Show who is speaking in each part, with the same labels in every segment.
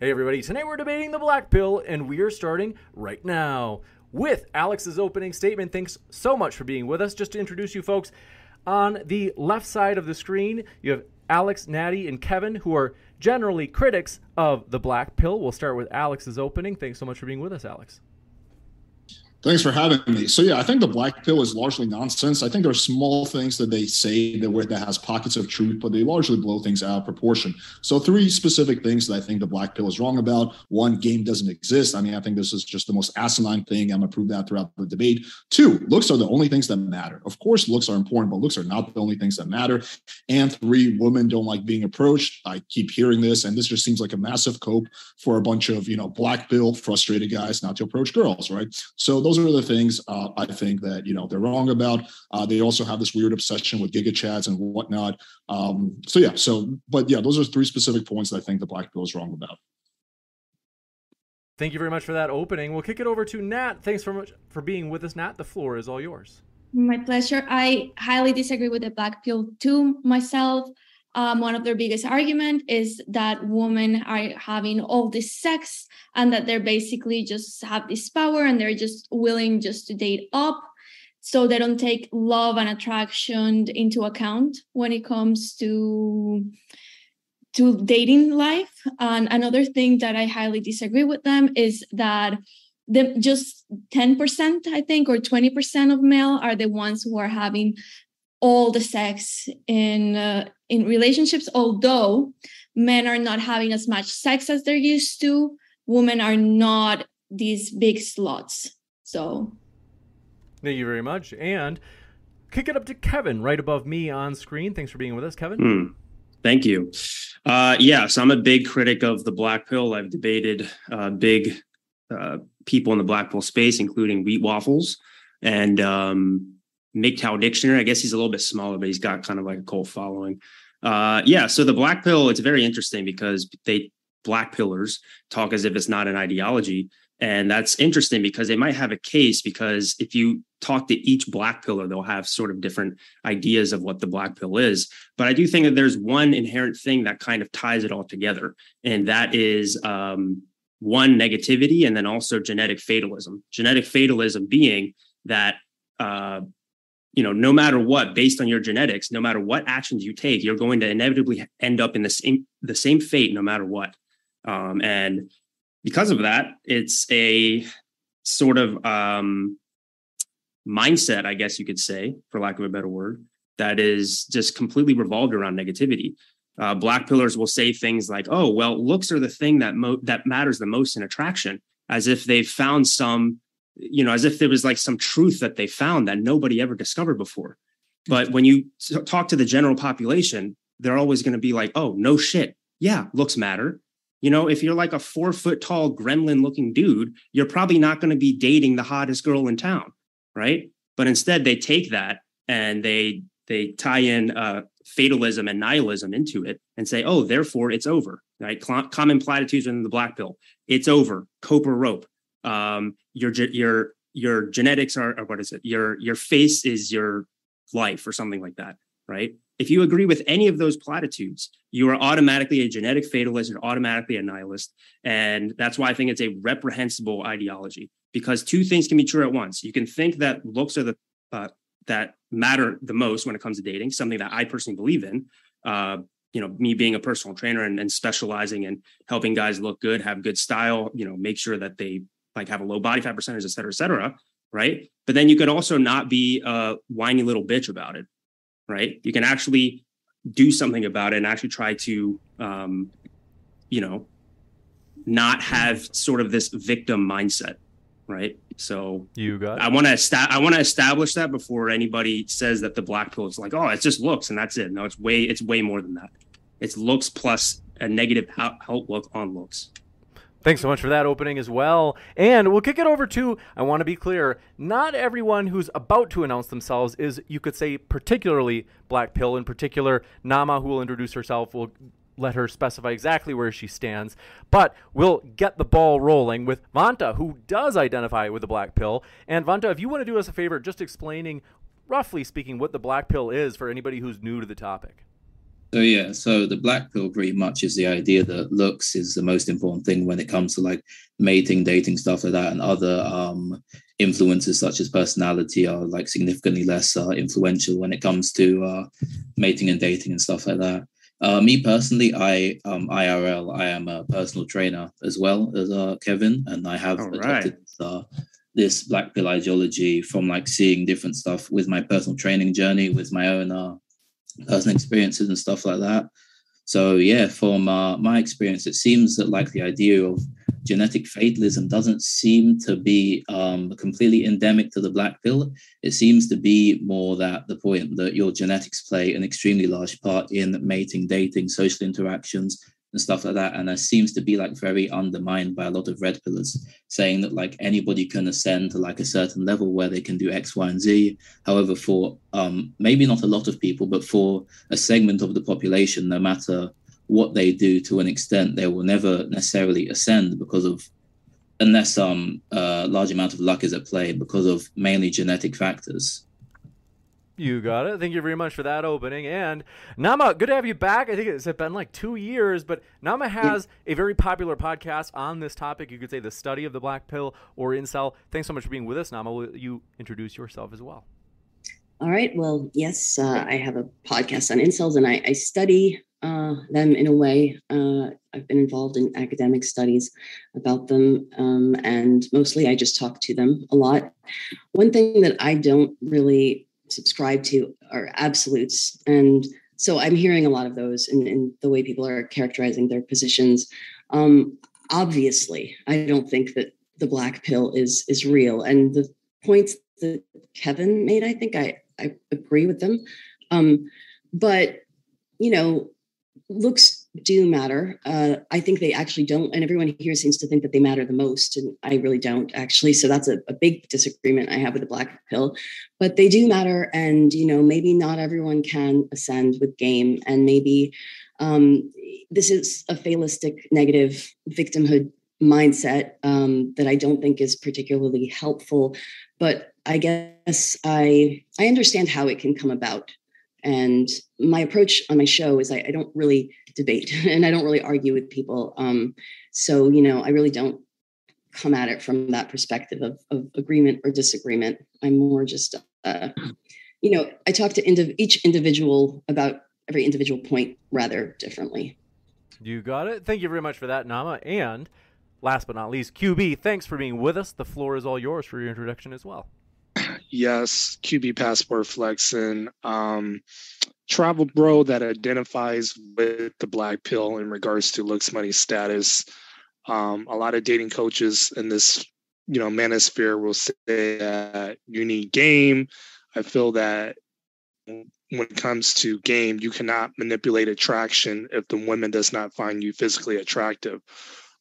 Speaker 1: Hey, everybody. Tonight we're debating the black pill, and we are starting right now with Alex's opening statement. Thanks so much for being with us. Just to introduce you folks, on the left side of the screen, you have Alex, Natty, and Kevin, who are generally critics of the black pill. We'll start with Alex's opening. Thanks so much for being with us, Alex.
Speaker 2: Thanks for having me. So yeah, I think the black pill is largely nonsense. I think there are small things that they say that where that has pockets of truth, but they largely blow things out of proportion. So three specific things that I think the black pill is wrong about. One, game doesn't exist. I mean, I think this is just the most asinine thing. I'm gonna prove that throughout the debate. Two, looks are the only things that matter. Of course, looks are important, but looks are not the only things that matter. And three, women don't like being approached. I keep hearing this, and this just seems like a massive cope for a bunch of you know black pill frustrated guys not to approach girls, right? So those are the things uh, I think that you know they're wrong about. Uh, they also have this weird obsession with giga chads and whatnot. Um, so yeah, so but yeah, those are three specific points that I think the black pill is wrong about.
Speaker 1: Thank you very much for that opening. We'll kick it over to Nat. Thanks so much for being with us, Nat. The floor is all yours.
Speaker 3: My pleasure. I highly disagree with the black pill too myself um, one of their biggest argument is that women are having all this sex and that they're basically just have this power and they're just willing just to date up. So they don't take love and attraction into account when it comes to to dating life. And another thing that i highly disagree with them is that the, just 10% i think or 20% of male are the ones who are having all the sex in uh, in relationships although men are not having as much sex as they're used to women are not these big sluts so
Speaker 1: thank you very much. And kick it up to kevin right above me on screen. Thanks for being with us kevin.
Speaker 4: Mm, thank you. Uh, yes i'm a big critic of the black pill. I've debated uh, big uh, people in the black pill space including wheat waffles. And um, MGTOW Dictionary. I guess he's a little bit smaller, but he's got kind of like a cult following. Uh, yeah. So the black pill, it's very interesting because they black pillars talk as if it's not an ideology. And that's interesting because they might have a case because if you talk to each black pillar, they'll have sort of different ideas of what the black pill is. But I do think that there's one inherent thing that kind of ties it all together. And that is um, one negativity and then also genetic fatalism. Genetic fatalism being that uh, you know no matter what based on your genetics no matter what actions you take you're going to inevitably end up in the same the same fate no matter what. Um, and because of that it's a sort of um, mindset i guess you could say for lack of a better word that is just completely revolved around negativity. Uh, black pillars will say things like oh well looks are the thing that mo- that matters the most in attraction as if they've found some you know, as if there was like some truth that they found that nobody ever discovered before. But when you talk to the general population, they're always going to be like, oh, no shit. Yeah, looks matter. You know, if you're like a four foot tall gremlin looking dude, you're probably not going to be dating the hottest girl in town. Right. But instead, they take that and they, they tie in uh, fatalism and nihilism into it and say, oh, therefore it's over. Right? common platitudes in the black pill. It's over. Cope or rope. Um, your your your genetics are, or what is it? Your your face is your life, or something like that. Right? If you agree with any of those platitudes, you are automatically a genetic fatalist and automatically a nihilist. And that's why I think it's a reprehensible ideology because two things can be true at once. You can think that looks are the uh, that matter the most when it comes to dating, something that I personally believe in. Uh, you know, me being a personal trainer and, and specializing in helping guys look good, have good style, you know, make sure that they like have a low body fat percentage, et cetera, et cetera. Right. But then you could also not be a whiny little bitch about it. Right. You can actually do something about it and actually try to, um, you know, not have sort of this victim mindset right? So
Speaker 1: you got.
Speaker 4: I want to esta- I want to establish that before anybody says that the black pill is like, oh, it's just looks and that's it. No, it's way it's way more than that. It's looks plus a negative outlook on looks.
Speaker 1: Thanks so much for that opening as well. And we'll kick it over to I want to be clear, not everyone who's about to announce themselves is, you could say, particularly Black Pill. In particular, Nama, who will introduce herself, will let her specify exactly where she stands. But we'll get the ball rolling with Vanta, who does identify with the black pill. And Vanta, if you want to do us a favor, just explaining, roughly speaking, what the black pill is for anybody who's new to the topic.
Speaker 5: So yeah, so the black pill pretty much is the idea that looks is the most important thing when it comes to like mating, dating, stuff like that, and other um, influences such as personality are like significantly less uh, influential when it comes to uh, mating and dating and stuff like that. Uh, me personally, I um, IRL, I am a personal trainer as well as uh, Kevin, and I have All adopted right. uh, this black pill ideology from like seeing different stuff with my personal training journey, with my own uh, personal experiences and stuff like that. So yeah, from uh, my experience, it seems that like the idea of genetic fatalism doesn't seem to be um, completely endemic to the black pill. It seems to be more that the point that your genetics play an extremely large part in mating, dating, social interactions, and stuff like that. And that seems to be like very undermined by a lot of red pillars, saying that like anybody can ascend to like a certain level where they can do X, Y, and Z. However, for um, maybe not a lot of people, but for a segment of the population, no matter what they do to an extent, they will never necessarily ascend because of unless um a large amount of luck is at play because of mainly genetic factors.
Speaker 1: You got it. Thank you very much for that opening. And Nama, good to have you back. I think it's been like two years, but Nama has a very popular podcast on this topic. You could say the study of the black pill or incel. Thanks so much for being with us, Nama. Will you introduce yourself as well?
Speaker 6: All right. Well, yes, uh, I have a podcast on incels, and I, I study uh, them in a way. Uh, I've been involved in academic studies about them, um, and mostly I just talk to them a lot. One thing that I don't really subscribe to are absolutes, and so I'm hearing a lot of those in, in the way people are characterizing their positions. Um, obviously, I don't think that the black pill is is real, and the points that Kevin made, I think I I agree with them. Um, but you know, looks do matter. Uh, I think they actually don't, and everyone here seems to think that they matter the most, and I really don't actually. So that's a, a, big disagreement I have with the black pill. But they do matter, and you know, maybe not everyone can ascend with game, and maybe um, this is a fatalistic, negative victimhood mindset um, that I don't think is particularly helpful. But I guess I I understand how it can come about and my approach on my show is I, I don't really debate and I don't really argue with people. Um, so, you know, I really don't come at it from that perspective of, of agreement or disagreement. I'm more just, uh, you know, I talk to indiv- each individual about every individual point rather differently.
Speaker 1: You got it. Thank you very much for that, Nama. And last but not least, QB, thanks for being with us. The floor is all yours for your introduction as well
Speaker 7: yes, QB Passport Flexing, um, travel bro that identifies with the black pill in regards to looks, money, status. Um, a lot of dating coaches in this, you know, manosphere will say that you need game. I feel that when it comes to game, you cannot manipulate attraction if the woman does not find you physically attractive.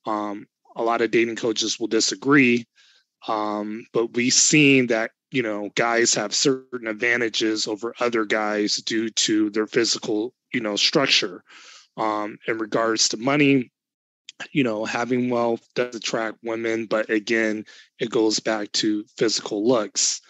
Speaker 7: Um, a lot of dating coaches will disagree um, but we've seen that
Speaker 8: you know guys have certain advantages over other guys due to their physical you know structure um in regards to money. You know having wealth does attract women but again it goes back to physical looks.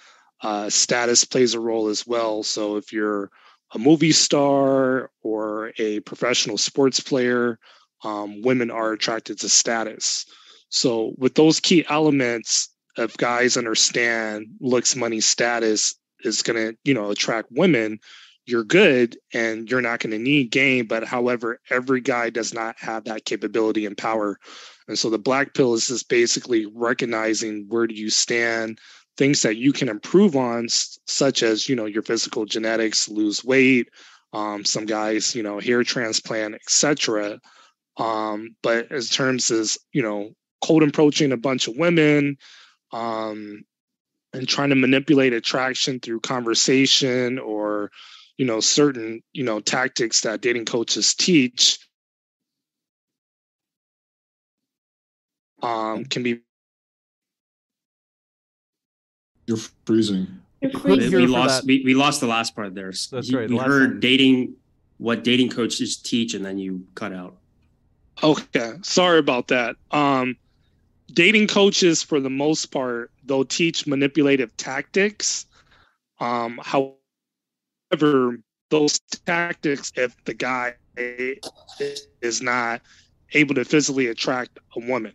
Speaker 8: Uh status plays a role as well. So if you're a movie star or a professional sports player um, women are attracted to status. So with those key elements if guys understand looks, money, status is going to, you know, attract women, you're good and you're not going to need game. But however, every guy does not have that capability and power. And so the black pill is just basically recognizing where do you stand, things that you can improve on, such as, you know, your physical genetics, lose weight, um, some guys, you know, hair transplant, etc. Um, but as terms as, you know, cold approaching a bunch of women, um, and trying to manipulate attraction through conversation or you know certain you know tactics that dating coaches teach um, can be
Speaker 2: you're freezing.
Speaker 4: We lost we, we lost the last part there.
Speaker 1: That's right
Speaker 4: we heard dating what dating coaches teach and then you cut out.
Speaker 8: Okay sorry about that. Um dating coaches for the most part they'll teach manipulative tactics um however those tactics if the guy is not able to physically attract a woman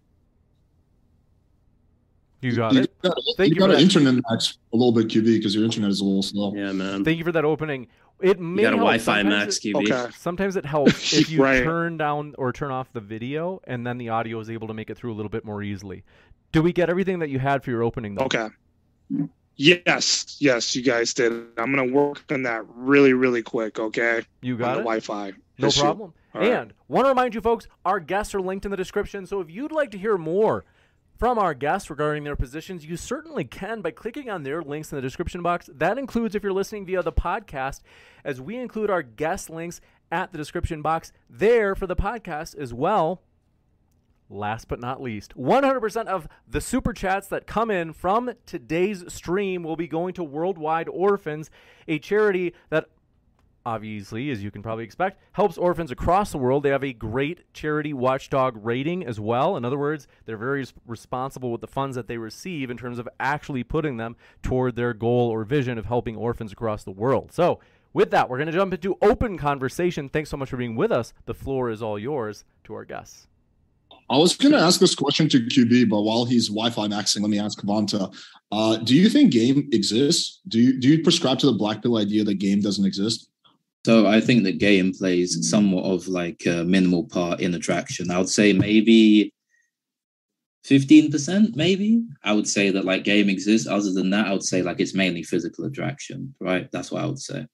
Speaker 1: you got it.
Speaker 2: You got, Thank you, you got an internet max a little bit QB because your internet is a little slow.
Speaker 4: Yeah, man.
Speaker 1: Thank you for that opening. It may
Speaker 4: you got a
Speaker 1: help.
Speaker 4: Wi-Fi
Speaker 1: sometimes
Speaker 4: max
Speaker 1: it,
Speaker 4: QB.
Speaker 8: Okay.
Speaker 1: Sometimes it helps if you
Speaker 8: Right.
Speaker 1: turn down or turn off the video, and then the audio is able to make it through a little bit more easily. Do we get everything that you had for your opening? Though?
Speaker 8: Okay. Yes, yes, you guys did. I'm gonna work on that really, really quick. Okay.
Speaker 1: You
Speaker 8: on
Speaker 1: got
Speaker 8: the
Speaker 1: it.
Speaker 8: Wi-Fi.
Speaker 1: No
Speaker 8: issue.
Speaker 1: problem.
Speaker 8: All right.
Speaker 1: And want to remind you folks, our guests are linked in the description. So if you'd like to hear more from our guests regarding their positions, you certainly can by clicking on their links in the description box. That includes if you're listening via the podcast, as we include our guest links at the description box there for the podcast as well. Last but not least, 100% of the super chats that come in from today's stream will be going to Worldwide Orphans, a charity that obviously, as you can probably expect, helps orphans across the world. They have a great charity watchdog rating as well. In other words, they're very responsible with the funds that they receive in terms of actually putting them toward their goal or vision of helping orphans across the world. So, with that, we're going to jump into open conversation. Thanks so much for being with us. The floor is all yours to our guests.
Speaker 2: I was going to ask this question to QB, but while he's Wi-Fi maxing, let me ask Kavanta. Uh, do you think game exists? Do you do you prescribe to the black pill idea that game doesn't exist?
Speaker 5: So I think the game plays mm. somewhat of like a minimal part in attraction. I would say maybe 15%, maybe. I would say that like game exists. Other than that, I would say like it's mainly physical attraction, right? That's what I would say.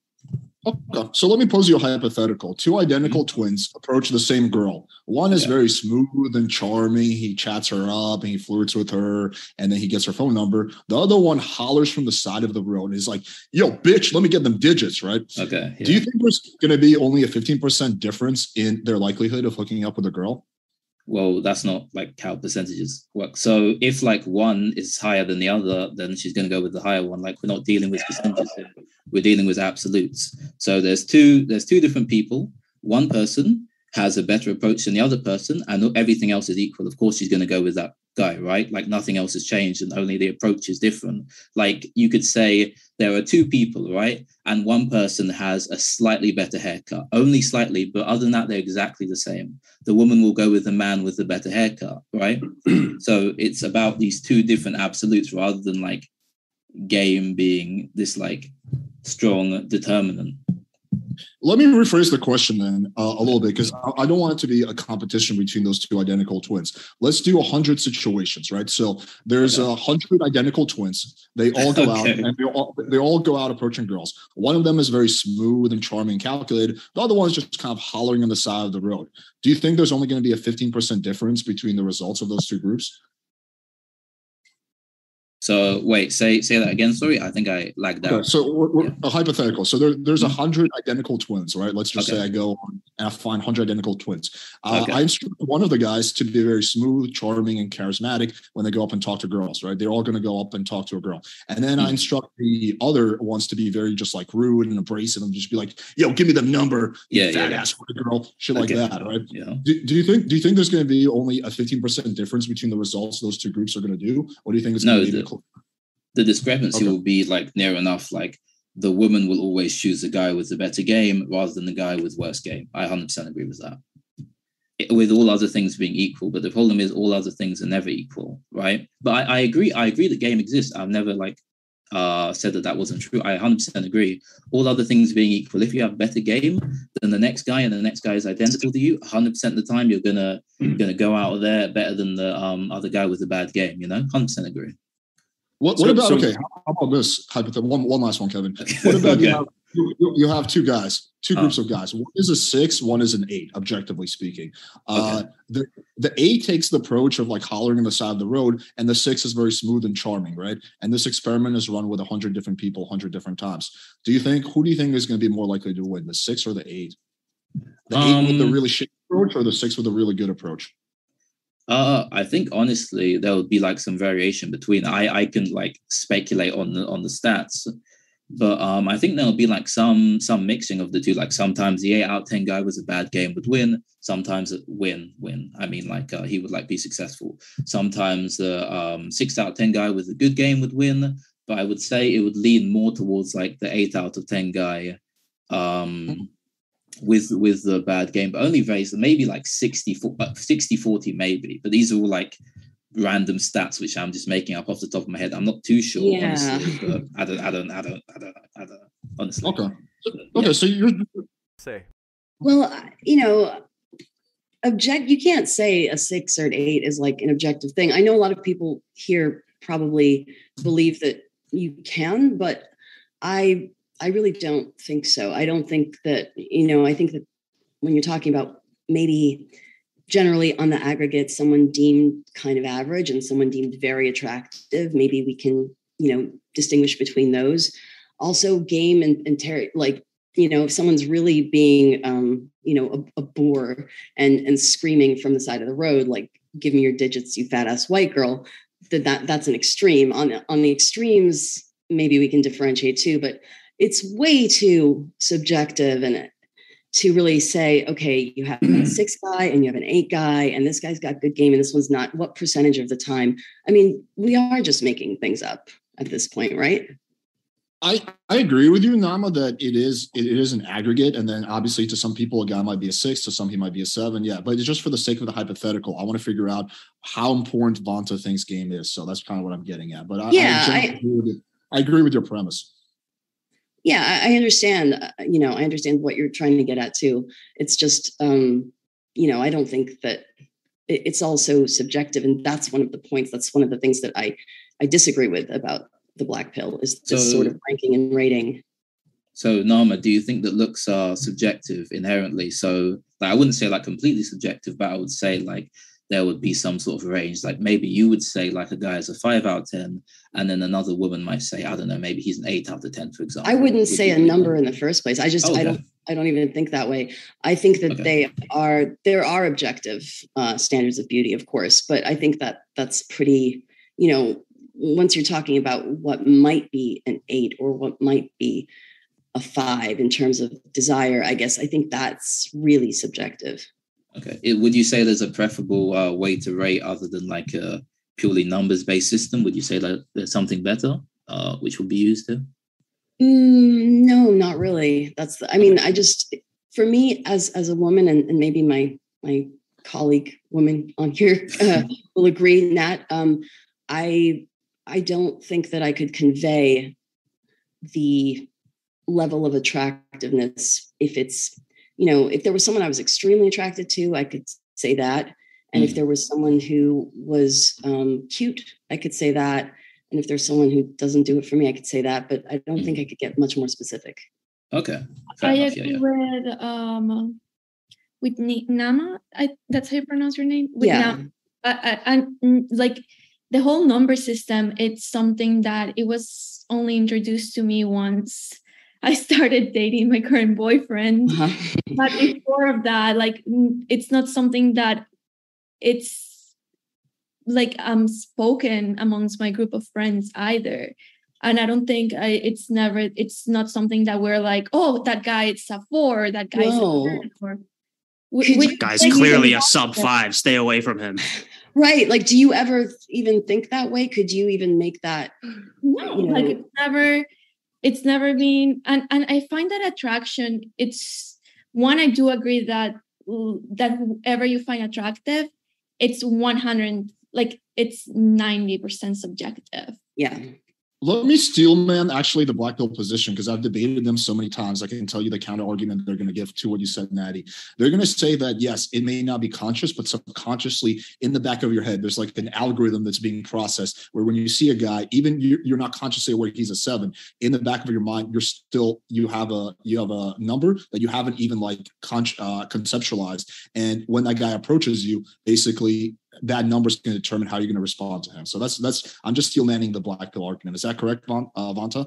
Speaker 2: Oh, okay, so let me pose you a hypothetical. Two identical mm-hmm. twins approach the same girl. One is
Speaker 5: Yeah.
Speaker 2: very smooth and charming. He chats her up and he flirts with her, and then he gets her phone number. The other one hollers from the side of the road and is like, "Yo, bitch, let me get them digits." Right?
Speaker 5: Okay.
Speaker 2: Do you think there's going to be only a 15% difference in their likelihood of hooking up with a girl?
Speaker 5: Well that's not like how percentages work. So if like one is higher than the other then she's going to go with the higher one. Like we're not dealing with percentages we're dealing with absolutes. So there's two there's two different people. One person has a better approach than the other person and everything else is equal of course she's going to go with that guy right like nothing else has changed and only the approach is different like you could say there are two people right and one person has a slightly better haircut only slightly but other than that they're exactly the same the woman will go with the man with the better haircut, right? so it's about these two different absolutes rather than like game being this like strong determinant.
Speaker 2: Let me rephrase the question then uh, a little bit because I, I don't want it to be a competition between those two identical twins. Let's do a hundred situations, right? So there's a hundred identical twins. They all go out and they all, they all go out approaching girls. One of them is very smooth and charming, and calculated. The other one is just kind of hollering on the side of the road. Do you think there's only going to be a 15% difference between the results of those two groups?
Speaker 5: So wait, say say that again. Sorry, I think I lagged out.
Speaker 2: Okay, so we're, we're, a hypothetical. So there, there's a hundred identical twins, right? Let's just
Speaker 5: Okay.
Speaker 2: say I go and I find hundred identical twins. Uh,
Speaker 5: Okay.
Speaker 2: I instruct one of the guys to be very smooth, charming, and charismatic when they go up and talk to girls, right? They're all going to go up and talk to a girl, and then I
Speaker 5: Mhm.
Speaker 2: instruct the other ones to be very just like rude and abrasive, and just be like, "Yo, give me the number,
Speaker 5: Yeah,
Speaker 2: fat
Speaker 5: yeah.
Speaker 2: ass white girl," shit like that, right?
Speaker 5: Yeah.
Speaker 2: Do, do you think do you think there's going to be only a 15% difference between the results those two groups are going to do? Or do you think it's
Speaker 5: No,
Speaker 2: going to be
Speaker 5: the- the discrepancy
Speaker 2: Okay.
Speaker 5: will be like near enough like the woman will always choose the guy with the better game rather than the guy with worse game. I 100% agree with that. It- with all other things being equal but the problem is all other things are never equal right? But i, I agree i agree the game exists. I've never like uh said that that wasn't true. I 100% agree. All other things being equal if you have better game than the next guy and the next guy is identical to you 100% of the time you're gonna gonna go out of there better than the um other guy with a bad game you know? 100% agree
Speaker 2: What,
Speaker 5: So-
Speaker 2: what about
Speaker 5: so-
Speaker 2: okay? How about this hypothetical? One, one last one, Kevin. What about you, have, you, you- have two guys, two
Speaker 5: Uh.
Speaker 2: groups of guys. One is a six, one is an eight. Objectively speaking, uh, the the eight takes the approach of like hollering on the side of the road, and the six is very smooth and charming, right? And this experiment is run with a hundred different people, hundred different times. Do you think who do you think is going to be more likely to win, the six or the eight? The eight with the
Speaker 5: Um,
Speaker 2: really shit approach, or the six with a really good approach?
Speaker 5: Uh, I think honestly there would be like some variation between. I I can like speculate on the on the stats, but um I think there'll be like some some mixing of the two. Like sometimes the eight out of ten guy was a bad game would win. Sometimes win win. I mean like uh, he would like be successful. Sometimes the um six out of ten guy with a good game would win. But I would say it would lean more towards like the eight out of ten guy. Um, with with the bad game, but only very maybe like 60 uh, 60 40 maybe. But these are all like random stats which I'm just making up off the top of my head. I'm not too sure,
Speaker 6: Yeah.
Speaker 5: honestly. But I don't, I don't, I don't, I don't, I don't honestly.
Speaker 2: Okay, okay. So you're
Speaker 1: Say.
Speaker 6: Well, you know, object you can't say a six or an eight is like an objective thing. I know a lot of people here probably believe that you can, but I I really don't think so. I don't think that, you know, I think that when you're talking about maybe generally on the aggregate, someone deemed kind of average and someone deemed very attractive, maybe we can, you know, distinguish between those. Also, game and, and ter- like you know if someone's really being um you know a, a bore and and screaming from the side of the road like give me your digits you fat ass white girl that, that that's an extreme on on the extremes maybe we can differentiate too but it's way too subjective and to really say okay you have a six guy and you have an eight guy and this guy's got good game and this one's not what percentage of the time i mean we are just making things up at this point right
Speaker 2: I, I agree with you, Nama, that it is it is an aggregate, and then obviously to some people a guy might be a six, to some he might be a seven. Yeah, but it's just for the sake of the hypothetical. I want to figure out how important Vonta thinks game is. So that's kind of what I'm getting at. But I,
Speaker 6: Yeah,
Speaker 2: I,
Speaker 6: I-
Speaker 2: agree with. I agree with your premise.
Speaker 6: Yeah i understand uh, you know i understand what you're trying to get at too it's just um you know i don't think that it- it's also subjective and that's one of the points that's one of the things that i i disagree with about the black pill is this
Speaker 5: So-
Speaker 6: sort of ranking and rating
Speaker 5: So Nama, do you think that looks are subjective inherently? So like, I wouldn't say like completely subjective, but I would say like there would be some sort of range. Like maybe you would say like a guy is a five out of ten, and then another woman might say, I don't know, maybe he's an eight out of ten, for example.
Speaker 6: i wouldn't
Speaker 5: Would
Speaker 6: say a number in the first place i just
Speaker 5: Oh,
Speaker 6: i don't i don't even think that way i think that
Speaker 5: Okay.
Speaker 6: they are there are objective uh, standards of beauty of course but i think that that's pretty you know once you're talking about what might be an eight or what might be a five in terms of desire i guess i think that's really subjective
Speaker 5: Okay. It, would you say there's a preferable uh, way to rate other than like a purely numbers based system? Would you say that there's something better uh, which would be used there?
Speaker 6: Mm, no, not really. That's the, I mean, I just for me as as a woman, and, and maybe my my colleague woman on here uh, will agree, Nat. Um, I I don't think that I could convey the level of attractiveness if it's you know if there was someone I was extremely attracted to, I could say that. And if there was someone who was um, cute, I could say that. And if there's someone who doesn't do it for me, I could say that. But I don't think I could get much more specific.
Speaker 5: Okay. Fair
Speaker 3: I
Speaker 5: enough, yeah,
Speaker 3: agree
Speaker 5: yeah.
Speaker 3: with um with Ni- Nama. I that's how you pronounce your name. With
Speaker 6: Yeah.
Speaker 3: Nam- I, I, I'm mm, like the whole number system it's something that it was only introduced to me once I started dating my current boyfriend. Uh-huh. but before of that, like it's not something that it's like um spoken amongst my group of friends either. And I don't think I, it's never it's not something that we're like, oh, that guy it's a four, that guy's Whoa. a or
Speaker 4: which guy's clearly a sub five. Stay away from him.
Speaker 6: Right. Like, do you ever even think that way? Could you even make that?
Speaker 3: No, you know? like it's never it's never been and and i find that attraction it's one i do agree that that whoever you find attractive it's 100 like it's 90% subjective.
Speaker 6: Yeah
Speaker 2: let me steel, man, actually the black pill position because I've debated them so many times. I can tell you the counter argument they're going to give to what you said, Natty. They're going to say that, yes, it may not be conscious, but subconsciously in the back of your head, there's like an algorithm that's being processed where when you see a guy, even you're not consciously aware he's a seven, in the back of your mind, you're still, you have a, you have a number that you haven't even like con- uh, conceptualized. And when that guy approaches you, basically that number is going to determine how you're going to respond to him. So that's that's I'm just steel manning the black pill argument. Is that correct, Von, uh, Vanta?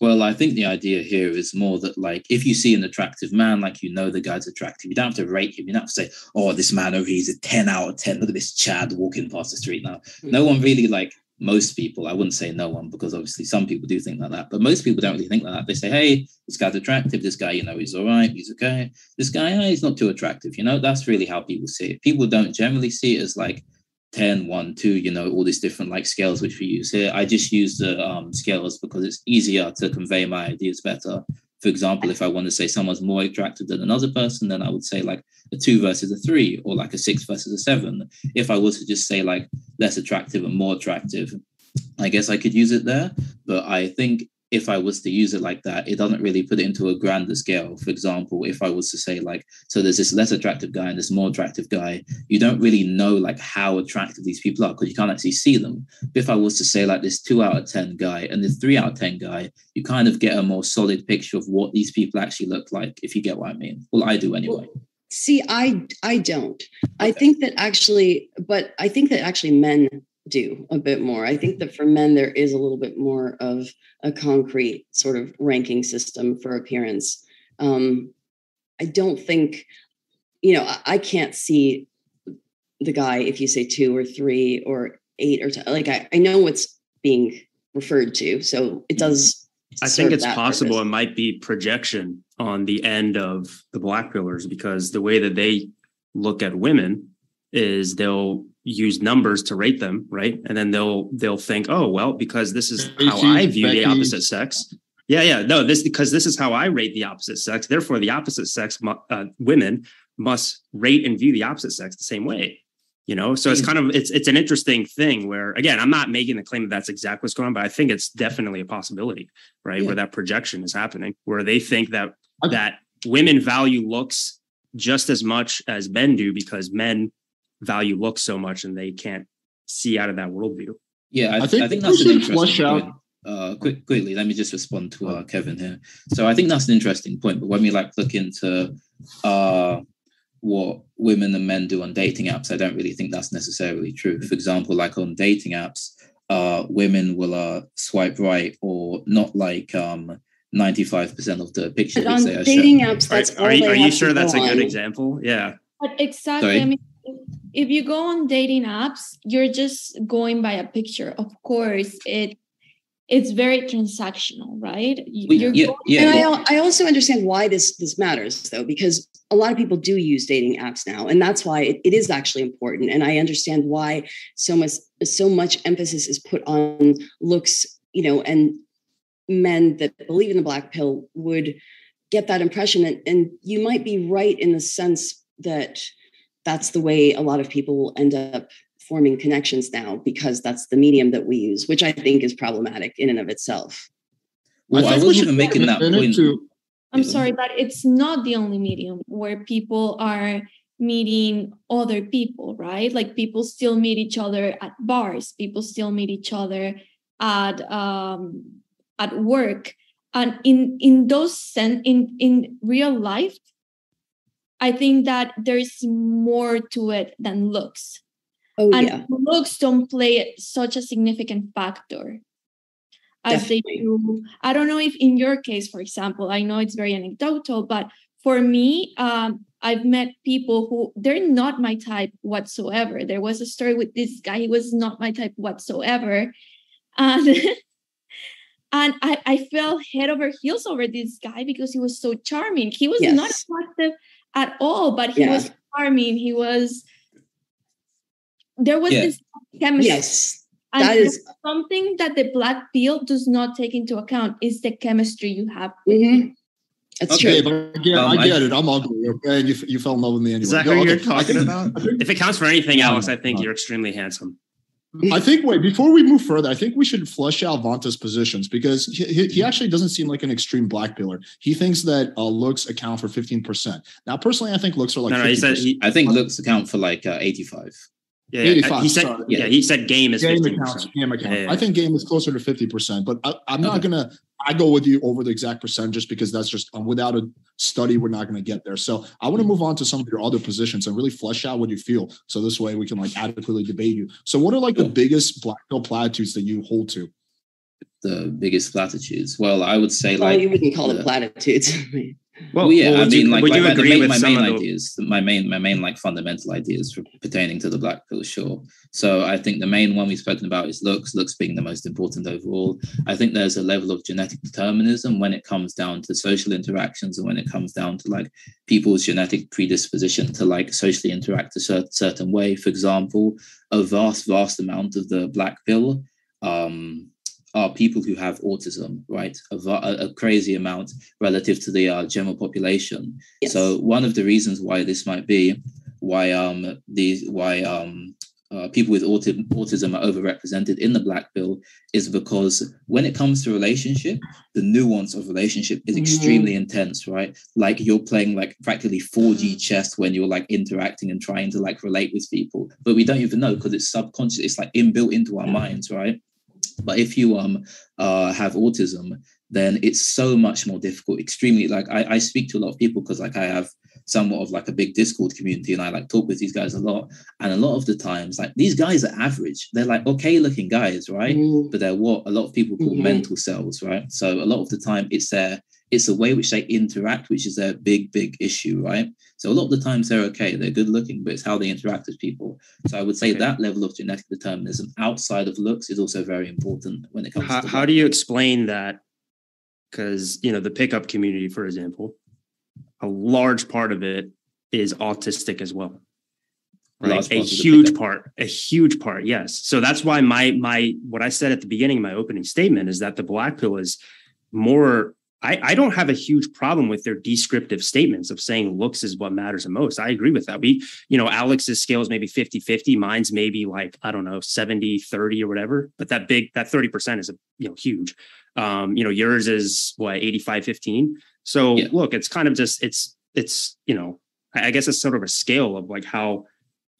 Speaker 5: Well, I think the idea here is more that, like, if you see an attractive man, like you know the guy's attractive, you don't have to rate him. You don't have to say, "Oh, this man over he's a ten out of ten. Look at this Chad walking past the street now." Mm-hmm. No one really like most people. I wouldn't say no one because obviously some people do think like that, but most people don't really think like that. They say, "Hey, this guy's attractive. This guy, you know, he's all right. He's okay. This guy, he's not too attractive." You know, that's really how people see it. People don't generally see it as like 10 1 2 you know all these different like scales which we use here i just use the um, scales because it's easier to convey my ideas better for example if i want to say someone's more attractive than another person then i would say like a two versus a three or like a six versus a seven. If i was to just say like less attractive and more attractive i guess i could use it there. But i think if I was to use it like that, it doesn't really put it into a grander scale. For example, if I was to say like, so there's this less attractive guy and this more attractive guy, you don't really know like how attractive these people are because you can't actually see them. But if I was to say like this two out of 10 guy and this three out of 10 guy, you kind of get a more solid picture of what these people actually look like, if you get what I mean. Well, I do anyway.
Speaker 6: See, I I don't. Okay. I think that actually, but I think that actually men do a bit more. I think that for men, there is a little bit more of a concrete sort of ranking system for appearance. Um, I don't think, you know, I, I can't see the guy if you say two or three or eight or 10. Like, I, I know what's being referred to. So it does.
Speaker 4: I think it's possible purpose. it might be projection on the end of the black pillars because the way that they look at women is they'll use numbers to rate them, right? And then they'll they'll think, oh well, because this is how I view the opposite sex. Yeah, yeah, no, this because this is how I rate the opposite sex. Therefore, the opposite sex uh, women must rate and view the opposite sex the same way. You know, so it's kind of it's it's an interesting thing where again, I'm not making the claim that that's exactly what's going on, but I think it's definitely a possibility, right? Yeah. Where that projection is happening, where they think that that women value looks just as much as men do because men value looks so much and they can't see out of that worldview.
Speaker 5: Yeah, I, I think, I think that's an interesting point. Out. Uh, quick, quickly, let me just respond to uh, Kevin here. So I think that's an interesting point. But when we like look into uh, what women and men do on dating apps, I don't really think that's necessarily true. For example, like on dating apps, uh, women will uh, swipe right or not like um, 95% of the pictures.
Speaker 6: But on dating apps, that's
Speaker 4: are, are, are you sure that's a good on. example? Yeah.
Speaker 3: But exactly. Sorry? I mean, if you go on dating apps, you're just going by a picture. Of course, it it's very transactional, right?
Speaker 6: You're yeah, yeah. And I, I also understand why this this matters though, because a lot of people do use dating apps now, and that's why it, it is actually important. And I understand why so much so much emphasis is put on looks, you know, and men that believe in the black pill would get that impression. And, and you might be right in the sense that that's the way a lot of people will end up forming connections now because that's the medium that we use, which I think is problematic in and of itself.
Speaker 5: Well, I, I was even making that point. To,
Speaker 3: I'm sorry, but it's not the only medium where people are meeting other people, right? Like people still meet each other at bars, people still meet each other at um, at work, and in in those sen- in in real life, I think that there's more to it than looks.
Speaker 6: Oh,
Speaker 3: and
Speaker 6: yeah.
Speaker 3: looks don't play such a significant factor as they do. I don't know if in your case, for example, I know it's very anecdotal, but for me, um, I've met people who they're not my type whatsoever. There was a story with this guy; he was not my type whatsoever, and and I, I fell head over heels over this guy because he was so charming. He was not attractive at all, but he
Speaker 6: Yeah.
Speaker 3: was charming. He was there was
Speaker 6: Yeah.
Speaker 3: this chemistry.
Speaker 6: Yes,
Speaker 3: And
Speaker 6: that is-
Speaker 3: something that the black pill does not take into account is the chemistry you have.
Speaker 6: Mm-hmm. That's
Speaker 2: okay, but I get,
Speaker 4: Um,
Speaker 2: I
Speaker 4: I-
Speaker 2: it. I'm ugly, okay? And you, you fell in love with me anyway.
Speaker 4: Is that
Speaker 2: Go,
Speaker 4: who you're talking about? If it counts for anything, Alex, I think you're extremely handsome.
Speaker 2: I think wait before we move further, I think we should flush out Vanta's positions because he, he, he actually doesn't seem like an extreme black pillar. He thinks that uh, looks account for fifteen percent. Now, personally, I think looks are like.
Speaker 4: No, no, he said he-
Speaker 5: I think looks account for like uh, 85.
Speaker 4: Yeah, yeah,
Speaker 2: 85,
Speaker 4: he said,
Speaker 2: sorry.
Speaker 4: yeah, he said game is
Speaker 2: game
Speaker 4: fifteen
Speaker 2: accounts,
Speaker 4: percent.
Speaker 2: game account.
Speaker 4: Yeah, yeah,
Speaker 2: I think game is closer to fifty percent, but I, I'm not
Speaker 5: Okay.
Speaker 2: gonna. I go with you over the exact percent just because that's just um, without a study, we're not gonna get there. So I want to move on to some of your other positions and really flesh out what you feel. So this way we can like adequately debate you. So what are like the biggest black pill platitudes that you hold to?
Speaker 5: The biggest platitudes. Well, I would say
Speaker 6: Well,
Speaker 5: like
Speaker 6: you wouldn't call
Speaker 5: the-
Speaker 6: it platitudes.
Speaker 5: Well, yeah,
Speaker 4: well,
Speaker 5: I
Speaker 4: would you-
Speaker 5: mean, like,
Speaker 4: would
Speaker 5: like,
Speaker 4: you
Speaker 5: like
Speaker 4: agree
Speaker 5: main,
Speaker 4: with
Speaker 5: my main
Speaker 4: the-
Speaker 5: ideas, my main, my main like fundamental ideas for pertaining to the black pill, sure. So I think the main one we've spoken about is looks, looks being the most important overall. I think there's a level of genetic determinism when it comes down to social interactions and when it comes down to like people's genetic predisposition to like socially interact a cer- certain way. For example, a vast, vast amount of the black pill um, are people who have autism, right? A, a, crazy amount relative to the uh, general population. So one of the reasons why this might be why um these why um uh, people with autism autism are overrepresented in the black pill is because when it comes to relationship, the nuance of relationship is extremely intense, right? Like you're playing like practically 4D chess when you're like interacting and trying to like relate with people, but we don't even know because it's subconscious. It's like inbuilt into our minds, right? But if you um uh have autism, then it's so much more difficult. Extremely like I, I speak to a lot of people because like I have somewhat of like a big Discord community and I like talk with these guys a lot. And a lot of the times, like these guys are average. They're like okay looking guys, right? But they're what a lot of people call
Speaker 6: Mhm.
Speaker 5: mentalcels, right? So a lot of the time it's their it's a way which they interact, which is their big, big issue, right? So a lot of the times they're okay, they're good looking, but it's how they interact with people. So I would say that level of genetic determinism outside of looks is also very important when it comes
Speaker 4: How,
Speaker 5: to
Speaker 4: how do you explain that? Because you know the pickup community, for example, a large part of it is autistic as well. Right, a
Speaker 5: part of the
Speaker 4: huge part, a huge part. Yes, so that's why my my what I said at the beginning of my opening statement is that the black pill is more. I, I don't have a huge problem with their descriptive statements of saying looks is what matters the most. I agree with that. We, you know, Alex's scale is maybe 50 50. Mine's maybe like, I don't know, 70 30 or whatever. But that big, that 30% is, a, you know, huge. Um, you know, yours is what, 85 15. So look, it's kind of just, it's, it's, you know, I guess it's sort of a scale of like how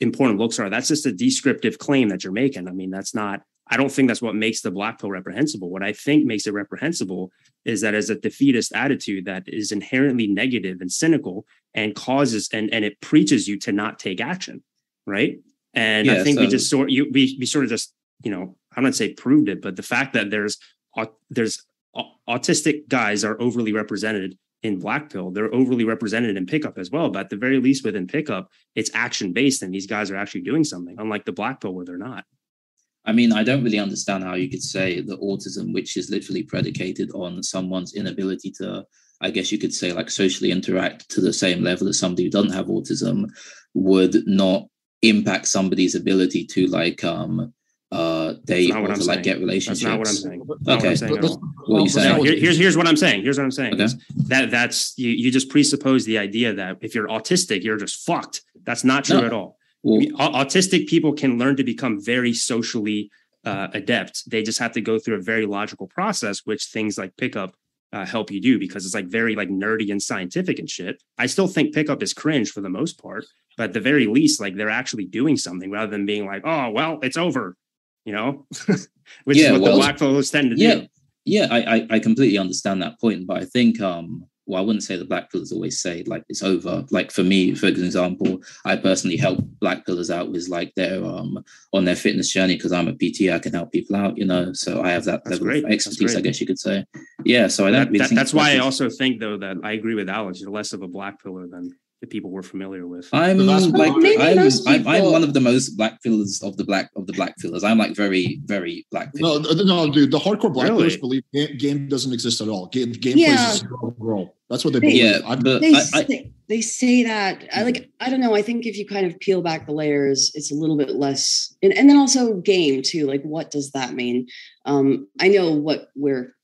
Speaker 4: important looks are. That's just a descriptive claim that you're making. I mean, that's not, I don't think that's what makes the black pill reprehensible. What I think makes it reprehensible is that as a defeatist attitude that is inherently negative and cynical and causes and and it preaches you to not take action, right? And I
Speaker 5: Yeah,
Speaker 4: think we
Speaker 5: um,
Speaker 4: just sort you we we sort of just you know I'm not say proved it, but the fact that there's there's au- autistic guys are overly represented in black pill they're overly represented in pickup as well but at the very least within pickup it's action based and these guys are actually doing something unlike the black pill where they're not
Speaker 5: I mean, I don't really understand how you could say that autism, which is literally predicated on someone's inability to, I guess you could say, like socially interact to the same level as somebody who doesn't have autism, would not impact somebody's ability to like um uh date or to like
Speaker 4: saying.
Speaker 5: get relationships.
Speaker 4: That's not what I'm saying. That's not what
Speaker 5: Okay,
Speaker 4: I'm saying all.
Speaker 5: what are you saying?
Speaker 4: No, here's here's what I'm saying. Here's what I'm saying.
Speaker 5: Okay.
Speaker 4: That that's you you just presuppose the idea that if you're autistic, you're just fucked. That's not true
Speaker 5: No.
Speaker 4: at all. Au- autistic people can learn to become very socially uh, adept. They just have to go through a very logical process, which things like pickup uh, help you do because it's like very like nerdy and scientific and shit. I still think pickup is cringe for the most part, but at the very least, like they're actually doing something rather than being like, oh well, it's over, you know, which is
Speaker 5: Yeah,
Speaker 4: what
Speaker 5: well,
Speaker 4: the black fellows tend to
Speaker 5: yeah,
Speaker 4: do.
Speaker 5: yeah, I, I I completely understand that point, but I think um well, I wouldn't say the black pillars always say like it's over. Like for me, for example, I personally help black pillars out with like their um on their fitness journey because I'm a PT. I can help people out, you know. So I have that
Speaker 4: That's
Speaker 5: level
Speaker 4: great.
Speaker 5: of expertise, I guess you could say. Yeah. So I don't
Speaker 4: That-
Speaker 5: really
Speaker 4: that- that's why I also think though that I agree with Alex. You're less of a black pillar than the people we're familiar with.
Speaker 5: I'm like I'm, I'm, I'm one of the most black pillars of the black of the black pillars. I'm like very very black.
Speaker 2: No,
Speaker 5: pillar.
Speaker 2: th- no, dude. The hardcore black
Speaker 4: Really?
Speaker 2: players believe game, game doesn't exist at all. Game, game
Speaker 6: Yeah.
Speaker 2: plays is role. That's what they
Speaker 6: They-
Speaker 2: believe.
Speaker 5: yeah, but
Speaker 6: they
Speaker 5: I, I,
Speaker 6: say, they say that I like I don't know I think if you kind of peel back the layers it's a little bit less and, and then also game too like what does that mean? Um I know what we're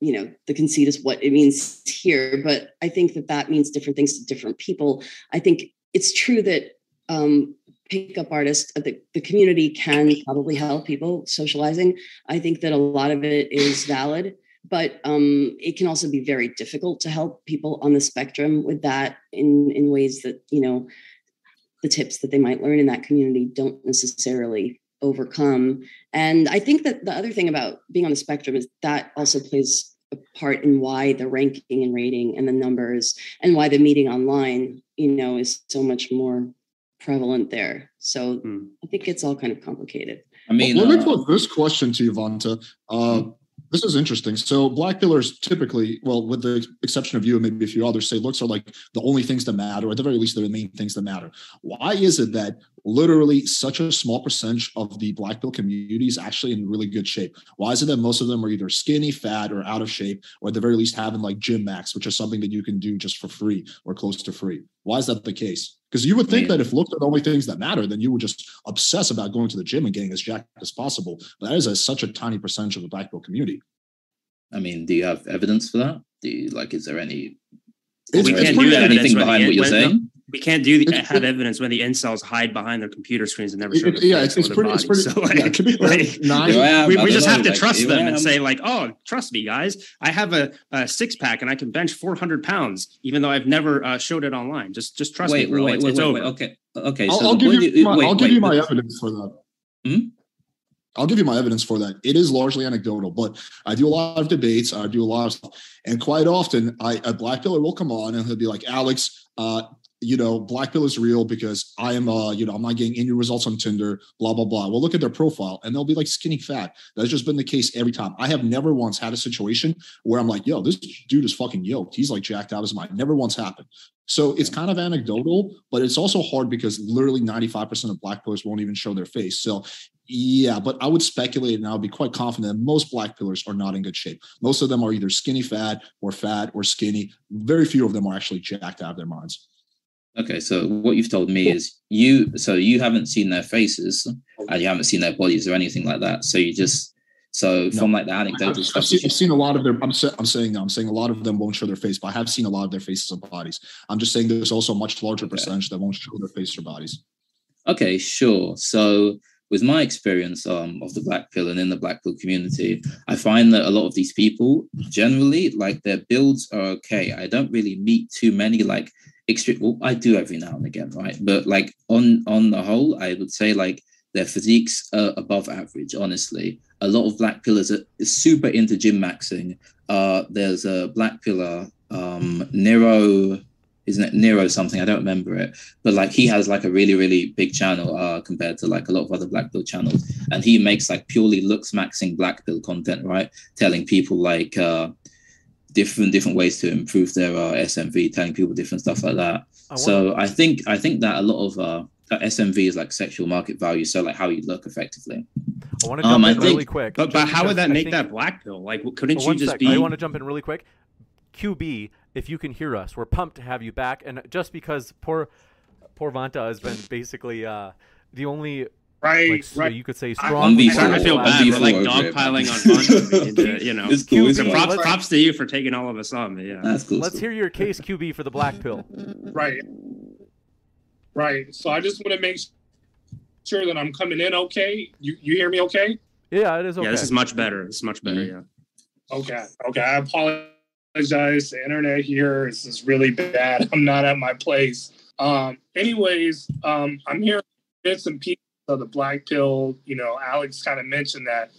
Speaker 6: you know the conceit is what it means here but I think that that means different things to different people. I think it's true that um pickup artists uh, the, the community can probably help people socializing. I think that a lot of it is valid but um, it can also be very difficult to help people on the spectrum with that in in ways that you know the tips that they might learn in that community don't necessarily overcome and i think that the other thing about being on the spectrum is that also plays a part in why the ranking and rating and the numbers and why the meeting online you know is so much more prevalent there so
Speaker 4: Hmm.
Speaker 6: i think it's all kind of complicated
Speaker 5: I mean,
Speaker 2: let me
Speaker 5: uh,
Speaker 2: put this question to you, Vanta. Uh, this is interesting. So, black pillars typically, well, with the exception of you and maybe a few others, say looks are like the only things that matter, or at the very least, they're the main things that matter. Why is it that literally such a small percentage of the black pill community is actually in really good shape? Why is it that most of them are either skinny, fat, or out of shape, or at the very least having like gym max, which is something that you can do just for free or close to free? Why is that the case? Because you would think
Speaker 5: Man.
Speaker 2: that if looks are the only things that matter, then you would just obsess about going to the gym and getting as jacked as possible. But that is a, such a tiny percentage of the black pill community.
Speaker 5: I mean, do you have evidence for that? Do you like? Is there any?
Speaker 2: It's-
Speaker 5: Is
Speaker 4: we
Speaker 5: there
Speaker 4: can't do
Speaker 5: anything behind what you're
Speaker 4: when-
Speaker 5: saying?
Speaker 4: We can't do the,
Speaker 2: It's-
Speaker 4: have evidence when the incels hide behind their computer screens and never show
Speaker 2: It-
Speaker 4: their
Speaker 2: yeah, it's- it's
Speaker 4: their
Speaker 2: pretty- it's pretty-
Speaker 4: So, like,
Speaker 2: yeah, it could be
Speaker 4: like,
Speaker 2: nine-
Speaker 5: Here
Speaker 4: we, we just
Speaker 5: know,
Speaker 4: have to
Speaker 5: like,
Speaker 4: trust them and say like, oh, trust me, guys. I have a, a six pack and I can bench 400 pounds, even though I've never uh, showed it online. Just just trust
Speaker 5: wait,
Speaker 4: me, bro.
Speaker 5: wait,
Speaker 4: it's
Speaker 5: wait,
Speaker 4: it's
Speaker 5: wait,
Speaker 4: over.
Speaker 5: wait, Okay, okay.
Speaker 2: I'll,
Speaker 5: so
Speaker 2: I'll give you, my,
Speaker 5: wait,
Speaker 2: I'll give
Speaker 5: wait,
Speaker 2: you my evidence for that.
Speaker 5: Hmm?
Speaker 2: I'll give you my evidence for that. It is largely anecdotal, but I do a lot of debates. I do a lot of stuff. And quite often, I, a black pillar will come on and he'll be like, Alex, uh, you know, black pill is real because I am, uh, you know, I'm not getting any results on Tinder, blah, blah, blah. We'll look at their profile and they'll be like skinny fat. That's just been the case every time. I have never once had a situation where I'm like, yo, this dude is fucking yoked. He's like jacked out of his mind. Never once happened. So it's kind of anecdotal, but it's also hard because literally 95% of black pillars won't even show their face. So yeah, but I would speculate and I would be quite confident that most black pillars are not in good shape. Most of them are either skinny fat or fat or skinny. Very few of them are actually jacked out of their minds.
Speaker 5: Okay, so what you've told me is you so you haven't seen their faces and you haven't seen their bodies or anything like that. So you just so from like the
Speaker 2: I've,
Speaker 5: anecdotal
Speaker 2: I've seen,
Speaker 5: that
Speaker 2: I've seen a lot of their. I'm, I'm saying I'm saying a lot of them won't show their face, but I have seen a lot of their faces and bodies. I'm just saying there's also a much larger percentage that won't show their face or bodies.
Speaker 5: Okay, sure. So with my experience um, of the black pill and in the black pill community, I find that a lot of these people generally like their builds are okay. I don't really meet too many like extreme. Well, I do every now and again, right? But like on on the whole, I would say like their physiques are above average. Honestly, a lot of black pillars are super into gym maxing. Uh, there's a black pillar, um, Nero isn't it Nero something? I don't remember it, but like he has like a really really big channel uh, compared to like a lot of other black pill channels, and he makes like purely looks maxing black pill content, right? Telling people like uh, different different ways to improve their uh, SMV, telling people different stuff like that.
Speaker 1: I
Speaker 5: so I think I think that a lot of uh, SMV is like sexual market value, so like how you look effectively.
Speaker 1: I want to
Speaker 5: Um,
Speaker 1: jump
Speaker 5: I
Speaker 1: in really
Speaker 5: think-
Speaker 1: quick.
Speaker 4: But but how would that
Speaker 1: I
Speaker 4: make
Speaker 1: think-
Speaker 4: that black pill? Like, couldn't
Speaker 1: Oh,
Speaker 4: you just
Speaker 1: sec.
Speaker 4: be?
Speaker 1: I want to jump in really quick. QB, if you can hear us, we're pumped to have you back. And just because poor poor Vanta has been basically uh, the only
Speaker 7: Right,
Speaker 1: like, so
Speaker 7: right.
Speaker 1: you could say strong.
Speaker 5: I'm
Speaker 4: I kind feel bad. We're
Speaker 5: B4
Speaker 4: like
Speaker 5: over
Speaker 4: dog
Speaker 5: it,
Speaker 4: piling on
Speaker 5: man.
Speaker 4: Vanta. We you know,
Speaker 5: It's cool, it's
Speaker 4: So
Speaker 5: cool.
Speaker 4: props, props to you for taking all of us on. Yeah.
Speaker 5: That's cool.
Speaker 1: Let's hear your case, QB, for the black pill.
Speaker 7: Right. Right. So I just want to make sure that I'm coming in okay. You you hear me okay?
Speaker 1: Yeah, it is okay.
Speaker 4: Yeah, this is much better. This is much better.
Speaker 5: Mhm.
Speaker 4: Yeah.
Speaker 7: Okay. Okay. I apologize. The internet here is is really bad. I'm not at my place. Um, anyways, um, I'm here bits and pieces of the black pill. You know, Alex kind of mentioned that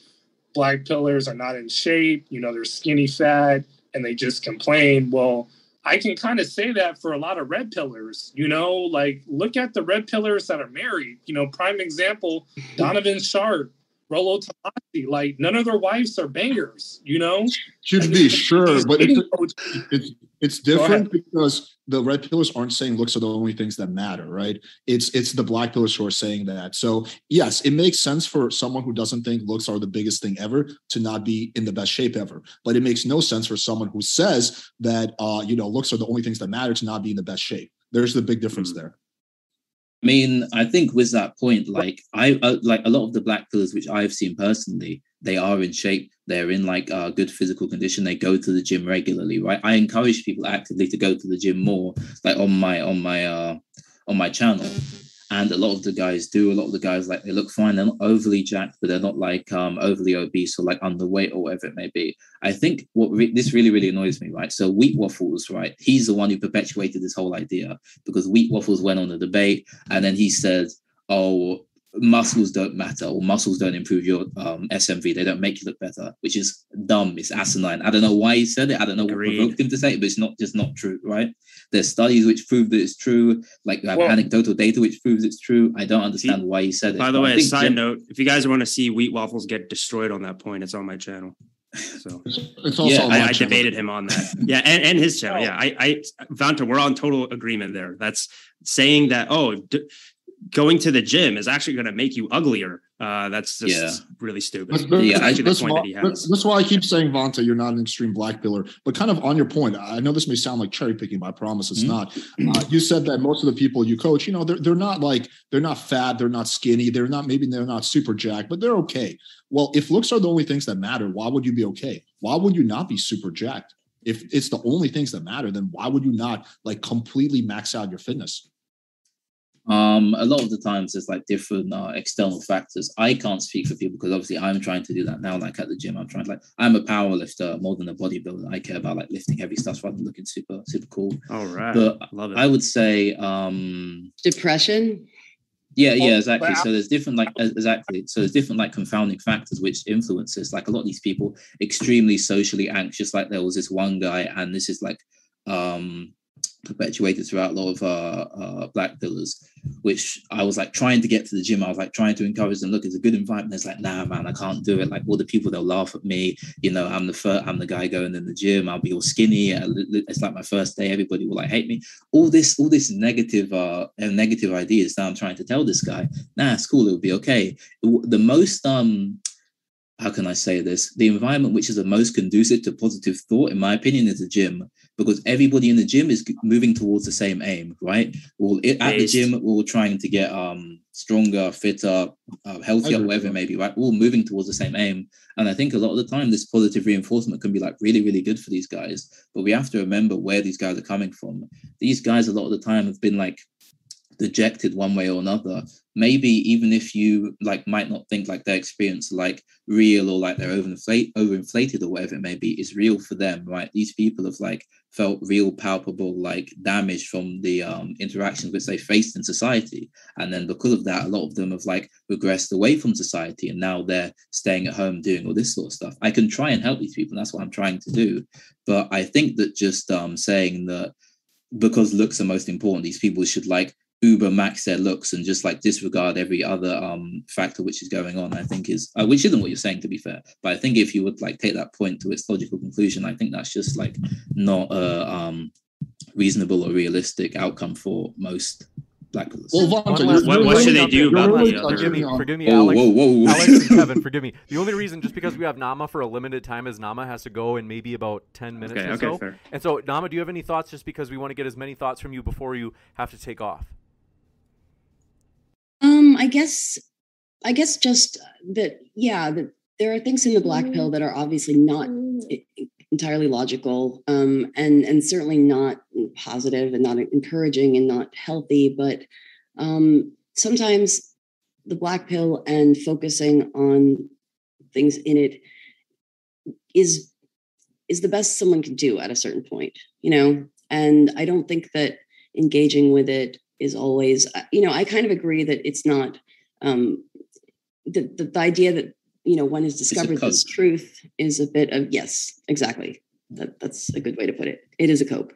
Speaker 7: black pillars are not in shape. You know, they're skinny fat. and they just complain. Well, I can kind of say that for a lot of red pillars, you know, like look at the red pillars that are married. You know, prime example, mm-hmm. Donovan Sharpe, Rollo Tomassi, like none of their wives are bangers, you know?
Speaker 2: Should be sure, but it's, it's, it's different because the red pillars aren't saying looks are the only things that matter, right? It's it's the black pillars who are saying that. So yes, it makes sense for someone who doesn't think looks are the biggest thing ever to not be in the best shape ever. But it makes no sense for someone who says that uh, you know looks are the only things that matter to not be in the best shape. There's the big difference mm-hmm. there.
Speaker 5: I mean, I think with that point, like I uh, like a lot of the black pillars which I've seen personally, they are in shape. They're in like uh, good physical condition. They go to the gym regularly, right? I encourage people actively to go to the gym more, like on my on my uh on my channel and a lot of the guys do. A lot of the guys like they look fine. They're not overly jacked, but they're not like um, overly obese or like underweight or whatever it may be. I think what re- this really really annoys me, right? So Wheat Waffles, right? He's the one who perpetuated this whole idea because Wheat Waffles went on the debate, and then he said, "Oh, muscles don't matter or muscles don't improve your um, SMV. They don't make you look better, which is dumb. It's asinine. I don't know why he said it. I don't know Agreed. what provoked him to say it, but it's not just not true, right? There's studies which prove that it's true, like well, anecdotal data which proves it's true. I don't understand he, why he said it.
Speaker 4: By the way, side Jim, note, if you guys want to see wheat waffles get destroyed on that point, it's on my channel. So
Speaker 2: it's also
Speaker 4: yeah, I, I debated him on that. Yeah, and, and his channel. Yeah, I, I Vanta, we're on total agreement there. That's saying that oh, d- going to the gym is actually going to make you uglier. Uh, that's just yeah. really stupid. That's,
Speaker 2: that's, yeah, actually, that's, why, that's, that's, why I keep saying, Vanta, you're not an extreme black pillar. But kind of on your point, I know this may sound like cherry picking, but I promise it's mm-hmm. not. Uh, you said that most of the people you coach, you know, they're, they're not like, they're not fat, they're not skinny, they're not, maybe they're not super jacked, but they're okay. Well, if looks are the only things that matter, why would you be okay? Why would you not be super jacked? If it's the only things that matter, then why would you not like completely max out your fitness?
Speaker 5: Um, a lot of the times there's like different uh, external factors. I can't speak for people because obviously I'm trying to do that now. Like at the gym, I'm trying to like I'm a power lifter more than a bodybuilder. I care about like lifting heavy stuff rather than looking super super cool.
Speaker 4: All right,
Speaker 5: but love it. I would say um
Speaker 6: depression.
Speaker 5: Yeah, yeah, exactly. So there's different like exactly. So there's different like confounding factors which influences. Like a lot of these people extremely socially anxious. Like there was this one guy, and this is like um perpetuated throughout a lot of uh, uh, black pillars, which I was like trying to get to the gym. I was like trying to encourage them. Look, it's a good environment. It's like, nah, man, I can't do it. Like all the people, they'll laugh at me. You know, I'm the first, I'm the guy going in the gym. I'll be all skinny. It's like my first day. Everybody will like hate me. All this, all this negative, uh, negative ideas that I'm trying to tell this guy. Nah, it's cool. It'll be okay. The most um how can I say this? The environment which is the most conducive to positive thought, in my opinion, is the gym because everybody in the gym is moving towards the same aim, right? Well, at the gym, we're all trying to get um, stronger, fitter, uh, healthier, whatever it may be, right? We're all moving towards the same aim. And I think a lot of the time, this positive reinforcement can be like really, really good for these guys. But we have to remember where these guys are coming from. These guys, a lot of the time, have been like dejected one way or another. Maybe even if you like might not think like their experience like real or like they're overinflate overinflated or whatever it may be is real for them right? These people have like felt real palpable like damage from the um, interactions which they faced in society. And then because of that a lot of them have like regressed away from society and now they're staying at home doing all this sort of stuff. I can try and help these people and that's what i'm trying to do. But i think that just um, saying that because looks are most important these people should like uber max their looks and just like disregard every other um factor which is going on i think is uh, which isn't what you're saying to be fair but i think if you would like take that point to its logical conclusion i think that's just like not a um reasonable or realistic outcome for most black pillars.
Speaker 4: Well, Vanta, what, what, what should they do about really the
Speaker 1: Forgive me, forgive me, Alex. Whoa, whoa, whoa. Alex and Kevin, forgive me. The only reason, just because we have Nama for a limited time, is Nama has to go in maybe about ten minutes okay, or okay, so. Fair. And so, Nama, do you have any thoughts? Just because we want to get as many thoughts from you before you have to take off.
Speaker 6: Um, I guess, I guess just that, yeah, that there are things in the black pill that are obviously not entirely logical, um, and and certainly not positive and not encouraging and not healthy. But um, sometimes the black pill and focusing on things in it is is the best someone can do at a certain point, you know. And I don't think that engaging with it is always uh, you know i kind of agree that it's not um the, the, the idea that you know one has discovered this truth is a bit of yes exactly that, that's a good way to put it. It is a cope.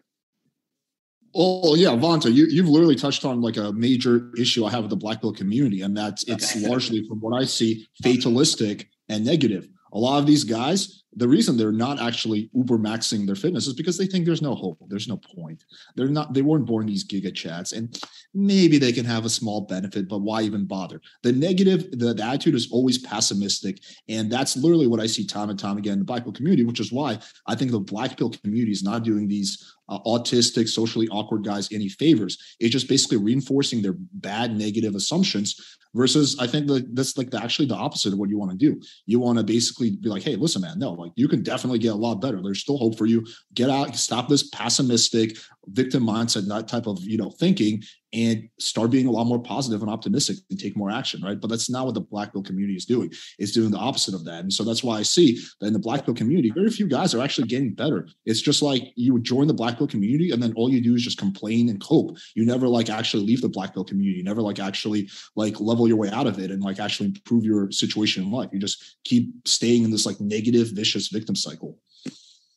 Speaker 2: Oh yeah, Vanta, you, you've literally touched on like a major issue I have with the black pill community, and that's it's largely, from what I see, fatalistic and negative. A lot of these guys, the reason they're not actually uber maxing their fitness is because they think there's no hope there's no point. They're not they weren't born these giga chads and maybe they can have a small benefit but why even bother? The negative the, the attitude is always pessimistic and that's literally what i see time and time again in the black pill community which is why i think the black pill community is not doing these uh, autistic socially awkward guys any favors. It's just basically reinforcing their bad negative assumptions versus i think that that's like the, actually the opposite of what you want to do. You want to basically be like hey listen man no like you can definitely get a lot better. There's still hope for you. Get out, stop this pessimistic victim mindset, and that type of you know thinking, and start being a lot more positive and optimistic and take more action, right? But that's not what the black pill community is doing. It's doing the opposite of that. And so that's why I see that in the black pill community, very few guys are actually getting better. It's just like you would join the black pill community and then all you do is just complain and cope. You never like actually leave the black pill community. You never like actually like level your way out of it and like actually improve your situation in life. You just keep staying in this like negative, vicious victim cycle.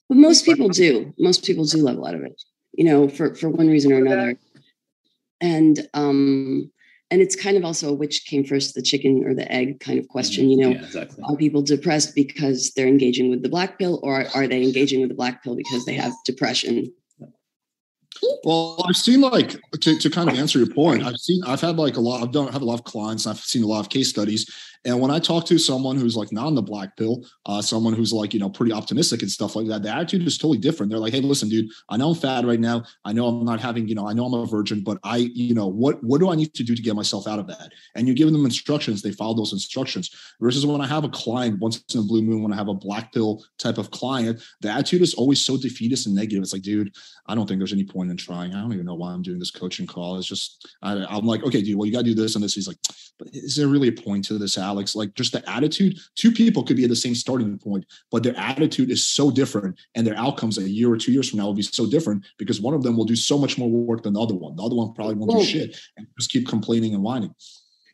Speaker 6: But most people do. Most people do level out of it, you know, for, for one reason or another and um and it's kind of also which came first the chicken or the egg kind of question you know yeah, exactly. are people depressed because they're engaging with the black pill or are they engaging with the black pill because they have depression
Speaker 2: well, I've seen like to, to kind of answer your point. I've seen I've had like a lot. I've done have a lot of clients. I've seen a lot of case studies, and when I talk to someone who's like not on the black pill, uh, someone who's like, you know, pretty optimistic and stuff like that, the attitude is totally different. They're like, hey, listen, dude, I know I'm fat right now. I know I'm not having, you know, I know I'm a virgin, but I, you know, what what do I need to do to get myself out of that? And you're giving them instructions, they follow those instructions. Versus when I have a client once in a blue moon, when I have a black pill type of client, the attitude is always so defeatist and negative. It's like, dude, I don't think there's any point in trying. I don't even know why I'm doing this coaching call. It's just I, I'm like, okay, dude, well, you gotta do this and this. He's like, but is there really a point to this, Alex? Like just the attitude, two people could be at the same starting point, but their attitude is so different and their outcomes a year or two years from now will be so different because one of them will do so much more work than the other one. The other one probably won't well, do shit and just keep complaining and whining.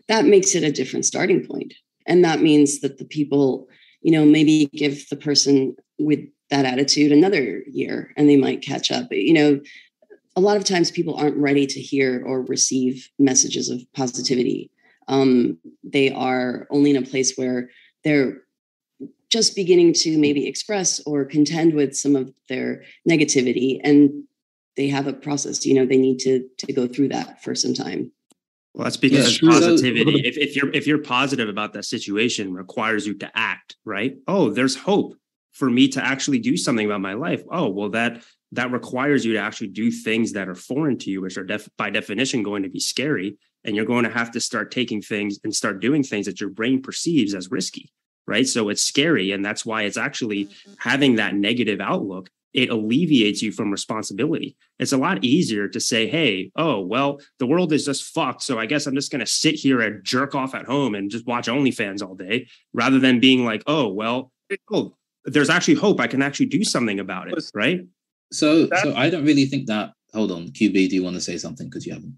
Speaker 6: That makes it a different starting point. And that means that the people, you know, maybe give the person with that attitude another year and they might catch up. You know, a lot of times people aren't ready to hear or receive messages of positivity um, they are only in a place where they're just beginning to maybe express or contend with some of their negativity and they have a process you know they need to to go through that for some time.
Speaker 4: Well that's because yeah, positivity. If, if you're if you're positive about that situation requires you to act right? Oh there's hope for me to actually do something about my life. Oh well that that requires you to actually do things that are foreign to you which are def- by definition going to be scary and you're going to have to start taking things and start doing things that your brain perceives as risky right? So it's scary and that's why it's actually having that negative outlook it alleviates you from responsibility. It's a lot easier to say hey oh well the world is just fucked so i guess i'm just going to sit here and jerk off at home and just watch onlyfans all day rather than being like oh well oh, there's actually hope i can actually do something about it right?
Speaker 5: So so i don't really think that hold on qb do you want to say something? Because you haven't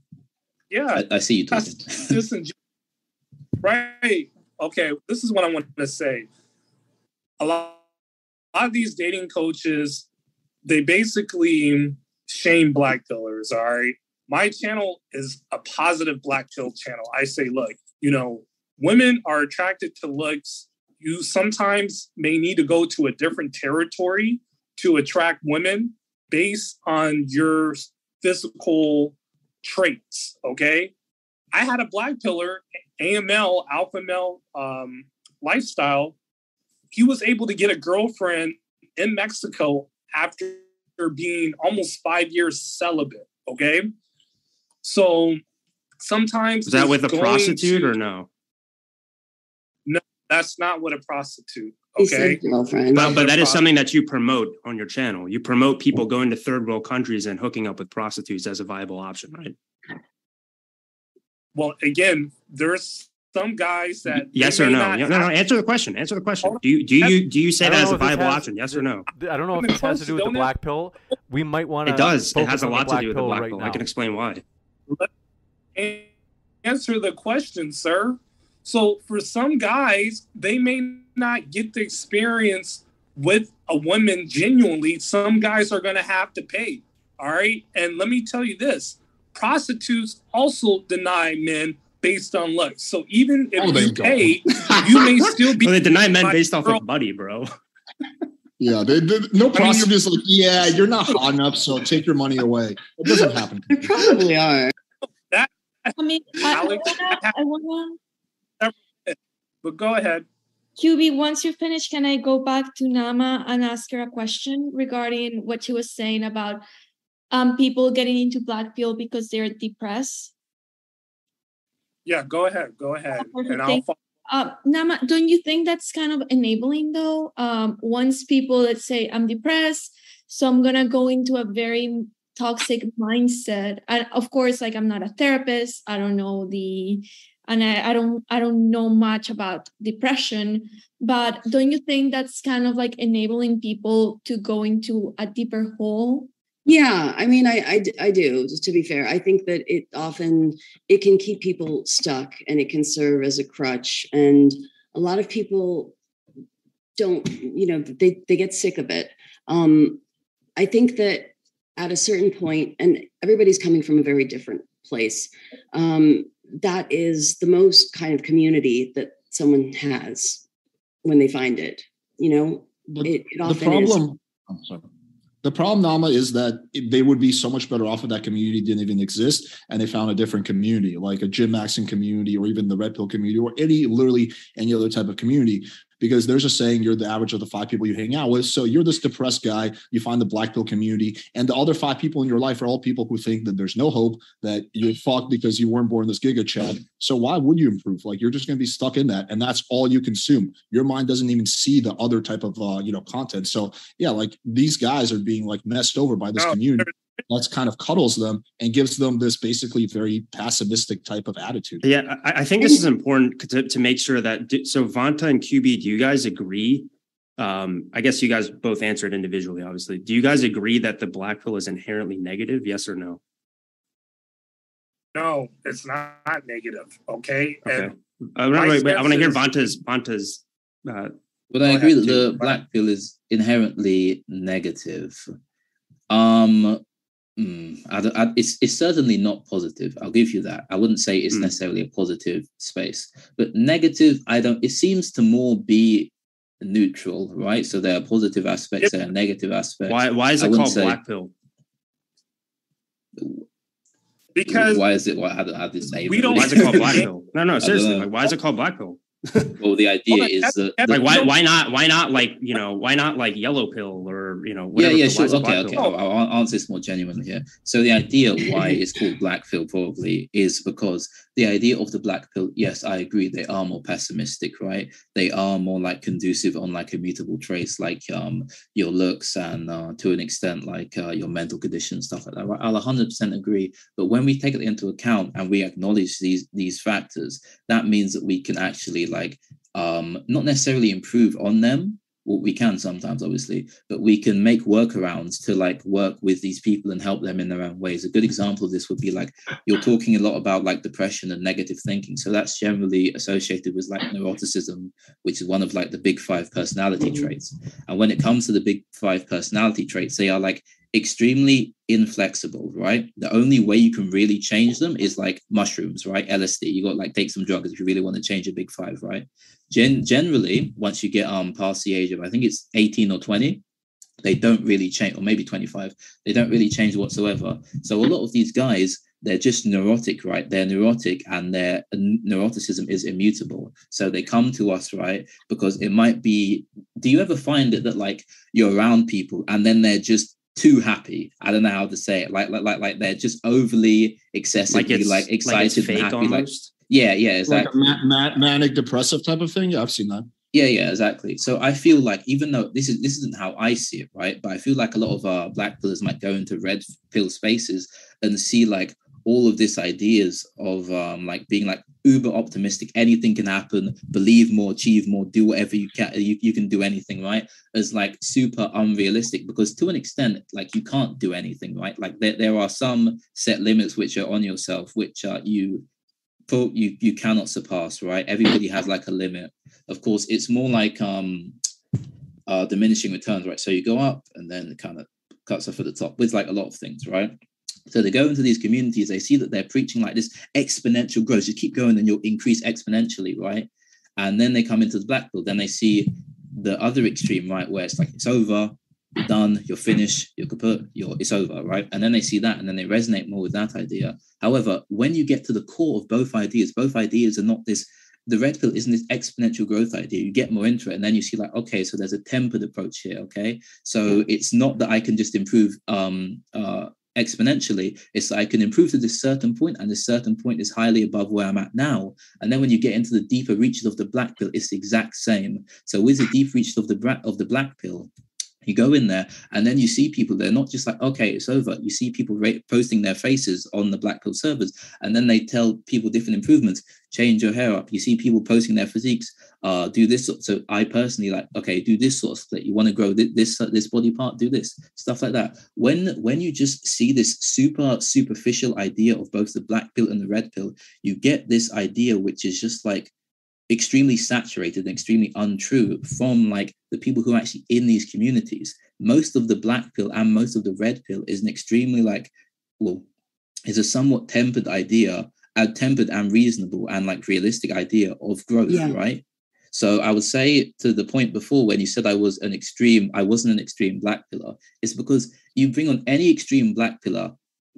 Speaker 8: yeah,
Speaker 5: I, I see you talking.
Speaker 8: right. Okay, this is what I want to say. A lot, a lot of these dating coaches, they basically shame black pillars. All right. My channel is a positive black pill channel. I say, look, you know, women are attracted to looks. You sometimes may need to go to a different territory to attract women based on your physical traits. Okay. I had a black pillar, AML, alpha male um, lifestyle. He was able to get a girlfriend in Mexico after being almost five years celibate. Okay. So sometimes.
Speaker 4: Is that with a prostitute to, or no?
Speaker 8: No, that's not what a prostitute. Okay.
Speaker 4: But, but that is something that you promote on your channel. You promote people going to third world countries and hooking up with prostitutes as a viable option, right?
Speaker 8: Well, again, there's some guys that
Speaker 4: yes or no? no, no. Answer the question. Answer the question. Oh, do you do you do you say that as a viable has, option? Yes or no?
Speaker 1: I don't know if it has to do with the black pill. We might want to.
Speaker 4: It does. It has a lot to do with the black pill. I can explain why.
Speaker 8: Answer the question, sir. So for some guys, they may not get the experience with a woman genuinely, some guys are going to have to pay. All right. And let me tell you this prostitutes also deny men based on looks. So even if
Speaker 2: Oh,
Speaker 8: you
Speaker 2: they
Speaker 8: pay, you may still be.
Speaker 4: Well, they deny men
Speaker 8: my
Speaker 4: based off
Speaker 8: girl.
Speaker 4: of money, bro.
Speaker 2: Yeah, they, they, no prostitute is like, yeah, you're not hot enough, so take your money away. It doesn't happen.
Speaker 6: Probably are.
Speaker 8: That,
Speaker 3: I mean, I, I
Speaker 8: Alex,
Speaker 3: wanna, I wanna,
Speaker 8: but go ahead.
Speaker 3: QB, once you finish, can I go back to Nama and ask her a question regarding what she was saying about um people getting into black pill because they're depressed?
Speaker 8: Yeah, go ahead. Go ahead. And I'll follow.
Speaker 3: Uh, Nama, don't you think that's kind of enabling though? Um, once people, let's say, I'm depressed, so I'm gonna go into a very toxic mindset. And of course, like I'm not a therapist, I don't know the, and I, I don't, I don't know much about depression. But don't you think that's kind of like enabling people to go into a deeper hole?
Speaker 6: Yeah, I mean, I, I do. Just to be fair, I think that it often it can keep people stuck, and it can serve as a crutch. And a lot of people don't, you know, they they get sick of it. Um, I think that at a certain point, and everybody's coming from a very different place. Um, that is the most kind of community that someone has when they find it. You know, it, it
Speaker 2: the
Speaker 6: often is.
Speaker 2: problem I'm sorry. the problem nama is that it- they would be so much better off if that community didn't even exist and they found a different community like a gym maxing community or even the red pill community or any literally any other type of community because there's a saying you're the average of the five people you hang out with. So you're this depressed guy you find the black pill community and the other five people in your life are all people who think that there's no hope that you're fucked because you weren't born this giga chad so why would you improve? Like you're just going to be stuck in that and that's all you consume. Your mind doesn't even see the other type of uh you know content. So yeah like these guys are being like messed over by this
Speaker 8: No,
Speaker 2: community that's kind of cuddles them and gives them this basically very pessimistic type of attitude
Speaker 4: Yeah, I, I think this is important to, to make sure that. So Vanta and QB, do you guys agree? Um, I guess you guys both answered individually. Obviously, do you guys agree that the black pill is inherently negative? Yes or no?
Speaker 8: No, it's not negative. Okay.
Speaker 4: Okay.
Speaker 8: And
Speaker 4: Uh,
Speaker 8: my
Speaker 4: wait, wait, wait, I want to hear
Speaker 8: stance
Speaker 4: Vanta's Vanta's. Uh,
Speaker 5: But I agree that the black pill is inherently negative. Um, mm, I don't- I- it's it's certainly not positive. I'll give you that. I wouldn't say it's
Speaker 4: Hmm.
Speaker 5: necessarily a positive space, but negative. I don't. It seems to more be neutral, right? So there are positive aspects, there are negative aspects.
Speaker 4: why why is it called
Speaker 5: say-
Speaker 4: black pill?
Speaker 8: because
Speaker 5: why is it? Why how, how this name?
Speaker 8: We don't-
Speaker 4: Why is it called black pill? No, no, seriously. Like, why is it called black pill?
Speaker 5: Well, the idea
Speaker 8: Well,
Speaker 5: is
Speaker 8: that's-
Speaker 5: that
Speaker 8: that's-
Speaker 4: Like, why why not why not like you know why not like yellow pill or you know
Speaker 5: yeah,
Speaker 4: whatever
Speaker 5: yeah,
Speaker 4: pill? Why
Speaker 5: sure. Okay, okay.
Speaker 4: pill?
Speaker 5: I'll, I'll answer this more genuinely here. So the idea why it's called black pill probably is because the idea of the black pill. Yes, I agree. They are more pessimistic, right? They are more like conducive on like immutable traits, like um your looks and uh, to an extent like uh, your mental condition stuff like that. Right? I'll 100% agree. But when we take it into account and we acknowledge these these factors, that means that we can actually like um not necessarily improve on them we can sometimes obviously but we can make workarounds to like work with these people and help them in their own ways. A good example of this would be like you're talking a lot about like depression and negative thinking. So that's generally associated with like neuroticism which is one of like the big five personality mm-hmm. traits. And when it comes to the big five personality traits they are like extremely inflexible right? The only way you can really change them is like mushrooms right? Lsd you got like take some drugs if you really want to change a big five right? Gen- generally once you get um past the age of i think it's 18 or 20 they don't really change or maybe 25 they don't really change whatsoever. So a lot of these guys they're just neurotic right? They're neurotic and their neuroticism is immutable. So they come to us right? Because it might be do you ever find it that like you're around people and then they're just too happy i don't know how to say it like like like, like they're just overly excessively
Speaker 4: Like it's
Speaker 5: like,
Speaker 4: like it's
Speaker 5: excited
Speaker 4: fake
Speaker 5: and happy like
Speaker 4: almost.
Speaker 5: yeah yeah
Speaker 2: like a ma- ma- manic depressive type of thing yeah i've seen that
Speaker 5: yeah, yeah, exactly. So I feel like even though this is this isn't how I see it, right? But I feel like a lot of uh, black pillars might go into red pill spaces and see like all of these ideas of um, like being like uber optimistic, anything can happen, believe more, achieve more, do whatever you can, you, you can do anything, right? As like super unrealistic because to an extent, like you can't do anything, right? Like there, there are some set limits which are on yourself, which are you you you cannot surpass, right? Everybody has like a limit. Of course, it's more like um uh, diminishing returns, right? So you go up and then it kind of cuts off at the top with like a lot of things, right? So they go into these communities, they see that they're preaching like this exponential growth. Just keep going and you'll increase exponentially, right? And then they come into the black pill, then they see the other extreme, right, where it's like it's over, you're done, you're finished, you're kaput, you're it's over, right? And then they see that and then they resonate more with that idea. However, when you get to the core of both ideas, both ideas are not this the red pill isn't this exponential growth idea. You get more into it, and then you see like, okay, so there's a tempered approach here. Okay, so it's not that I can just improve um, uh, exponentially. It's that I can improve to this certain point, and this certain point is highly above where I'm at now. And then when you get into the deeper reaches of the black pill, it's the exact same. So with the deep reaches of the bra- of the black pill, you go in there and then you see people they're not just like okay it's over. You see people ra- posting their faces on the black pill servers and then they tell people different improvements. Change your hair up. You see people posting their physiques uh do this so i personally like okay do this sort of split you want to grow this this, this body part? Do this. Stuff like that. When when you just see this super superficial idea of both the black pill and the red pill you get this idea which is just like extremely saturated and extremely untrue from like the people who are actually in these communities. Most of the black pill and most of the red pill is an extremely like, well, is a somewhat tempered idea, a tempered and reasonable and like realistic idea of growth, yeah. right? So I would say to the point before when you said I was an extreme, I wasn't an extreme black pillar, it's because you bring on any extreme black pillar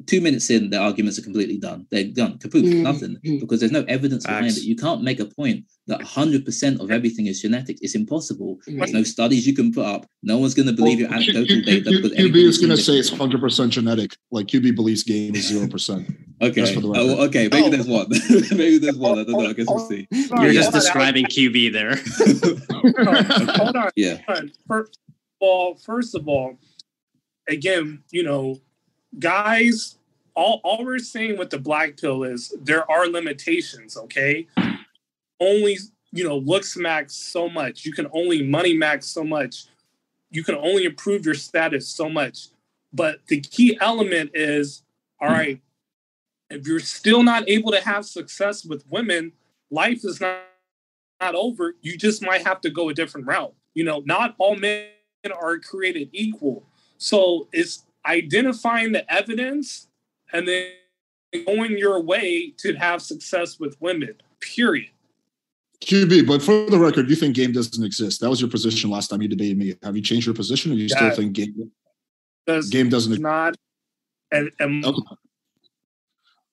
Speaker 5: two minutes in, their arguments are completely done. They're done, kaput, mm-hmm. nothing, because there's no evidence Facts. behind it. You can't make a point that 100% of everything is genetic. It's impossible. Right. There's no studies you can put up. No one's going to believe well, your anecdotal Q, data.
Speaker 2: Q, QB is going to say it's 100% genetic. Like QB believes game is 0%.
Speaker 5: okay. Oh, okay. Maybe oh. there's one. maybe there's one. I don't know. I guess we'll see.
Speaker 4: You're just describing QB there.
Speaker 8: Hold on.
Speaker 5: Yeah.
Speaker 8: First of all, first of all, again, you know, guys, all, all we're saying with the black pill is there are limitations, okay? Only, you know, looks max so much. You can only money max so much. You can only improve your status so much. But the key element is all right, if you're still not able to have success with women, life is not, not over. You just might have to go a different route. You know, not all men are created equal. So it's identifying the evidence and then going your way to have success with women, period.
Speaker 2: QB, but for the record, you think game doesn't exist. That was your position last time you debated me. Have you changed your position or you still think game
Speaker 8: does,
Speaker 2: game doesn't
Speaker 8: exist? Not and, and okay.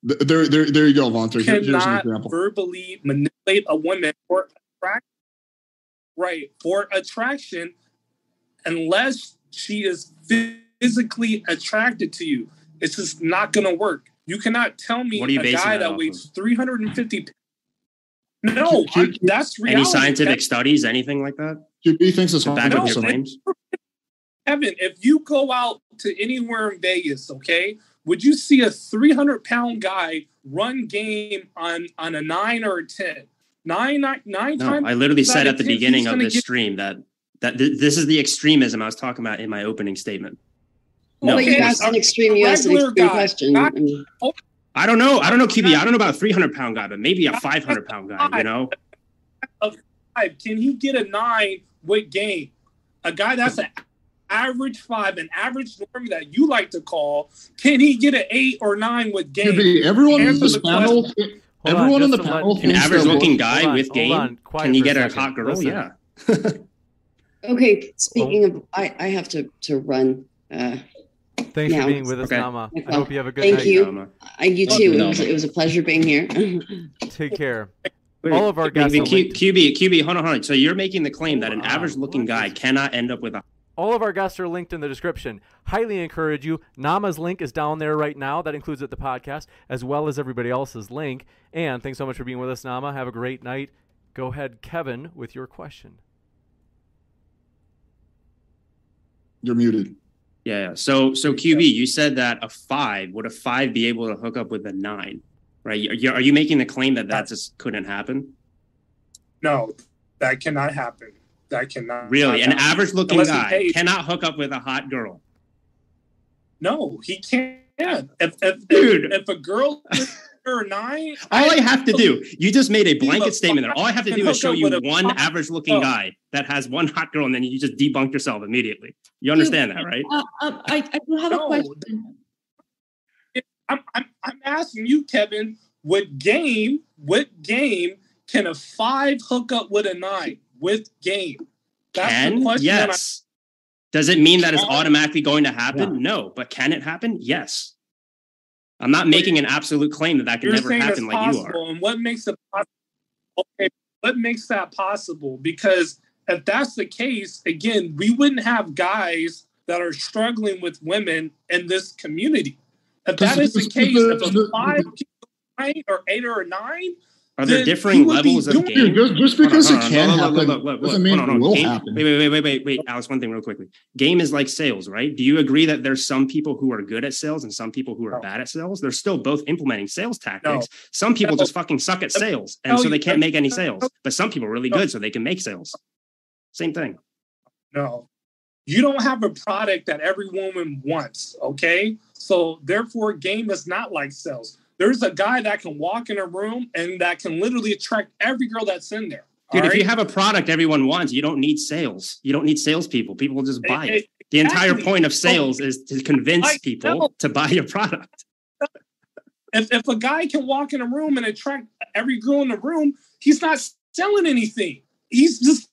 Speaker 2: There, there, there you go, Vanta.
Speaker 8: Here's an example. verbally manipulate a woman for attraction, right? For attraction, unless she is physically attracted to you. It's just not going to work. You cannot tell me what
Speaker 4: a
Speaker 8: guy that weighs 350 no, I, that's reality.
Speaker 4: Any scientific studies, anything like that?
Speaker 2: He thinks it's
Speaker 4: back up your claims.
Speaker 8: Evan, if you go out to anywhere in Vegas, okay, would you see a 300 pound guy run game on on a nine or a 10? Nine, nine, nine
Speaker 4: no,
Speaker 8: times.
Speaker 4: I literally said at the 10, beginning of this get... stream that that th- this is the extremism I was talking about in my opening statement.
Speaker 6: No, well, you asked an extreme. You asked an extreme question. Not,
Speaker 4: I don't know. I don't know, QB. I don't know about a 300 pound guy, but maybe a 500 pound guy, you know? five.
Speaker 8: Can he get a nine with game? A guy that's an average five, an average norm that you like to call, can he get an eight or nine with game?
Speaker 2: QB, everyone in this panel, everyone in the panel,
Speaker 4: an average looking guy on, with game, can he get a, a hot girl? Listen. Yeah.
Speaker 6: okay, speaking of, I, I have to, to run. Uh,
Speaker 1: Thanks yeah, for being with us, okay. Nama. I hope you have a good
Speaker 6: Thank
Speaker 1: night.
Speaker 6: you. Nama. I, you too. It was, it was, a pleasure being here.
Speaker 1: Take care. Wait, All of our guests.
Speaker 4: Q, QB, QB, hold on, hold on. So you're making the claim that an average-looking guy cannot end up with a.
Speaker 1: All of our guests are linked in the description. Highly encourage you. Nama's link is down there right now. That includes at the podcast, as well as everybody else's link. And thanks so much for being with us, Nama. Have a great night. Go ahead, Kevin, with your question.
Speaker 2: You're muted.
Speaker 4: Yeah. So so QB, you said that a five would a five be able to hook up with a nine, right? Are you, are you making the claim that that just couldn't happen?
Speaker 8: No, that cannot happen. That cannot.
Speaker 4: Really, an average looking guy cannot hook up with a hot girl.
Speaker 8: No, he can't. If if, if, if a girl or nine.
Speaker 4: All I have to do, you just made a blanket statement there. All I have to do is show you
Speaker 8: with
Speaker 4: one average looking guy that has one hot girl, and then you just debunk yourself immediately. You understand that, right?
Speaker 3: Uh, um, I, I do have a question.
Speaker 8: I'm, I'm, I'm asking you, Kevin, what game, what game can a five hook up with a nine with game? That's the
Speaker 4: Can
Speaker 8: question. that I-
Speaker 4: yes. Does it mean that it's automatically going to happen? No, but can it happen? Yes. I'm not making an absolute claim that that can never happen like you are.
Speaker 8: possible, and what makes it possible? Okay, what makes that possible? Because if that's the case, again, we wouldn't have guys that are struggling with women in this community. If that is the case, if a five, nine, or eight or nine,
Speaker 4: Are there
Speaker 8: then
Speaker 4: differing
Speaker 8: he would be
Speaker 4: levels of game?
Speaker 2: Just- just because it can
Speaker 4: look, look,
Speaker 2: happen doesn't mean
Speaker 4: on,
Speaker 2: it will
Speaker 4: Game-
Speaker 2: happen.
Speaker 4: Wait, wait, wait, wait, wait, wait, Alex. One thing, real quickly. Game is like sales, right? Do you agree that there's some people who are good at sales and some people who are bad at sales? They're still both implementing sales tactics. Some people
Speaker 8: No.
Speaker 4: just fucking suck at sales, and
Speaker 8: No,
Speaker 4: so they can't make any sales. But some people are really
Speaker 8: no.
Speaker 4: good, so they can make sales. Same thing.
Speaker 8: No. You don't have a product that every woman wants, okay? So therefore, game is not like sales. There's a guy that can walk in a room and that can literally attract every girl that's in there.
Speaker 4: Dude,
Speaker 8: all
Speaker 4: if you have a product everyone wants, you don't need sales. You don't need salespeople. People will just buy it.
Speaker 8: Exactly.
Speaker 4: The entire point of sales is to convince
Speaker 8: I
Speaker 4: people
Speaker 8: know.
Speaker 4: to buy your product.
Speaker 8: if, if a guy can walk in a room and attract every girl in the room, he's not selling anything. He's just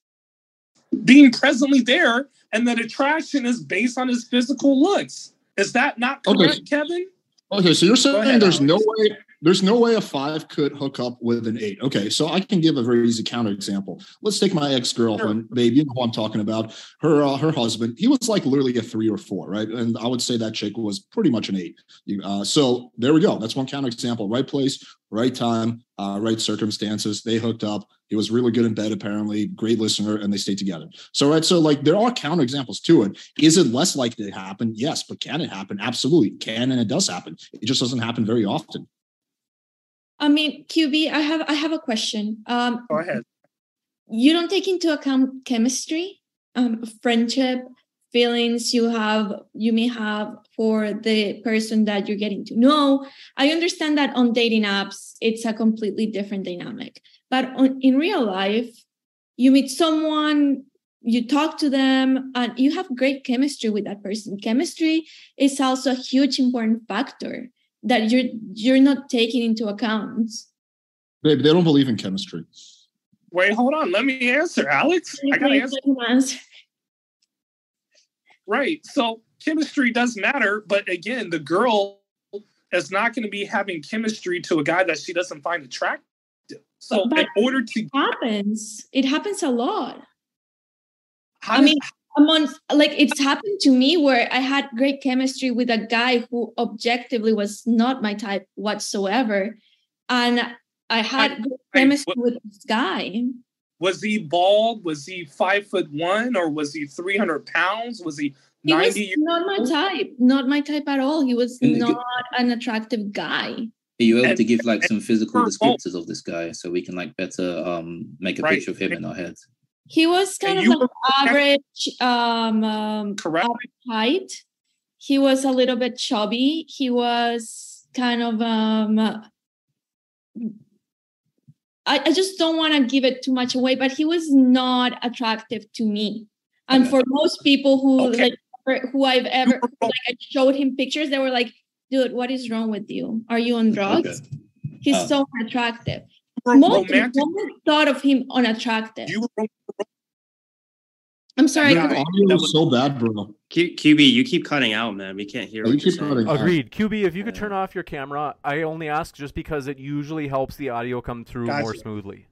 Speaker 8: being presently there, and that attraction is based on his physical looks. Is that not
Speaker 2: Okay.
Speaker 8: correct, Kevin?
Speaker 2: Okay, so you're saying there's no way there's no way a five could hook up with an eight. Okay, so I can give a very easy counter example. Let's take my ex girlfriend, babe. You know who I'm talking about. Her uh, her husband. He was like literally a three or four, right? And I would say that chick was pretty much an eight. Uh, so there we go. That's one counter example. Right place, right time, uh, right circumstances. They hooked up. He was really good in bed, apparently. Great listener, and they stayed together. So right, so like there are counter examples to it. Is it less likely to happen? Yes, but can it happen? Absolutely, It can and it does happen. It just doesn't happen very often.
Speaker 3: I mean, QB, I have I have a question. Um,
Speaker 8: Go ahead.
Speaker 3: you don't take into account chemistry, um, friendship, feelings you have you may have for the person that you're getting to know. I understand that on dating apps it's a completely different dynamic, but on, in real life, you meet someone, you talk to them, and you have great chemistry with that person. Chemistry is also a huge important factor that you're you're not taking into account.
Speaker 2: Babe, they don't believe in chemistry.
Speaker 8: Wait, hold on. Let me answer, Alex. I gotta answer.
Speaker 3: answer.
Speaker 8: Right. So chemistry does matter, but again, the girl is not going to be having chemistry to a guy that she doesn't find attractive. So
Speaker 3: But
Speaker 8: in order to
Speaker 3: it happens, it happens a lot. I mean, among like it's happened to me where I had great chemistry with a guy who objectively was not my type whatsoever, and I had good chemistry with this guy.
Speaker 8: was he bald? Was he five foot one, or was he three hundred pounds? Was he
Speaker 3: He was
Speaker 8: ninety? years
Speaker 3: not my type, not my type at all. He was not an attractive guy.
Speaker 5: Are you able
Speaker 8: And-
Speaker 5: to give like some physical
Speaker 8: for both.
Speaker 5: descriptors of this guy so we can like better um make a
Speaker 8: Right.
Speaker 5: picture of him in our heads?
Speaker 3: He was kind
Speaker 8: And
Speaker 3: of
Speaker 8: you
Speaker 3: like
Speaker 8: were-
Speaker 3: average, um, um,
Speaker 8: Correct.
Speaker 3: average height. He was a little bit chubby. He was kind of um. I, I just don't want to give it too much away, but he was not attractive to me. And
Speaker 5: Okay.
Speaker 3: for most people who
Speaker 8: Okay.
Speaker 3: like who I've ever like I showed him pictures, they were like, "Dude, what is wrong with you? Are you on drugs?" He's
Speaker 5: Oh.
Speaker 3: so
Speaker 8: attractive.
Speaker 3: Most women thought of him unattractive.
Speaker 8: You
Speaker 3: I'm sorry.
Speaker 2: Your
Speaker 3: could-
Speaker 2: audio is so bad, bro.
Speaker 4: Q- QB, you keep cutting out, man. We can't hear
Speaker 2: Oh, you keep
Speaker 4: saying.
Speaker 2: cutting out.
Speaker 1: Agreed. QB, if you could turn off your camera, I only ask just because it usually helps the audio come through more smoothly.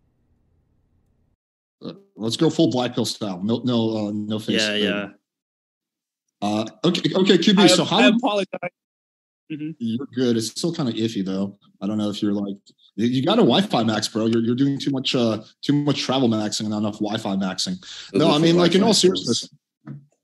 Speaker 2: Uh, Let's go full black pill style. No, no, uh, no face.
Speaker 4: Yeah, yeah.
Speaker 2: Uh, okay, okay, QB.
Speaker 8: I,
Speaker 2: so how
Speaker 8: I apologize. Mhm.
Speaker 2: you're good? It's still kind of iffy though. I don't know if you're like you- you got a Wi-Fi max, bro. You're you're doing too much uh too much travel maxing and not enough Wi-Fi maxing. No, I mean like in all seriousness.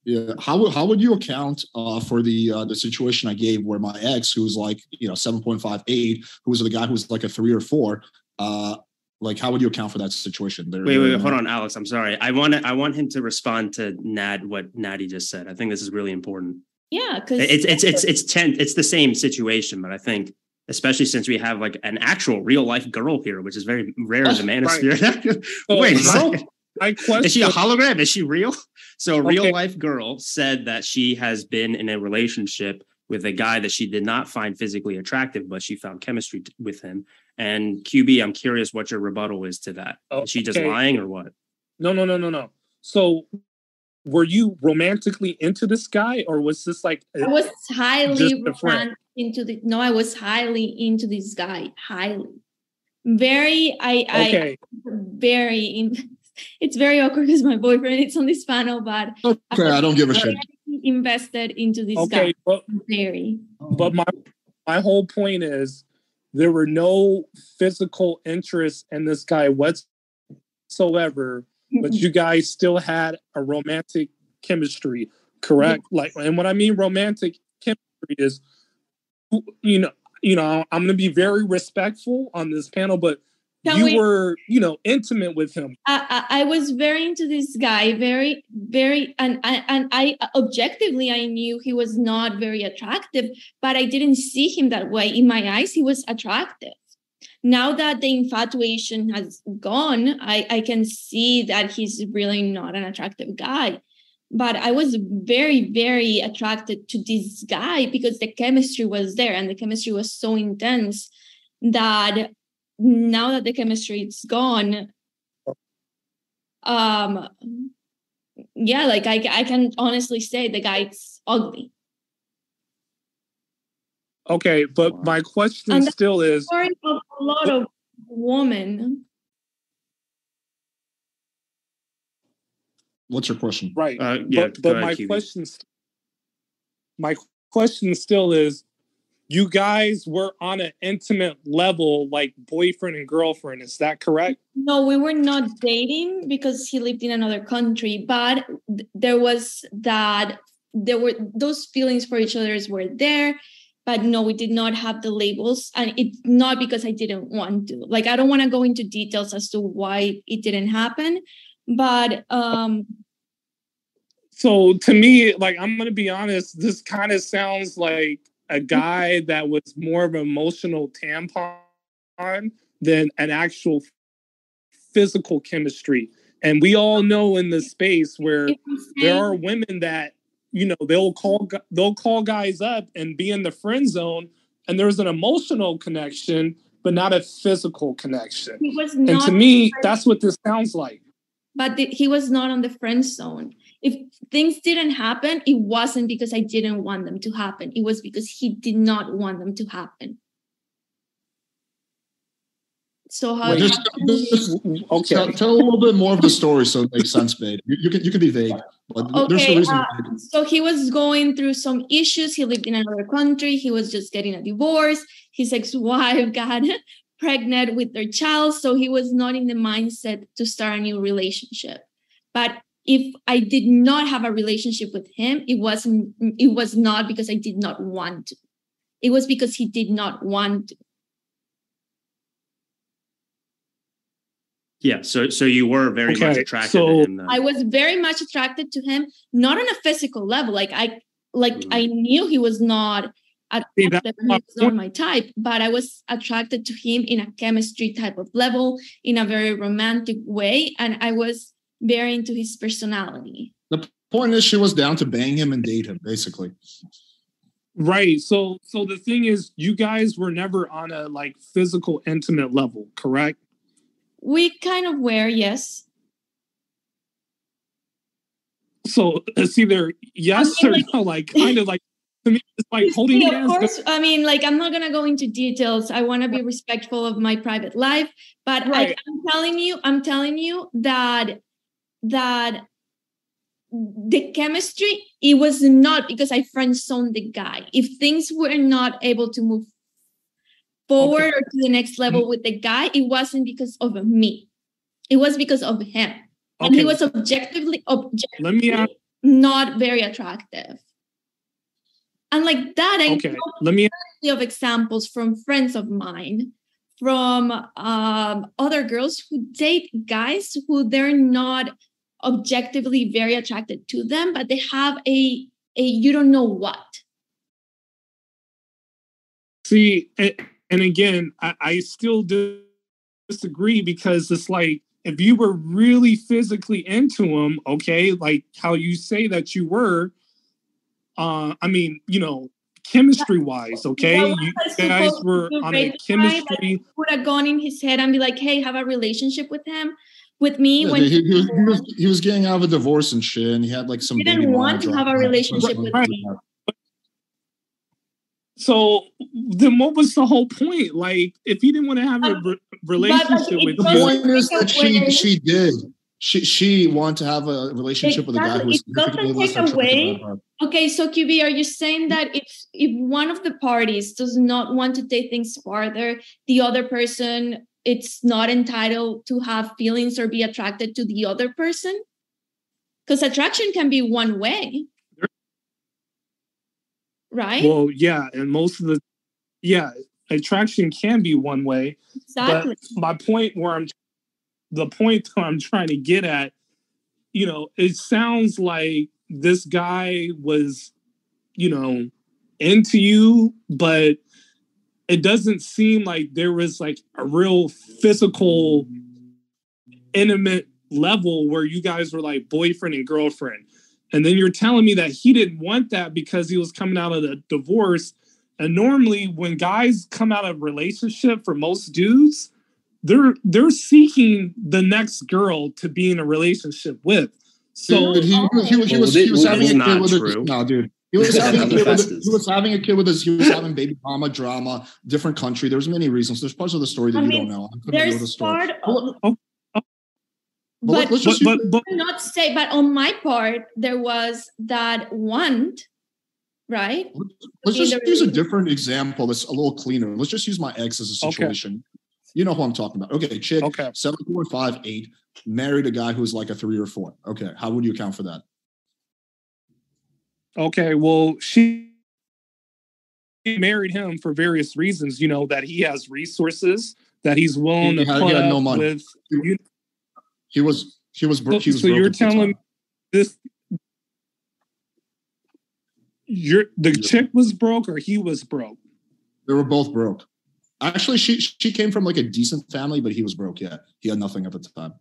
Speaker 2: Yeah, how would how would you account uh, for the uh, the situation I gave where my ex, who was like you know seven point five eight, who was the guy who was like a three or four, uh, like how would you account for that situation? There,
Speaker 4: Wait, wait, wait, hold on, Alex. I'm sorry. I want to, I want him to respond to Nad what Natty just said. I think this is really important.
Speaker 3: Yeah, because
Speaker 4: It's it's it's it's ten. It's the same situation, but I think especially since we have like an actual real life girl here, which is very rare in the oh,
Speaker 8: Right.
Speaker 4: manosphere.
Speaker 8: So
Speaker 4: Wait, a
Speaker 8: now,
Speaker 4: second.
Speaker 8: my question
Speaker 4: is she a hologram? Is she real? So a real
Speaker 8: Okay.
Speaker 4: life girl said that she has been in a relationship with a guy that she did not find physically attractive, but she found chemistry t- with him. And QB, I'm curious what your rebuttal is to that. Is she just
Speaker 8: Okay.
Speaker 4: lying or what?
Speaker 8: No, no, no, no, no. So, were you romantically into this guy, or was this like? a-
Speaker 3: I eh, was highly
Speaker 8: Just a friend.
Speaker 3: romantic into the no, I was highly into this guy. Highly. Very I
Speaker 8: Okay.
Speaker 3: I very in it's very awkward because my boyfriend is on this panel, but
Speaker 2: Okay, I don't give a shit.
Speaker 3: very invested into this
Speaker 8: Okay,
Speaker 3: guy.
Speaker 8: but
Speaker 3: Very.
Speaker 8: but my my whole point is there were no physical interests in this guy whatsoever, but you guys still had a romantic chemistry, correct? Like, and what I mean romantic chemistry is, you know, you know, I'm going to be very respectful on this panel, but
Speaker 3: Can
Speaker 8: you
Speaker 3: we-
Speaker 8: were, you know, intimate with him.
Speaker 3: I, I I was very into this guy, very, very, and and and I objectively I knew he was not very attractive, but I didn't see him that way. In my eyes, he was attractive. Now that the infatuation has gone, I I can see that he's really not an attractive guy. But I was very, very attracted to this guy because the chemistry was there, and the chemistry was so intense that now that the chemistry is gone, um yeah like i i can honestly say the guy's ugly
Speaker 8: Okay, but my question still is
Speaker 3: story of a lot of women
Speaker 2: What's your question?
Speaker 8: Right.
Speaker 4: Uh, yeah,
Speaker 8: but but
Speaker 4: ahead,
Speaker 8: my
Speaker 4: QB.
Speaker 8: question, my question still is, you guys were on an intimate level, like boyfriend and girlfriend. Is that correct?
Speaker 3: no we were not dating because he lived in another country but there was that there were those feelings for each other were there but no we did not have the labels and it's not because i didn't want to like i don't want to go into details as to why it didn't happen but um
Speaker 8: So to me, like I'm gonna be honest, this kind of sounds like a guy that was more of an emotional tampon than an actual physical chemistry. And we all know in the space where there are women that you know they'll call they'll call guys up and be in the friend zone, and there's an emotional connection, but not a physical connection.
Speaker 3: he was
Speaker 8: And to me, that's what this sounds like.
Speaker 3: but the, he was not on the friend zone. If things didn't happen, it wasn't because I didn't want them to happen. It was because he did not want them to happen. So how?
Speaker 2: Well, just- just-
Speaker 8: okay.
Speaker 2: Tell, tell a little bit more of the story so it makes sense, babe. You, you can you can be vague, but there's no reason.
Speaker 3: uh, so he was going through some issues. He lived in another country. He was just getting a divorce. His ex-wife got pregnant with their child, so he was not in the mindset to start a new relationship. But if I did not have a relationship with him, it wasn't. It was not because I did not want to. It was because he did not want to.
Speaker 4: Yeah, so so you were very much attracted
Speaker 8: so-
Speaker 4: to him. Then.
Speaker 3: I was very much attracted to him, not on a physical level. Like I, like mm-hmm. I knew he was not
Speaker 8: See, that's
Speaker 3: attractive he was not my type, but I was attracted to him in a chemistry type of level, in a very romantic way, and I was very into his personality.
Speaker 2: The point is, she was down to bang him and date him, basically.
Speaker 8: Right. So so the thing is you guys were never on a like physical intimate level, correct?
Speaker 3: We kind of were, yes.
Speaker 8: So uh, it's either yes
Speaker 3: I mean,
Speaker 8: or
Speaker 3: like-
Speaker 8: no, like kind of like to me it's like holding
Speaker 3: of
Speaker 8: hands.
Speaker 3: course. I mean, like, I'm not gonna go into details. I want to be respectful of my private life, but I, I'm telling you, I'm telling you that that the chemistry it was not because I friend zoned the guy. If things were not able to move forward or to the next level with the guy, it wasn't because of me. It was because of him, and he was objectively objectively
Speaker 8: Let me ask
Speaker 3: not very attractive. And like that, I
Speaker 8: okay. Let me
Speaker 3: of examples from friends of mine, from um, other girls who date guys who they're not objectively very attracted to them, but they have a a you don't know what.
Speaker 8: see and, and again, I, I still disagree because it's like if you were really physically into him, okay, like how you say that you were, uh, I mean, you know, chemistry wise, okay,
Speaker 3: Well,
Speaker 8: you guys were on a
Speaker 3: the guy, like,
Speaker 8: chemistry.
Speaker 3: Put a gun in his head and be like, "Hey, have a relationship with him, with me."
Speaker 2: Yeah,
Speaker 3: when
Speaker 2: he, he was, he, was, he was getting out of a divorce and shit, and he had like some.
Speaker 3: He didn't want to have a
Speaker 2: drama.
Speaker 3: relationship with me.
Speaker 8: So then, what was the whole point? Like, if he didn't want to have a um, re- relationship with
Speaker 2: The
Speaker 8: you,
Speaker 2: point is that she she did. She she wanted to have a relationship with a guy who was
Speaker 3: Exactly. It doesn't
Speaker 2: significantly less
Speaker 3: take away-
Speaker 2: her.
Speaker 3: Okay, so QB, are you saying that if if one of the parties does not want to take things farther, the other person it's not entitled to have feelings or be attracted to the other person? Because attraction can be one way, right?
Speaker 8: well, yeah, and most of the, yeah, attraction can be one way.
Speaker 3: exactly.
Speaker 8: But my point where I'm, the point that I'm trying to get at, you know, it sounds like this guy was, you know, into you, but it doesn't seem like there was like a real physical, intimate level where you guys were like boyfriend and girlfriend. And then you're telling me that he didn't want that because he was coming out of the divorce. And normally when guys come out of relationship for most dudes, they're they're seeking the next girl to be in a relationship with. So
Speaker 2: Dude, he, he, was- he was he was, he was having a kid with his,
Speaker 4: true.
Speaker 2: no, dude. He was having a
Speaker 5: I'm the
Speaker 2: kid with
Speaker 5: fastest.
Speaker 2: he was having a kid with his he was having baby mama drama, different country. There's many reasons. There's parts of the story that
Speaker 3: I
Speaker 2: you
Speaker 3: mean,
Speaker 2: don't know. I'm familiar with the
Speaker 3: There's
Speaker 2: story.
Speaker 3: part
Speaker 2: Well,
Speaker 3: of, oh,
Speaker 2: But
Speaker 3: but
Speaker 2: let's just
Speaker 8: but but but
Speaker 3: not say, but on my part, there was that want, right?
Speaker 2: Let's just
Speaker 3: the
Speaker 2: use a different example that's a little cleaner. Let's just use my ex as a
Speaker 8: Okay.
Speaker 2: situation. You know who I'm talking about. Okay, chick,
Speaker 8: Okay.
Speaker 2: seven four five eight, married a guy who's like a three or four. Okay, how would you account for that?
Speaker 8: Okay, well, she married him for various reasons. You know that he has resources that he's willing
Speaker 2: He
Speaker 8: to
Speaker 2: had-
Speaker 8: put
Speaker 2: he had no money.
Speaker 8: with. You,
Speaker 2: He was he was bro-
Speaker 8: so
Speaker 2: he was
Speaker 8: so
Speaker 2: broke
Speaker 8: you're
Speaker 2: at the time.
Speaker 8: telling this? You're the chick was broke or he was broke.
Speaker 2: They were both broke. Actually, she she came from like a decent family, but he was broke. Yeah, he had nothing at the time.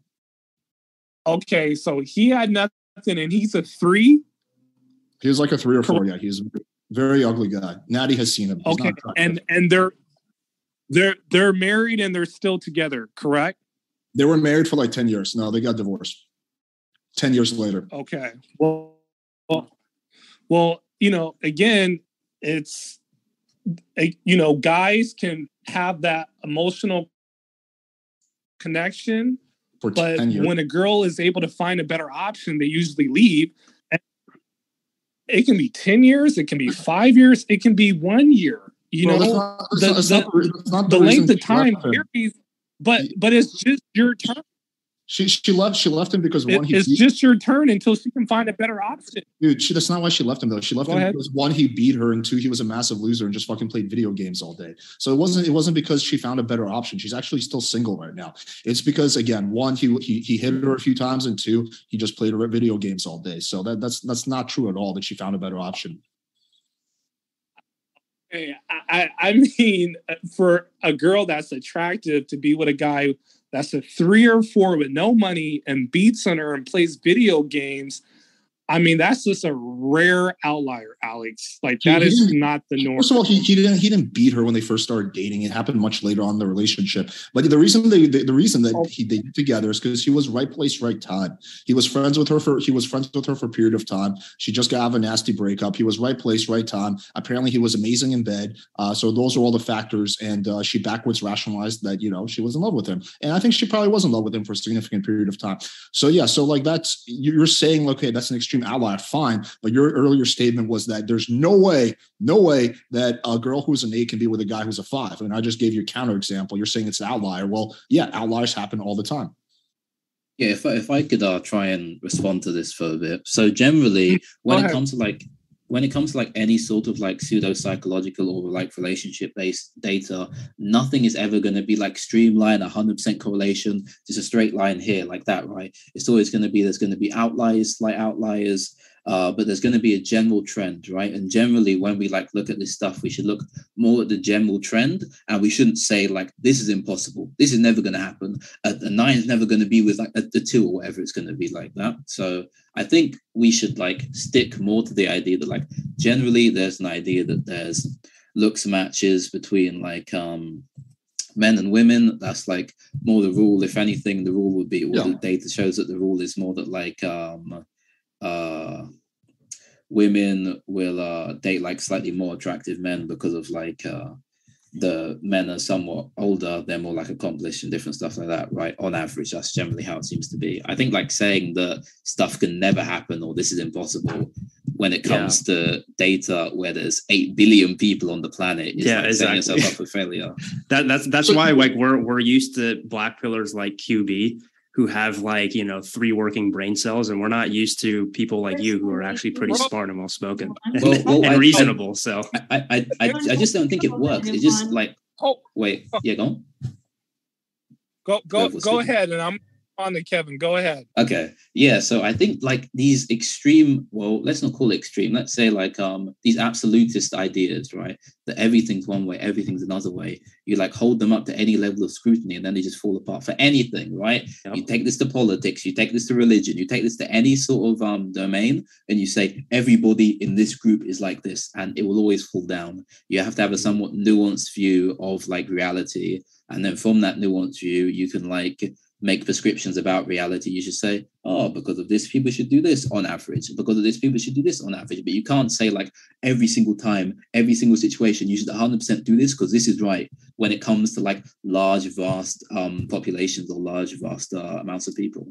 Speaker 8: Okay, so he had nothing and he's a three.
Speaker 2: He was like a three or four. Yeah, he's a very ugly guy. Natty has seen him. He's
Speaker 8: Okay, and and they're they're they're married and they're still together, correct?
Speaker 2: They were married for like ten years. No, they got divorced. Ten years later.
Speaker 8: Okay. Well, well, well, you know, again, it's you know, guys can have that emotional connection,
Speaker 2: For
Speaker 8: but
Speaker 2: 10 years.
Speaker 8: when a girl is able to find a better option, they usually leave. And It can be 10 years, it can be five years, it can be one year. You
Speaker 2: Well,
Speaker 8: know,
Speaker 2: not-
Speaker 8: the,
Speaker 2: not-
Speaker 8: the-
Speaker 2: not the
Speaker 8: the length of time varies, but but it's just your turn.
Speaker 2: She she left she left him because one
Speaker 8: It-
Speaker 2: he
Speaker 8: it's
Speaker 2: beat,
Speaker 8: just your turn until she can find a better option.
Speaker 2: dude. She, that's not why she left him though. She left
Speaker 8: Go
Speaker 2: him
Speaker 8: ahead.
Speaker 2: because one he beat her and two he was a massive loser and just fucking played video games all day. So it wasn't it wasn't because she found a better option. She's actually still single right now. It's because again one he he he hit her a few times and two he just played her video games all day. So that that's that's not true at all. That she found a better option.
Speaker 8: I, I I mean, uh, for a girl that's attractive to be with a guy that's a three or four with no money and beats on her and plays video games, I mean, that's just a rare outlier, Alex. Like
Speaker 2: He-
Speaker 8: that
Speaker 2: he
Speaker 8: is
Speaker 2: didn't-
Speaker 8: the norm.
Speaker 2: First of all, he, he didn't he didn't beat her when they first started dating. It happened much later on in the relationship. But the reason they the, the reason that he they did together is because he was right place, right time. He was friends with her for he was friends with her for a period of time. She just got out of a nasty breakup. He was right place, right time. Apparently, he was amazing in bed. Uh, so those are all the factors. And uh, she backwards rationalized that you know she was in love with him. And I think she probably was in love with him for a significant period of time. So yeah, so like that's you're saying okay, that's an extreme outlier, fine. But your earlier statement was that there's no way, no way that a girl who's an eight can be with a guy who's a five. And I just gave you a counter example. You're saying it's an outlier. Well, yeah, outliers happen all the time.
Speaker 5: Yeah, if I, if I could uh, try and respond to this for a bit. So generally, when it comes to like when it comes to like any sort of like pseudo psychological or like relationship based data, nothing is ever going to be like streamlined, 100% correlation, just a straight line here like that, right? It's always going to be there's going to be outliers, slight outliers. Uh, but there's going to be a general trend, right? And generally, when we like look at this stuff, we should look more at the general trend, and we shouldn't say like this is impossible, this is never going to happen, a, a nine is never going to be with like a, the two or whatever it's going to be like that. So I think we should like stick more to the idea that like generally there's an idea that there's looks matches between like um men and women that's like more the rule if anything the rule would be all
Speaker 2: Yeah.
Speaker 5: the data shows that the rule is more that like um uh women will uh date like slightly more attractive men because of like uh the men are somewhat older they're more like accomplished and different stuff like that right? On average that's generally how it seems to be. I think like saying that stuff can never happen or this is impossible when it comes to data where there's 8 billion people on the planet is
Speaker 4: Yeah,
Speaker 5: like
Speaker 4: exactly.
Speaker 5: setting yourself up for failure.
Speaker 4: That that's that's why like we're we're used to black pillars like QB who have like you know three working brain cells, and we're not used to people like you who are actually pretty smart and well spoken and,
Speaker 5: Well, well,
Speaker 4: and
Speaker 5: I-
Speaker 4: reasonable. so.
Speaker 5: I, I I I just don't think it works. It's just like
Speaker 8: Oh,
Speaker 5: wait yeah go on.
Speaker 8: Go go
Speaker 5: Whoever's
Speaker 8: go ahead, and I'm on to Kevin. Go ahead.
Speaker 5: Okay. Yeah. So I think like these extreme, well, let's not call it extreme. Let's say like um these absolutist ideas, right? That everything's one way, everything's another way. You like hold them up to any level of scrutiny and then they just fall apart for anything, right? You take this to politics, you take this to religion, you take this to any sort of um domain, and you say everybody in this group is like this, and it will always fall down. You have to have a somewhat nuanced view of like reality. And then from that nuanced view, you can like make prescriptions about reality, you should say, oh, because of this, people should do this on average. Because of this, people should do this on average. But you can't say like every single time, every single situation, you should 100% do this because this is right when it comes to like large, vast um, populations or large, vast uh, amounts of people.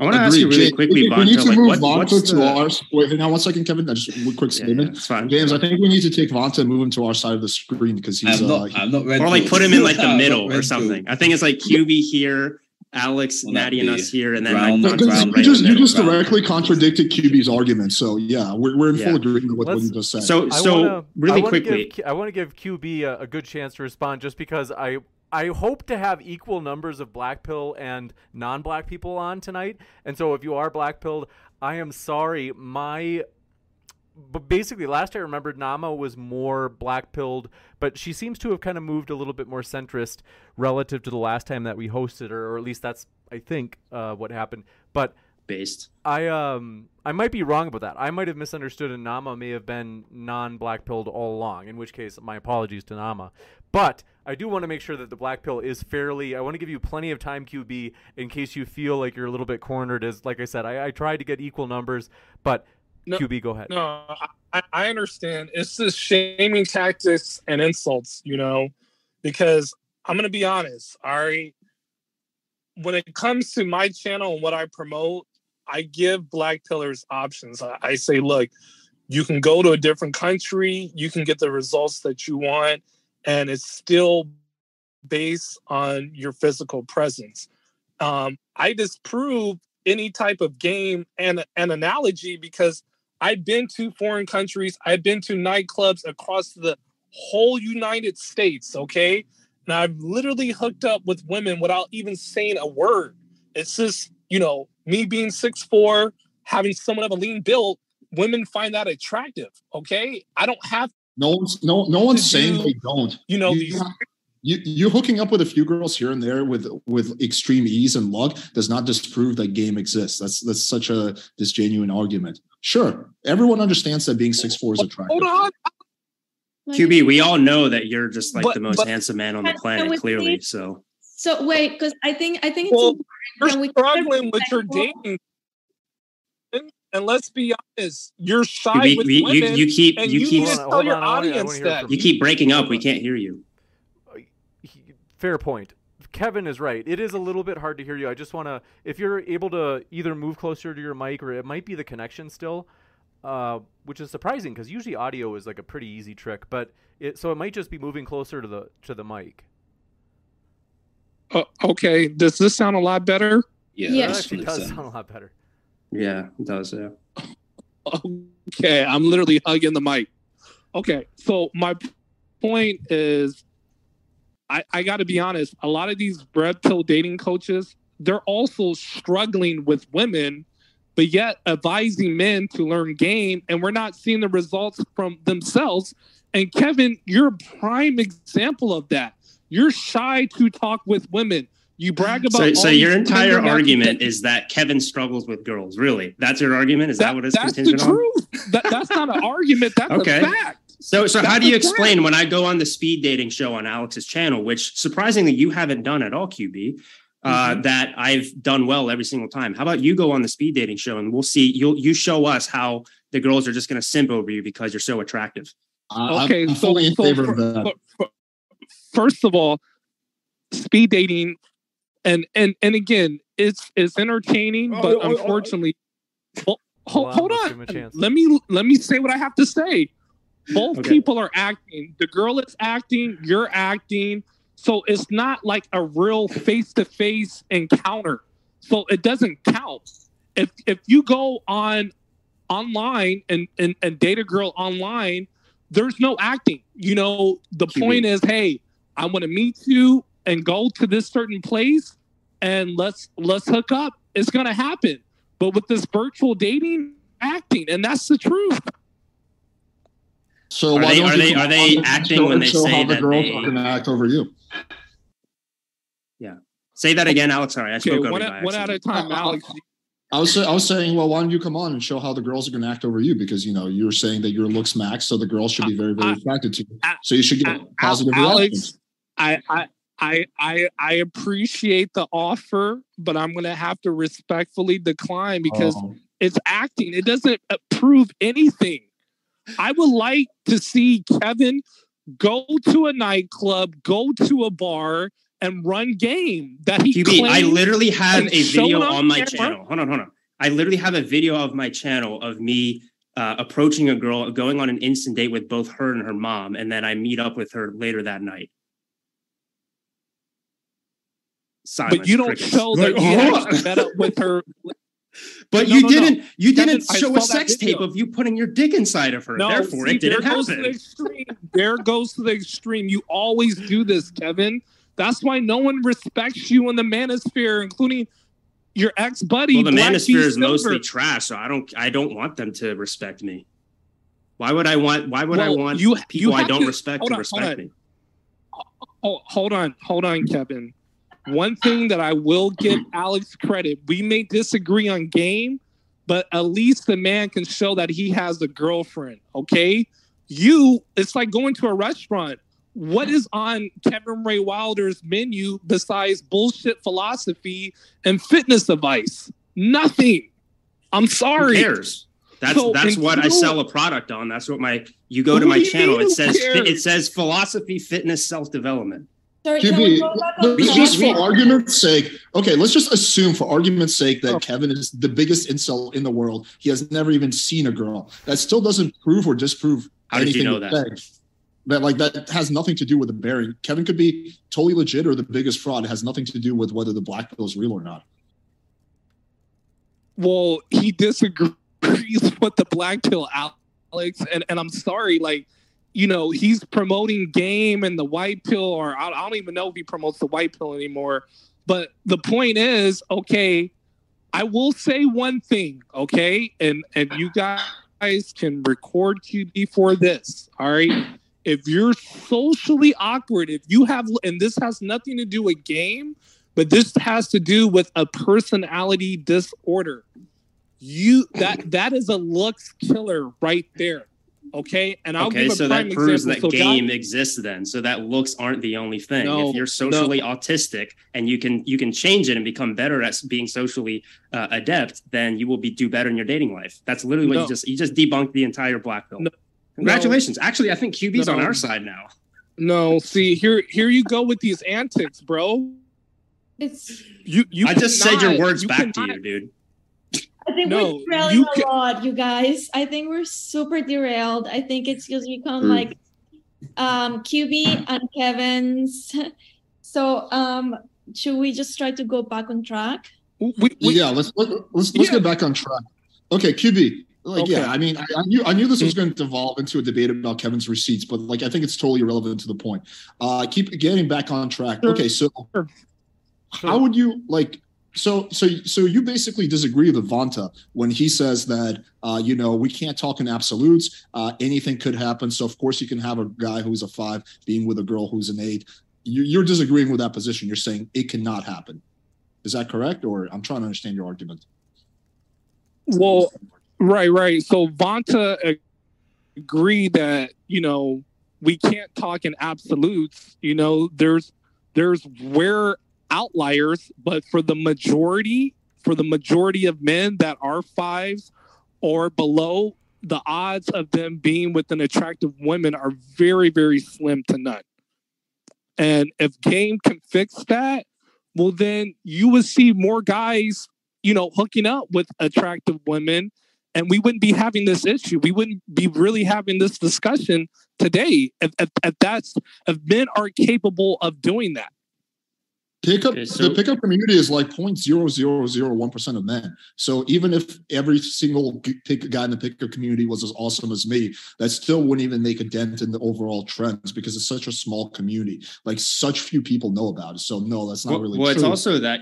Speaker 4: I want to ask you really
Speaker 2: James,
Speaker 4: quickly,
Speaker 2: we, we need to
Speaker 4: like,
Speaker 2: move
Speaker 4: what- Vanta
Speaker 2: to
Speaker 4: the-
Speaker 2: ours. Wait, hang on one second, Kevin. I just a quick statement.
Speaker 4: it's fine.
Speaker 2: James, I think we need to take Vanta and move him to our side of the screen because he's
Speaker 5: I'm
Speaker 2: uh,
Speaker 5: not, I'm not ready.
Speaker 4: or like put him in like the middle or something. I think it's like QB here, Alex,
Speaker 5: Will
Speaker 4: Natty, and us here, and then
Speaker 5: round-
Speaker 4: like
Speaker 2: Because
Speaker 4: Vanta
Speaker 2: you just
Speaker 4: in
Speaker 2: you just directly contradicted QB's argument. So yeah, we're, we're in full agreement with what
Speaker 1: Let's-
Speaker 2: you just said.
Speaker 4: So
Speaker 1: I
Speaker 4: so
Speaker 1: wanna-
Speaker 4: really
Speaker 1: I
Speaker 4: quickly,
Speaker 1: give, Q- I want to give QB a, a good chance to respond, just because I I hope to have equal numbers of black pill and non-black people on tonight. And so, if you are black pilled, I am sorry. My but basically, last I remembered, Nama was more black pilled, but she seems to have kind of moved a little bit more centrist relative to the last time that we hosted her, or at least that's I think uh, what happened. But
Speaker 4: based.
Speaker 1: I um I might be wrong about that. I might have misunderstood and Nama may have been non-black pilled all along. In which case, my apologies to Nama. But I do want to make sure that the black pill is fairly. I want to give you plenty of time, QB, in case you feel like you're a little bit cornered. As like I said, I, I tried to get equal numbers, but
Speaker 8: No,
Speaker 1: QB, go ahead.
Speaker 8: No, I, I understand. It's just shaming tactics and insults, you know, because I'm going to be honest. All right. When it comes to my channel and what I promote, I give black pillars options. I, I say, look, you can go to a different country, you can get the results that you want, and it's still based on your physical presence. Um, I disprove any type of game and an analogy because I've been to foreign countries, I've been to nightclubs across the whole United States, okay? And I've literally hooked up with women without even saying a word. It's just, you know, me being 6'4, having somewhat of a lean build, women find that attractive, okay? I don't have
Speaker 2: no one's no no one's saying
Speaker 8: do,
Speaker 2: they don't.
Speaker 8: you know,
Speaker 2: You-
Speaker 8: these
Speaker 2: you you hooking up with a few girls here and there with with extreme ease and luck does not disprove that game exists. That's that's such a disgenuine argument. Sure, everyone understands that being six four is attractive.
Speaker 8: hold on.
Speaker 4: QB, we all know that you're just like
Speaker 3: But-
Speaker 4: the most
Speaker 3: but-
Speaker 4: handsome man on the
Speaker 3: Can- can
Speaker 4: planet,
Speaker 3: we
Speaker 4: clearly.
Speaker 3: please-
Speaker 4: So
Speaker 3: So wait, because I think I think it's
Speaker 8: Well,
Speaker 3: important.
Speaker 8: You're
Speaker 3: we-
Speaker 8: struggling with your dating. And, and let's be honest, you're shy
Speaker 4: QB,
Speaker 8: with
Speaker 4: you, you,
Speaker 8: women.
Speaker 4: you keep
Speaker 8: and
Speaker 4: you
Speaker 8: you
Speaker 4: keep
Speaker 8: need
Speaker 1: Hold
Speaker 8: tell
Speaker 1: on,
Speaker 8: your
Speaker 1: on, I wanna- I
Speaker 8: audience that.
Speaker 4: you keep breaking up. We can't hear you.
Speaker 1: Uh, fair point. Kevin is right. It is a little bit hard to hear you. I just want to, if you're able to either move closer to your mic or it might be the connection still, uh, which is surprising because usually audio is like a pretty easy trick. But it so it might just be moving closer to the to the mic.
Speaker 8: Uh, okay, does this sound a lot better?
Speaker 5: Yeah,
Speaker 1: That
Speaker 5: that's
Speaker 1: actually does
Speaker 5: sounds.
Speaker 1: sound a lot better.
Speaker 4: Yeah, it does. Yeah.
Speaker 8: Okay, I'm literally hugging the mic. Okay, so my point is, I, I got to be honest. A lot of these red pill dating coaches, they're also struggling with women but yet advising men to learn game, and we're not seeing the results from themselves. And Kevin, you're a prime example of that. You're shy to talk with women. You brag about.
Speaker 4: So, so your entire argument is that Kevin struggles with girls. Really, that's your argument? Is that, what it's
Speaker 8: That's the
Speaker 4: contingent on?
Speaker 8: truth. That, that's not an argument. That's
Speaker 4: Okay.
Speaker 8: a fact.
Speaker 4: So, so how do you
Speaker 8: a fact.
Speaker 4: explain when I go on the speed dating show on Alex's channel, which surprisingly you haven't done at all, QB, uh,
Speaker 8: Mm-hmm.
Speaker 4: that I've done well every single time? How about you go on the speed dating show and we'll see you'll you show us how the girls are just going to simp over you because you're so attractive.
Speaker 2: I-
Speaker 8: Okay,
Speaker 2: I'm
Speaker 8: so,
Speaker 2: fully in
Speaker 8: so
Speaker 2: favor
Speaker 8: fir-
Speaker 2: of that.
Speaker 8: fir- fir- first of all, speed dating, and and and again, it's it's entertaining,
Speaker 1: Oh,
Speaker 8: but
Speaker 1: oh, oh, oh.
Speaker 8: unfortunately, well, hold, hold
Speaker 1: let's give him a
Speaker 8: on. Let me let me say what I have to say. Both
Speaker 4: Okay.
Speaker 8: people are acting. The girl is acting. You're acting. So it's not like a real face to face encounter. So it doesn't count. If if you go on online and, and and date a girl online, there's no acting. You know, the
Speaker 4: QB.
Speaker 8: point is, hey, I want to meet you and go to this certain place and let's let's hook up. It's gonna happen. But with this virtual dating, acting, and that's the truth.
Speaker 2: So
Speaker 4: Are
Speaker 2: why
Speaker 4: they-
Speaker 2: don't
Speaker 4: are
Speaker 2: you
Speaker 4: they- are they acting when they say
Speaker 2: how the
Speaker 4: that
Speaker 2: girls
Speaker 4: they-
Speaker 2: are going to act over you?
Speaker 4: Yeah. Say that again, Alex. Sorry, I
Speaker 8: Okay,
Speaker 4: spoke over
Speaker 8: one at, one at a time, Alex.
Speaker 2: I was I was saying, well, why don't you come on and show how the girls are going to act over you? Because you know you're saying that your looks max, so the girls should be very, very uh, uh, attracted to you. Uh, so you should get positive reactions.
Speaker 8: Alex, I, I, I, I, I appreciate the offer, but I'm gonna have to respectfully decline because
Speaker 2: Oh.
Speaker 8: it's acting. It doesn't uh, prove anything. I would like to see Kevin go to a nightclub, go to a bar, and run game that he
Speaker 4: QB, I literally have a video
Speaker 8: on
Speaker 4: my
Speaker 8: camera.
Speaker 4: channel. Hold on, hold on. I literally have a video of my channel of me uh, approaching a girl, going on an instant date with both her and her mom, and then I meet up with her later that night. Silence,
Speaker 8: But you don't
Speaker 4: crickets.
Speaker 8: show that
Speaker 4: Like,
Speaker 8: you met up with her.
Speaker 4: But
Speaker 8: No,
Speaker 4: you
Speaker 8: no, no.
Speaker 4: didn't. You
Speaker 8: Kevin,
Speaker 4: didn't show a sex tape of you putting your dick inside of her.
Speaker 8: No,
Speaker 4: Therefore,
Speaker 8: see,
Speaker 4: it didn't
Speaker 8: there goes to the
Speaker 4: happen.
Speaker 8: extreme. There goes to the extreme. You always do this, Kevin. That's why no one respects you in the manosphere, including your ex buddy.
Speaker 4: Well, the manosphere is mostly trash, so I don't. I don't want them to respect me. Why would I want? Why would I want
Speaker 8: you-
Speaker 4: people
Speaker 8: you
Speaker 4: I don't
Speaker 8: to-
Speaker 4: respect to
Speaker 8: on,
Speaker 4: respect me?
Speaker 8: Oh, hold on, hold on, Kevin. One thing that I will give Alex credit: we may disagree on game, but at least the man can show that he has a girlfriend. Okay, you. It's like going to a restaurant. What is on Kevin Ray Wilder's menu besides bullshit philosophy and fitness advice? Nothing. I'm sorry.
Speaker 4: Who cares? That's
Speaker 8: So,
Speaker 4: that's what I sell a product on. That's what my you go to my channel. It says
Speaker 8: cares?
Speaker 4: it says philosophy, fitness, self development.
Speaker 3: Sorry, can we
Speaker 2: QB,
Speaker 3: go back on
Speaker 2: let's just for argument's sake, okay, let's just assume for argument's sake that oh. Kevin is the biggest incel in the world. He has never even seen a girl. That still doesn't prove or disprove
Speaker 4: How did you
Speaker 2: anything
Speaker 4: know that?
Speaker 2: That like that has nothing to do with the bearing. Kevin could be totally legit or the biggest fraud. It has nothing to do with whether the black pill is real or not.
Speaker 8: well, he disagrees with the black pill, Alex, and and I'm sorry, like, you know, he's promoting game and the white pill, or I, don't even know if he promotes the white pill anymore. But the point is, okay, I will say one thing, okay, and and you guys can record QB for this, all right. If you're socially awkward, if you have, and this has nothing to do with game, but this has to do with a personality disorder you that that is a looks killer right there okay and i'll
Speaker 4: okay,
Speaker 8: give a
Speaker 4: so
Speaker 8: prime
Speaker 4: that proves
Speaker 8: example
Speaker 4: that
Speaker 8: so
Speaker 4: game
Speaker 8: John-
Speaker 4: exists then. So that looks aren't the only thing.
Speaker 8: No,
Speaker 4: if you're
Speaker 8: no.
Speaker 4: socially autistic and you can you can change it and become better at being socially uh, adept, then you will be do better in your dating life. That's literally what
Speaker 8: No.
Speaker 4: you just you just debunked the entire black pill. Congratulations. Actually, I think QB's on our side now.
Speaker 8: no see here here you go with these antics bro
Speaker 3: It's.
Speaker 8: you you
Speaker 4: I just said your words
Speaker 8: you
Speaker 4: back to you, dude.
Speaker 3: I think
Speaker 8: No,
Speaker 3: we're derailing
Speaker 8: you
Speaker 3: a
Speaker 8: ca-
Speaker 3: lot, you guys. I think we're super derailed. I think it's just become
Speaker 2: Mm.
Speaker 3: like um QB and Kevin's. So um should we just try to go back on track?
Speaker 2: yeah, let's let, let's let's get back on track. Okay, QB. Like,
Speaker 3: Okay.
Speaker 2: yeah, I mean, I, I knew I knew this was going to devolve into a debate about Kevin's receipts, but like, I think it's totally irrelevant to the point. Uh, keep getting back on track. Okay, so how would you like So, so, so you basically disagree with Vanta when he says that uh, you know we can't talk in absolutes. Uh, anything could happen. So, of course, you can have a guy who's a five being with a girl who's an eight. You, you're disagreeing with that position. You're saying it cannot happen. Is that correct? Or I'm trying to understand your argument.
Speaker 8: Well, right, right. So Vanta agreed that you know we can't talk in absolutes. You know, there's there's rare outliers, but for the majority, for the majority of men that are fives or below, the odds of them being with an attractive woman are very, very slim to none. And if game can fix that, well, then you would see more guys, you know, hooking up with attractive women, and we wouldn't be having this issue. We wouldn't be really having this discussion today if, if, if that's if men are capable of doing that.
Speaker 2: Pickup okay, so, the pickup community is like 0.0001 percent of men. So even if every single pick guy in the pickup community was as awesome as me, that still wouldn't even make a dent in the overall trends because it's such a small community. Like such few people know about it. So no, that's not
Speaker 4: well,
Speaker 2: really.
Speaker 4: Well,
Speaker 2: true.
Speaker 4: it's also that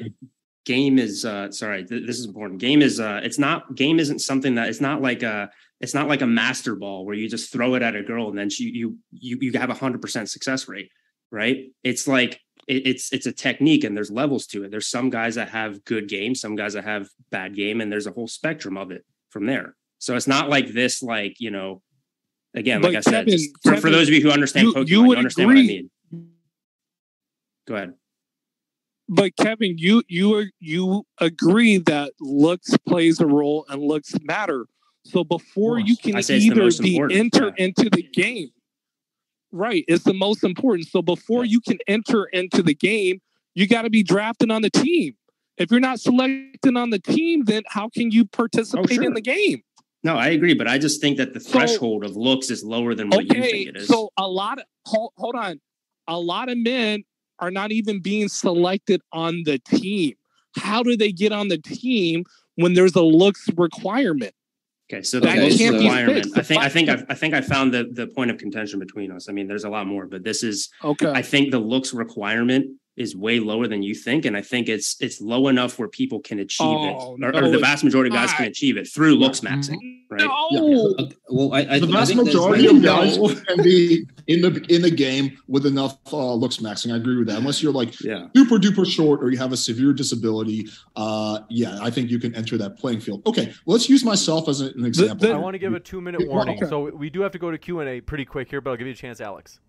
Speaker 4: game is uh sorry th- this is important game is uh it's not game isn't something that it's not like a it's not like a master ball where you just throw it at a girl and then she you you you have a hundred percent success rate right it's like it, it's it's a technique and there's levels to it. There's some guys that have good game, some guys that have bad game, and there's a whole spectrum of it from there. So it's not like this, like you know, again, but like I Kevin, said, for, Kevin, for, those of you who understand you, Pokemon, you, you understand agree. what I mean. Go ahead.
Speaker 8: But Kevin, you you you agree that looks plays a role and looks matter. So before you can either be enter yeah. into the game, Right. It's the most important. So before you can enter into the game, you got to be drafted on the team. If you're not selected on the team, then how can you oh, participate oh, sure. in the game?
Speaker 4: No, I agree, but I just think that the so, threshold of looks is lower than what okay, you think it is.
Speaker 8: So a lot of hold, hold on, a lot of men are not even being selected on the team. How do they get on the team when there's a looks requirement?
Speaker 4: Okay, so the okay, so requirement. I think I think I've, I think I found the the point of contention between us. I mean, there's a lot more, but this is okay. I think the looks requirement is way lower than you think, and I think it's it's low enough where people can achieve oh, it, or, no, or, the vast majority of guys can achieve it through looks maxing, right? No.
Speaker 5: Yeah. Well, I, I
Speaker 2: the vast majority of guys can be in the in the game with enough uh, looks maxing. I agree with that. Unless you're like yeah. super duper short or you have a severe disability, uh, yeah, I think you can enter that playing field. Okay, let's use myself as an example.
Speaker 1: The, the, I want to give a two minute warning, okay. so we do have to go to Q and A pretty quick here, but I'll give you a chance, Alex.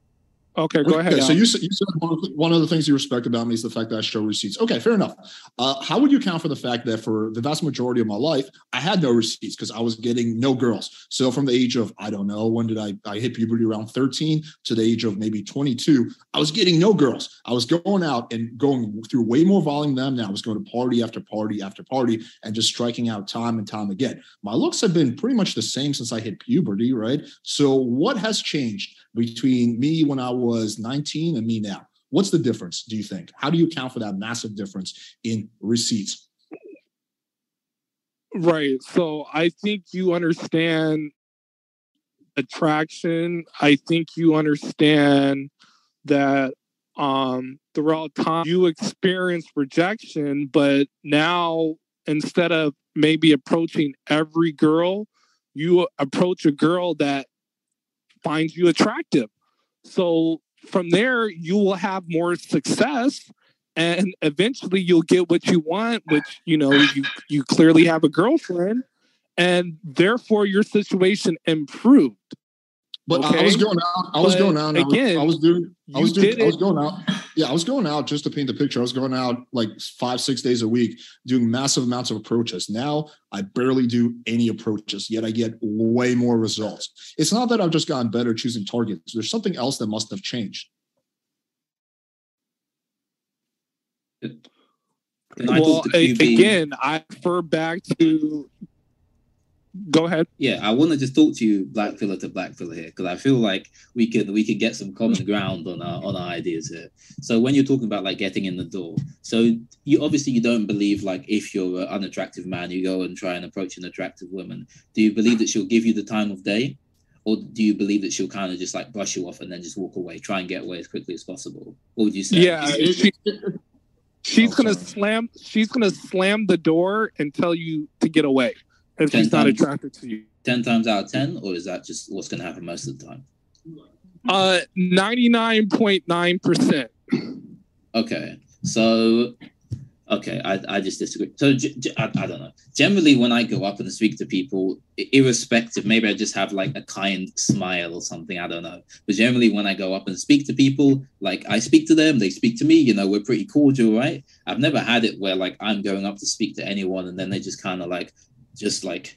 Speaker 8: Okay, go ahead. Okay,
Speaker 2: so you, you said one of the things you respect about me is the fact that I show receipts. Okay, fair enough. Uh, how would you account for the fact that for the vast majority of my life, I had no receipts because I was getting no girls. So from the age of, I don't know, when did I, I hit puberty around 13 to the age of maybe 22, I was getting no girls. I was going out and going through way more volume than now. I was going to party after party after party and just striking out time and time again. My looks have been pretty much the same since I hit puberty, right? So what has changed? Between me when I was 19 and me now? What's the difference, do you think? How do you account for that massive difference in receipts?
Speaker 8: Right. So I think you understand attraction. I think you understand that um throughout time you experience rejection, but now instead of maybe approaching every girl, you approach a girl that finds you attractive. So from there, you will have more success and eventually you'll get what you want, which, you know, you, you clearly have a girlfriend and therefore your situation improved.
Speaker 2: But okay? I was going out. I was but going out. Again, I was, I was doing. I was doing. I was going out. Yeah, I was going out just to paint the picture. I was going out like five, six days a week, doing massive amounts of approaches. Now I barely do any approaches, yet I get way more results. It's not that I've just gotten better choosing targets. There's something else that must have changed.
Speaker 8: Well, again, I refer back to go ahead.
Speaker 5: Yeah, I want to just talk to you, black piller to black piller here, because I feel like we could we could get some common ground on our on our ideas here. So when you're talking about like getting in the door, so you obviously you don't believe like if you're an unattractive man, you go and try and approach an attractive woman. Do you believe that she'll give you the time of day? Or do you believe that she'll kind of just like brush you off and then just walk away, try and get away as quickly as possible? What would you say?
Speaker 8: Yeah, She's
Speaker 5: Oh,
Speaker 8: gonna
Speaker 5: sorry.
Speaker 8: slam. She's gonna slam the door and tell you to get away if she's not
Speaker 5: times.
Speaker 8: attracted to you.
Speaker 5: Ten times out of ten, or is that just what's going to happen most of the time?
Speaker 8: Uh, ninety nine point nine percent.
Speaker 5: Okay, so okay, I, I just disagree. So g- g- I, I don't know. Generally, when I go up and speak to people, irrespective, maybe I just have like a kind smile or something. I don't know. But generally, when I go up and speak to people, like I speak to them, they speak to me. You know, we're pretty cordial, right? I've never had it where like I'm going up to speak to anyone and then they just kind of like, just like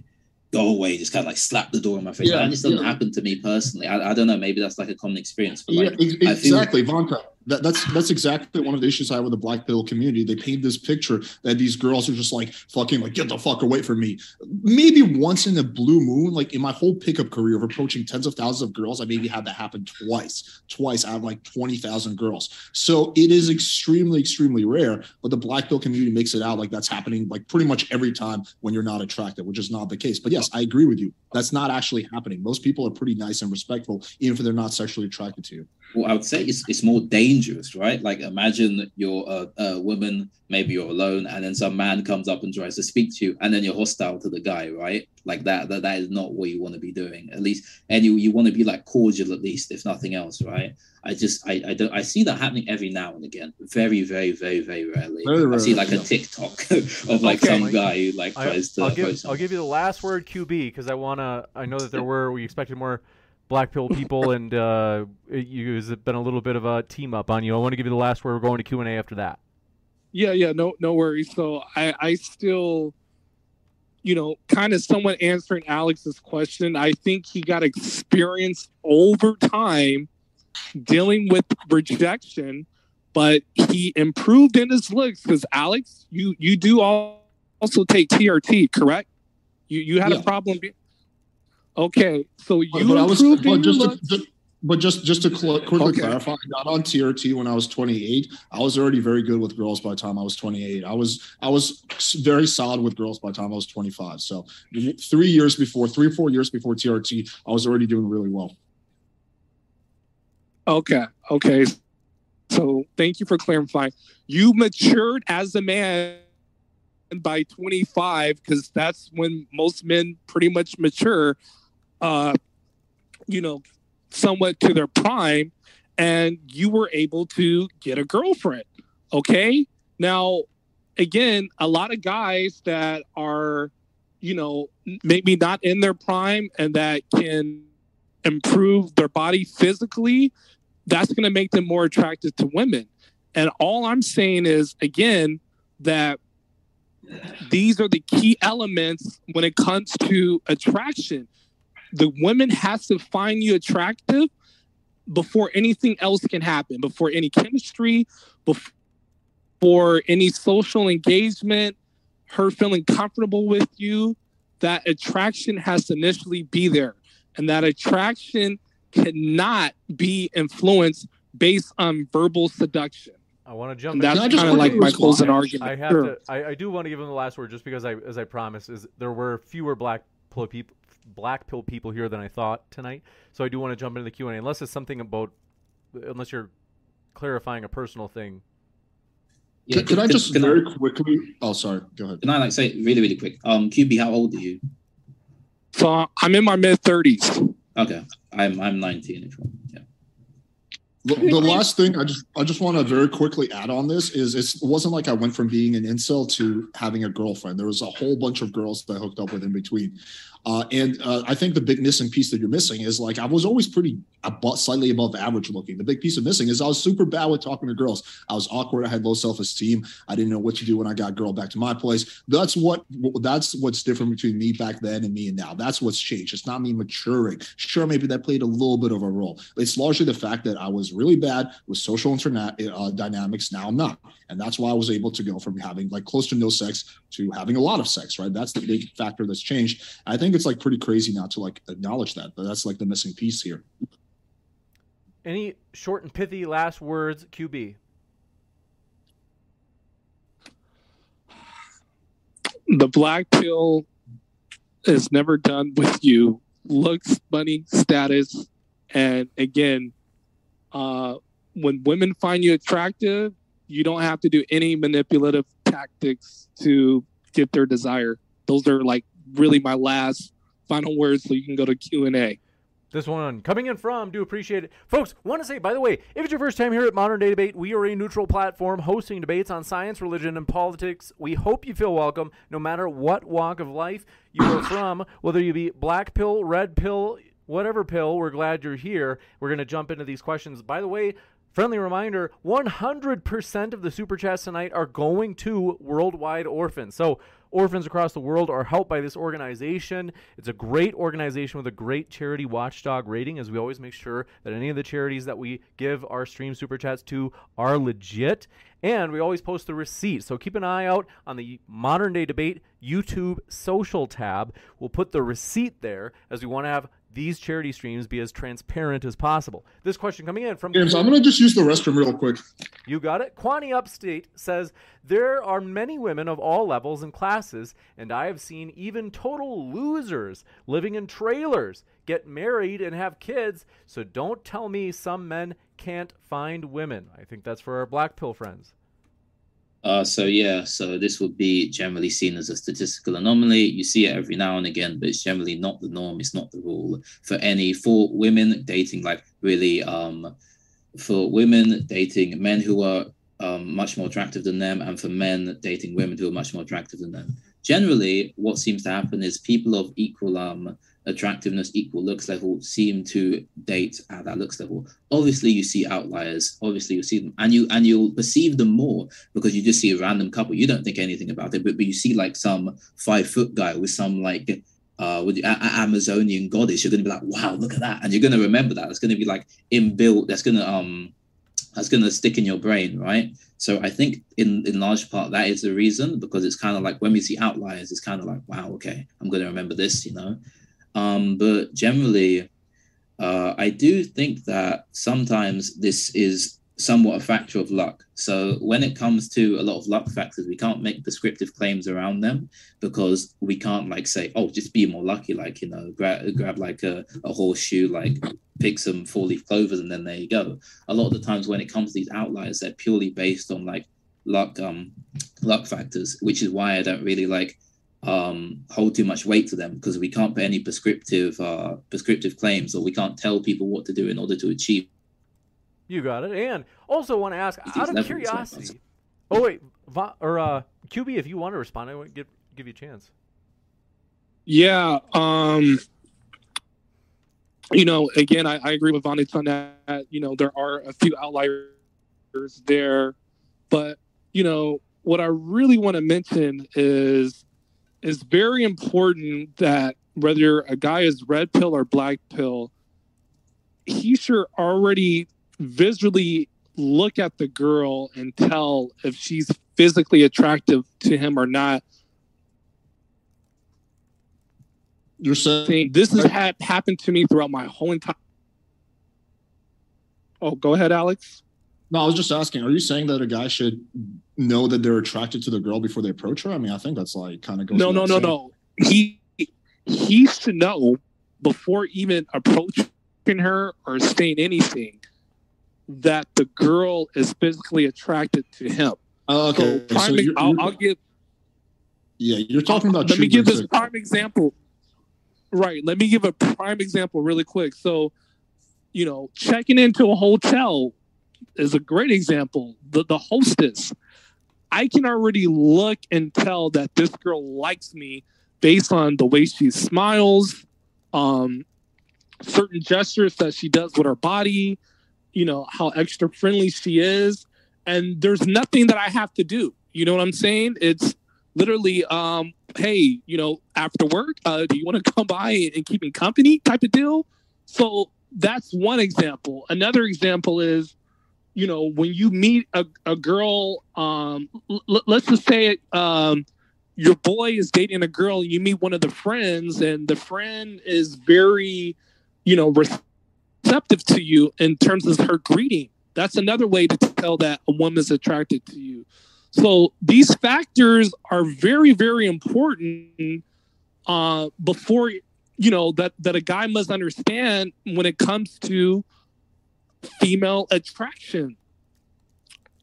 Speaker 5: go away, just kind of like slap the door in my face.
Speaker 2: Yeah,
Speaker 5: that just doesn't
Speaker 2: yeah.
Speaker 5: happen to me personally. I, I don't know. Maybe that's like a common experience. But
Speaker 2: Yeah,
Speaker 5: like,
Speaker 2: ex-
Speaker 5: I feel-
Speaker 2: exactly, Ivanka. That, that's that's exactly one of the issues I have with the black pill community. They paint this picture that these girls are just like fucking like get the fuck away from me. Maybe once in a blue moon, like in my whole pickup career of approaching tens of thousands of girls, I maybe had that happen twice, twice out of like twenty thousand girls. So it is extremely, extremely rare. But the black pill community makes it out like that's happening like pretty much every time when you're not attractive, which is not the case. But yes, I agree with you. That's not actually happening. Most people are pretty nice and respectful, even if they're not sexually attracted to you.
Speaker 5: Well, I would say it's, it's more dangerous, right? Like imagine you're a, a woman, maybe you're alone, and then some man comes up and tries to speak to you, and then you're hostile to the guy, right? Like that, that, that is not what you want to be doing. At least, and you, you want to be like cordial, at least, if nothing else, right? I just, I, I don't, I see that happening every now and again. Very, very, very, very rarely.
Speaker 2: Very
Speaker 5: I see
Speaker 2: rarely,
Speaker 5: like a
Speaker 2: yeah.
Speaker 5: TikTok of like
Speaker 1: Okay.
Speaker 5: some guy who like
Speaker 1: I,
Speaker 5: tries to.
Speaker 1: will give. I'll give you the last word QB because I wanna. I know that there were we expected more black pill people and uh, it, you it's been a little bit of a team up on you. I want to give you the last word. We're going to Q and A after that.
Speaker 8: Yeah, yeah, no, no worries. So I, I still, you know, kind of somewhat answering Alex's question. I think he got experience over time dealing with rejection, but he improved in his looks. Because Alex, you you do al- also take TRT, correct? You you had
Speaker 2: Yeah.
Speaker 8: a problem. Be- okay, so you
Speaker 2: But, but I was, but just, to, just but just just to cl- quickly
Speaker 8: Okay.
Speaker 2: clarify, I got on TRT when I was 28. I was already very good with girls by the time I was 28. I was I was very solid with girls by the time I was 25. So three years before, three or four years before TRT, I was already doing really well.
Speaker 8: Okay. Okay. So thank you for clarifying. You matured as a man by 25 because that's when most men pretty much mature, uh, you know, somewhat to their prime, and you were able to get a girlfriend. Okay. Now, again, a lot of guys that are, you know, maybe not in their prime and that can improve their body physically, that's going to make them more attractive to women. And all I'm saying is, again, that these are the key elements when it comes to attraction. The women has to find you attractive before anything else can happen, before any chemistry, before any social engagement, her feeling comfortable with you. That attraction has to initially be there. And that attraction cannot be influenced based on verbal seduction.
Speaker 1: I want to jump.
Speaker 8: And
Speaker 1: in.
Speaker 8: that's
Speaker 2: Can I just
Speaker 8: kind of like
Speaker 2: quickly
Speaker 8: my closing argument.
Speaker 1: I have
Speaker 8: Sure.
Speaker 1: to. I, I do want to give him the last word, just because I, as I promised, is there were fewer black pill people, black pill people here than I thought tonight. So I do want to jump into the Q and A, unless it's something about, unless you're clarifying a personal thing.
Speaker 5: Yeah,
Speaker 2: Can, can I just
Speaker 5: can I-
Speaker 2: very quickly? Oh, sorry. Go ahead.
Speaker 5: Can I like say really, really quick? Um, QB, how old are you?
Speaker 8: So I'm in my mid 30s.
Speaker 5: Okay, I'm I'm 19. If yeah.
Speaker 2: The, the last thing I just I just want to very quickly add on this is it's, it wasn't like I went from being an incel to having a girlfriend. There was a whole bunch of girls that I hooked up with in between. Uh, and uh, I think the big missing piece that you're missing is like I was always pretty slightly above average looking. The big piece of missing is I was super bad with talking to girls. I was awkward. I had low self esteem. I didn't know what to do when I got girl back to my place. That's what that's what's different between me back then and me and now. That's what's changed. It's not me maturing. Sure, maybe that played a little bit of a role. It's largely the fact that I was really bad with social internet uh, dynamics. Now I'm not, and that's why I was able to go from having like close to no sex to having a lot of sex. Right. That's the big factor that's changed. I think it's like pretty crazy not to like acknowledge that, but that's like the missing piece here.
Speaker 1: Any short and pithy last words, QB?
Speaker 8: The black pill is never done with you. Looks, money, status. And again, uh, when women find you attractive, you don't have to do any manipulative tactics to get their desire. Those are like really my last final words so you can go to Q&A.
Speaker 1: This one coming in from, do appreciate it. Folks, want to say, by the way, if it's your first time here at Modern Day Debate, we are a neutral platform hosting debates on science, religion, and politics. We hope you feel welcome no matter what walk of life you are from, whether you be black pill, red pill, whatever pill, we're glad you're here. We're going to jump into these questions. By the way, Friendly reminder 100% of the super chats tonight are going to Worldwide Orphans. So, orphans across the world are helped by this organization. It's a great organization with a great charity watchdog rating, as we always make sure that any of the charities that we give our stream super chats to are legit. And we always post the receipt. So, keep an eye out on the Modern Day Debate YouTube social tab. We'll put the receipt there as we want to have these charity streams be as transparent as possible. This question coming in from
Speaker 2: James, I'm going to just use the restroom real quick.
Speaker 1: You got it. Quani Upstate says there are many women of all levels and classes, and I have seen even total losers living in trailers get married and have kids. So don't tell me some men can't find women. I think that's for our black pill friends.
Speaker 5: Uh, so yeah, so this would be generally seen as a statistical anomaly. You see it every now and again, but it's generally not the norm. It's not the rule for any for women dating like really um, for women dating men who are um, much more attractive than them, and for men dating women who are much more attractive than them. Generally, what seems to happen is people of equal um, attractiveness, equal looks level seem to date at that looks level. Obviously, you see outliers. Obviously, you see them, and you and you'll perceive them more because you just see a random couple. You don't think anything about it, but but you see like some five foot guy with some like uh, with the a- Amazonian goddess. You're going to be like, wow, look at that, and you're going to remember that. It's going to be like inbuilt. That's going to um that's going to stick in your brain, right? So I think in in large part that is the reason because it's kind of like when we see outliers, it's kind of like, wow, okay, I'm going to remember this, you know. Um, but generally, uh, I do think that sometimes this is somewhat a factor of luck. So when it comes to a lot of luck factors, we can't make prescriptive claims around them because we can't like say, oh, just be more lucky, like you know, grab grab like a, a horseshoe, like pick some four leaf clovers, and then there you go. A lot of the times when it comes to these outliers, they're purely based on like luck um luck factors, which is why I don't really like um, hold too much weight to them because we can't put any prescriptive uh, prescriptive claims or we can't tell people what to do in order to achieve.
Speaker 1: You got it. And also want to ask out of curiosity. Oh wait, Va- or uh, QB, if you want to respond, I would give give you a chance.
Speaker 8: Yeah. Um, you know, again, I, I agree with Vanta on that. You know, there are a few outliers there, but you know, what I really want to mention is is very important that whether a guy is red pill or black pill, he should already visually look at the girl and tell if she's physically attractive to him or not.
Speaker 2: You're saying
Speaker 8: this has had happened to me throughout my whole entire. Oh, go ahead, Alex.
Speaker 2: No, I was just asking. Are you saying that a guy should know that they're attracted to the girl before they approach her? I mean, I think that's like kind of goes.
Speaker 8: No, no, no, no. He he should know before even approaching her or saying anything that the girl is physically attracted to him.
Speaker 2: Oh, okay.
Speaker 8: So, so you're, I'll, I'll, give.
Speaker 2: Yeah, you're talking about.
Speaker 8: Let me give this prime example. Right. Let me give a prime example really quick. So, you know, checking into a hotel is a great example. The the hostess, I can already look and tell that this girl likes me based on the way she smiles, um, certain gestures that she does with her body, you know, how extra friendly she is. And there's nothing that I have to do. You know what I'm saying? It's literally, um, hey, you know, after work, uh, do you want to come by and keep me company type of deal? So that's one example. Another example is you know, when you meet a, a girl, um, l- let's just say um, your boy is dating a girl, you meet one of the friends, and the friend is very, you know, receptive to you in terms of her greeting. That's another way to tell that a woman's attracted to you. So these factors are very, very important uh, before you know that that a guy must understand when it comes to female attraction.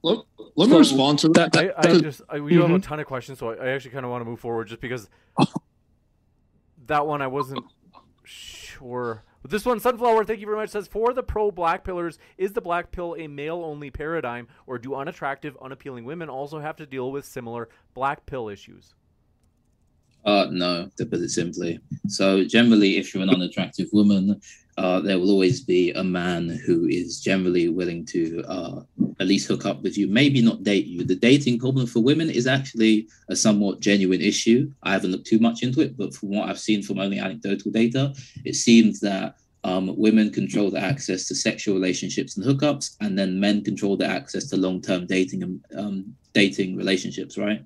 Speaker 2: Let, let me
Speaker 1: So,
Speaker 2: respond to that.
Speaker 1: I, I just I, we have a
Speaker 2: Mhm.
Speaker 1: ton of questions, so I, I actually kind of want to move forward just because that one I wasn't sure. But this one, Sunflower, thank you very much, says for the pro black pillers, is the black pill a male only paradigm, or do unattractive, unappealing women also have to deal with similar black pill issues?
Speaker 5: Uh, no, to put it simply. So generally, if you're an unattractive woman, uh, there will always be a man who is generally willing to uh, at least hook up with you, maybe not date you. The dating problem for women is actually a somewhat genuine issue. I haven't looked too much into it, but from what I've seen from only anecdotal data, it seems that um, women control the access to sexual relationships and hookups, and then men control the access to long-term dating and um, dating relationships, right?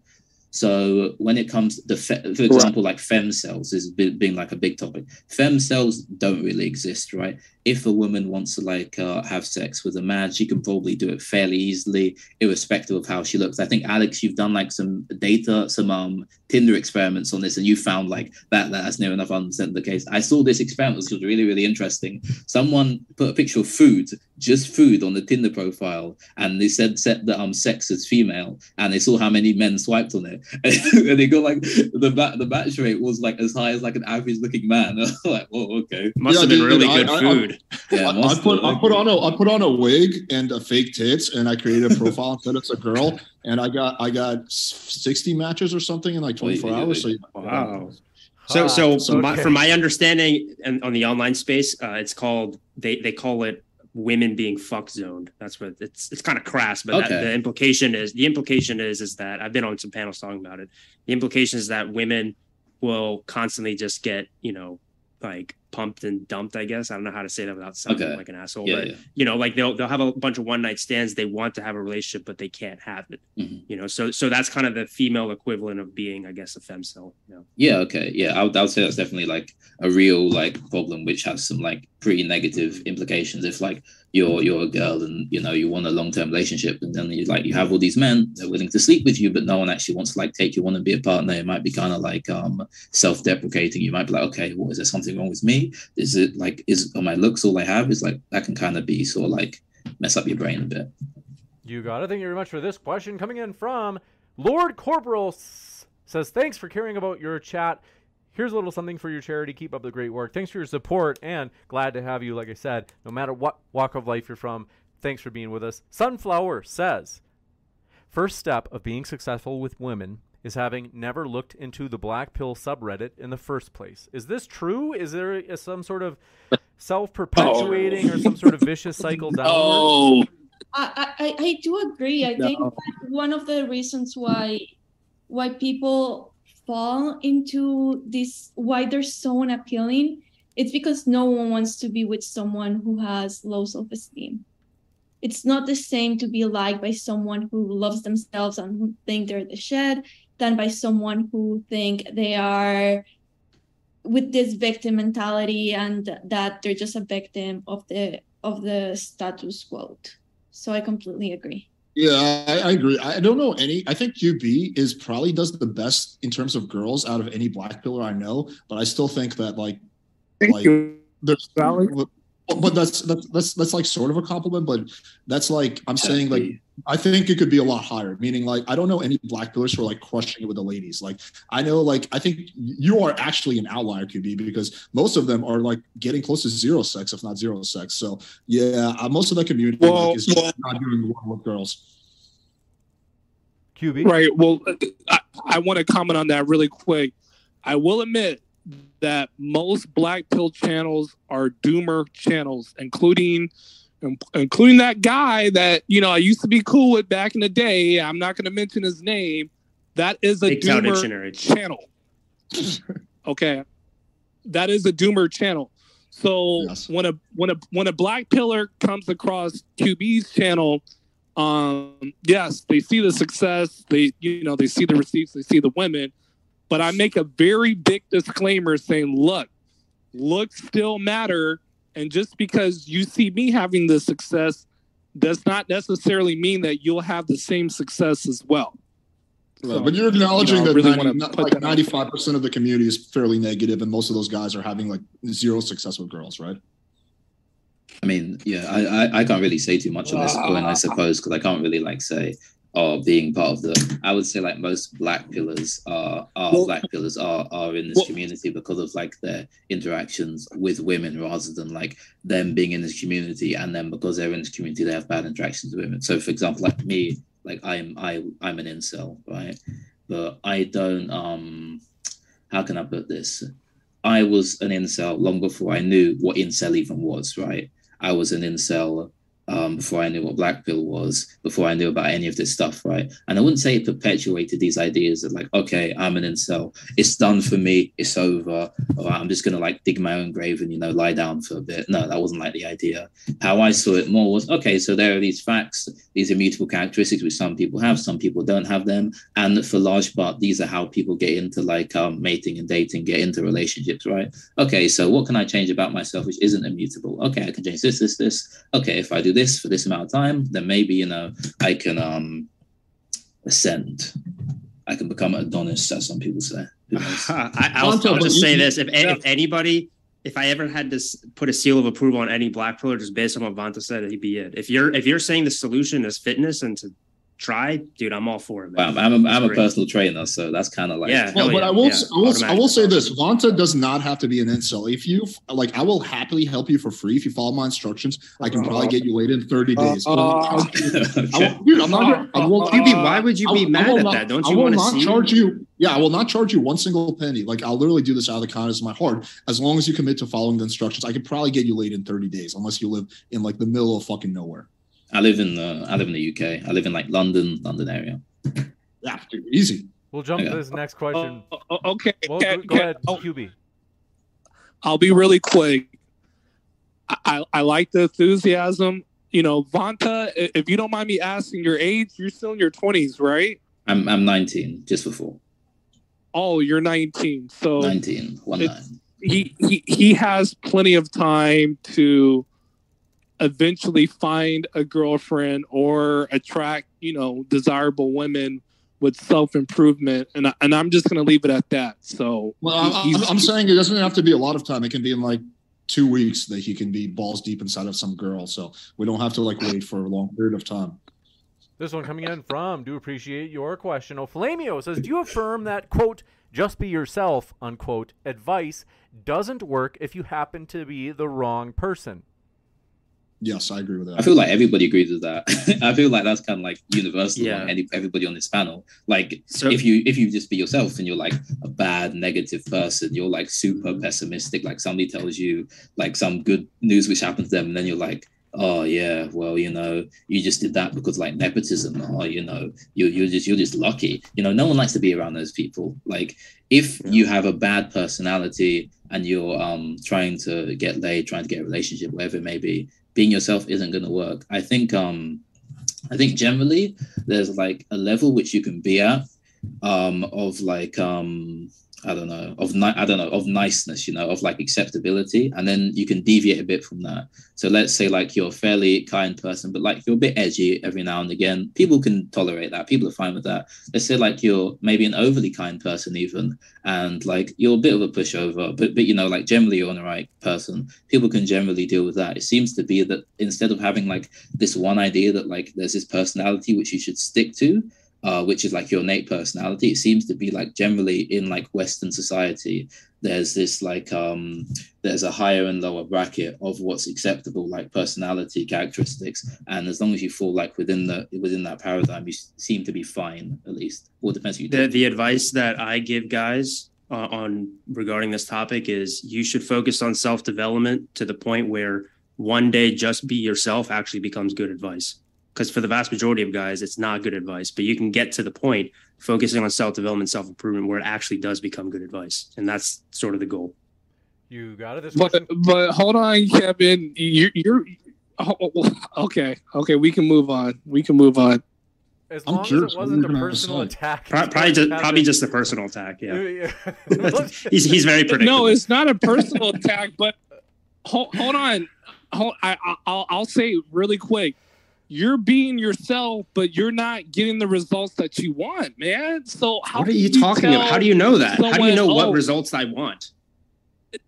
Speaker 5: So when it comes to, the fe- for example, like femcels is being like a big topic. Femcels don't really exist, right? If a woman wants to like uh, have sex with a man, she can probably do it fairly easily, irrespective of how she looks. I think Alex, you've done like some data, some um Tinder experiments on this, and you found like that that's near enough 100% the case. I saw this experiment, which was really really interesting. Someone put a picture of food, just food, on the Tinder profile, and they said set the um sex as female, and they saw how many men swiped on it, and they got like the ma- the match rate was like as high as like an average looking man. like, oh okay,
Speaker 4: Must
Speaker 2: Yeah,
Speaker 4: have been
Speaker 2: dude,
Speaker 4: really
Speaker 2: I-
Speaker 4: good
Speaker 2: I- I-
Speaker 4: food.
Speaker 5: Yeah,
Speaker 2: I, I put. I put on a I put on a wig and a fake tits, and I created a profile and said it's a girl, and I got I got sixty matches or something in like twenty four hours. So
Speaker 4: Wow. So, so,
Speaker 1: Ah,
Speaker 4: my, from my understanding, and on the online space, uh, it's called they they call it women being fuck zoned. That's what it's it's kind of crass, but that, the implication is the implication is is that I've been on some panels talking about it. The implication is that women will constantly just get you know like pumped and dumped. I guess I don't know how to say that without sounding
Speaker 5: Okay.
Speaker 4: like an asshole,
Speaker 5: Yeah,
Speaker 4: but
Speaker 5: yeah.
Speaker 4: you know like they'll they'll have a bunch of one night stands. They want to have a relationship, but they can't have it.
Speaker 5: Mhm.
Speaker 4: You know, so so that's kind of the female equivalent of being, I guess, a femcel. You know?
Speaker 5: Yeah, okay. Yeah, I would, I would say that's definitely like a real like problem which has some like pretty negative implications. If like you're you're a girl and you know you want a long-term relationship and then you like you have all these men they're willing to sleep with you but no one actually wants to like take you on and be a partner it might be kind of like um self-deprecating. You might be like okay well is there something wrong with me? Is it like is are my looks all i have? Is like that can kind of be sort of like mess up your brain a bit.
Speaker 1: You got it. Thank you very much for this question. Coming in from Lord Corporal says, Thanks for caring about your chat. Here's a little something for your charity. Keep up the great work. Thanks for your support and glad to have you. Like I said, no matter what walk of life you're from, thanks for being with us. Sunflower says, First step of being successful with women is having never looked into the black pill subreddit in the first place. Is this true? Is there a, some sort of self perpetuating or some sort of vicious cycle downward?
Speaker 8: Oh,
Speaker 3: I, I, I do agree. I think
Speaker 8: No.
Speaker 3: that one of the reasons why why people fall into this why they're so unappealing, it's because no one wants to be with someone who has low self-esteem. It's not the same to be liked by someone who loves themselves and who think they're the shed than by someone who think they are with this victim mentality and that they're just a victim of the of the status quo. So I completely agree.
Speaker 2: Yeah, I, I agree. I don't know any. I think QB is probably does the best in terms of girls out of any black piller I know, but I still think that like
Speaker 8: thank
Speaker 2: like
Speaker 8: you.
Speaker 2: there's
Speaker 8: Sally.
Speaker 2: but, but that's that's that's that's like sort of a compliment, but that's like I'm saying like I think it could be a lot higher. Meaning like I don't know any black pillers who are like crushing it with the ladies. Like I know like I think you are actually an outlier QB because most of them are like getting close to zero sex, if not zero sex. So yeah, uh, most of the community
Speaker 8: Well,
Speaker 2: like, is
Speaker 8: well-
Speaker 2: not doing well with girls.
Speaker 1: QB?
Speaker 8: Right. Well, I, I want to comment on that really quick. I will admit that most black pill channels are doomer channels, including including that guy that you know I used to be cool with back in the day. I'm not going to mention his name. That is a
Speaker 4: Big
Speaker 8: doomer channel. okay, that is a doomer channel. So
Speaker 2: Yes.
Speaker 8: when a when a when a black piller comes across QB's channel, um, yes, they see the success. They you know they see the receipts. They see the women. But I make a very big disclaimer saying, look, looks still matter. And just because you see me having the success does not necessarily mean that you'll have the same success as well.
Speaker 2: Right,
Speaker 8: So,
Speaker 2: but you're acknowledging
Speaker 8: you know,
Speaker 2: that
Speaker 8: really
Speaker 2: 90 not- like
Speaker 8: that
Speaker 2: 95% of the community is fairly negative, and most of those guys are having like zero success with girls, right?
Speaker 5: I mean, yeah, I, I, I can't really say too much on this point, I suppose, because I can't really like say, oh, being part of the. I would say like most black pillers are are
Speaker 8: Well-
Speaker 5: black pillers are are in this
Speaker 8: Well-
Speaker 5: community because of like their interactions with women rather than like them being in this community and then because they're in this community they have bad interactions with women. So for example, like me, like I'm I I'm an incel, right? But I don't um how can I put this? I was an incel long before I knew what incel even was, right? I was an incel um, before I knew what black pill was, before I knew about any of this stuff, right? And I wouldn't say it perpetuated these ideas of like, okay, I'm an incel, it's done for me, it's over, I'm just gonna like dig my own grave and you know lie down for a bit. No, that wasn't like the idea. How I saw it more was okay, so there are these facts, these immutable characteristics which some people have, some people don't have them, and for large part, these are how people get into like um, mating and dating, get into relationships, right? Okay, so what can I change about myself which isn't immutable? Okay, I can change this, this, this. Okay, if I do this for this amount of time, then maybe you know I can um ascend. I can become Adonis, as some people say. Who knows?
Speaker 4: I, I'll,
Speaker 5: Tonto,
Speaker 4: I'll just say this: if,
Speaker 5: Yeah.
Speaker 4: if anybody, if I ever had to put a seal of approval on any black piller just based on what Vanta said, he'd be it. If you're if you're saying the solution is fitness and to try, dude, I'm all for it.
Speaker 5: Well,
Speaker 4: Man.
Speaker 5: I'm, I'm, a, I'm a personal trainer, so that's kind of like
Speaker 4: Yeah,
Speaker 2: Well,
Speaker 4: hell
Speaker 2: but
Speaker 4: yeah,
Speaker 2: I will,
Speaker 4: yeah,
Speaker 2: s- I will, s- I will say this: Vanta does not have to be an incel. If you like, I will happily help you for free if you follow my instructions. I can probably get you laid in thirty uh, days. But uh, I will- dude, I'm not. I will,
Speaker 4: QB, why would you be
Speaker 2: I
Speaker 4: mad
Speaker 2: will
Speaker 4: at
Speaker 2: not-
Speaker 4: that? Don't you want to see?
Speaker 2: charge you? Yeah, I will not charge you one single penny. Like I'll literally do this out of the kindness of my heart. As long as you commit to following the instructions, I could probably get you laid in thirty days, unless you live in like the middle of fucking nowhere.
Speaker 5: I live in the I live in the UK. I live in like London, London area.
Speaker 2: Yeah, dude, easy.
Speaker 1: We'll jump
Speaker 5: Yeah.
Speaker 1: to this next question.
Speaker 8: Uh, uh, okay,
Speaker 1: Well,
Speaker 8: okay,
Speaker 1: go, go
Speaker 8: okay.
Speaker 1: ahead,
Speaker 8: Oh,
Speaker 1: QB.
Speaker 8: I'll be really quick. I, I, I like the enthusiasm. You know, Vanta, if you don't mind me asking your age, you're still in your 20s, right?
Speaker 5: I'm I'm 19, just before
Speaker 8: Oh, you're 19. So
Speaker 5: 19, one nine.
Speaker 8: he, he he has plenty of time to eventually find a girlfriend or attract, you know, desirable women with self-improvement and I, and I'm just going to leave it at that. So
Speaker 2: Well, I'm, I'm, I'm saying it doesn't have to be a lot of time. It can be in like two weeks that he can be balls deep inside of some girl. So we don't have to like wait for a long period of time.
Speaker 1: This one coming in from do appreciate your question. Oflamio says, "Do you affirm that quote just be yourself unquote advice doesn't work if you happen to be the wrong person?"
Speaker 2: Yes, I agree with that.
Speaker 5: I feel like everybody agrees with that. I feel like that's kind of like universal
Speaker 4: Yeah.
Speaker 5: among any, everybody on this panel. Like
Speaker 4: So-
Speaker 5: if you if you just be yourself and you're like a bad negative person, you're like super pessimistic. Like somebody tells you like some good news which happened to them, and then you're like, oh yeah, well you know you just did that because like nepotism, or you know you you're just you're just lucky. You know no one likes to be around those people. Like if you have a bad personality and you're um trying to get laid, trying to get a relationship, whatever it may be, being yourself isn't going to work. I think um I think generally there's like a level which you can be at um of like um I don't know of ni- I don't know of niceness, you know, of like acceptability, and then you can deviate a bit from that. So let's say like you're a fairly kind person, but like you're a bit edgy every now and again. People can tolerate that. People are fine with that. Let's say like you're maybe an overly kind person even, and like you're a bit of a pushover, but but you know like generally you're an alright person. People can generally deal with that. It seems to be that instead of having like this one idea that like there's this personality which you should stick to, uh, which is like your innate personality. It seems to be like generally in like Western society, there's this like um there's a higher and lower bracket of what's acceptable like personality characteristics, and as long as you fall like within the within that paradigm, you seem to be fine at least. Or it depends who you
Speaker 4: the
Speaker 5: do.
Speaker 4: the advice that I give guys uh, on regarding this topic is you should focus on self development to the point where one day just be yourself actually becomes good advice. Because for the vast majority of guys, it's not good advice, but you can get to the point focusing on self development, self improvement, where it actually does become good advice, and that's sort of the goal.
Speaker 1: You got it. This
Speaker 8: But
Speaker 1: question.
Speaker 8: but hold on, Kevin. You're, you're oh, okay. Okay, we can move on. We can move on.
Speaker 1: As
Speaker 2: I'm
Speaker 1: long as it wasn't a personal
Speaker 2: say.
Speaker 1: attack,
Speaker 4: Probably just, probably just a personal attack. Yeah,
Speaker 1: Yeah.
Speaker 4: he's he's very predictable.
Speaker 8: No, it's not a personal attack. But hold, hold on. Hold, I, I, I'll, I'll say really quick. You're being yourself, but you're not getting the results that you want, man. So how
Speaker 4: what are
Speaker 8: can
Speaker 4: you talking about? How do you know that? How do you know what
Speaker 8: oh,
Speaker 4: results I want?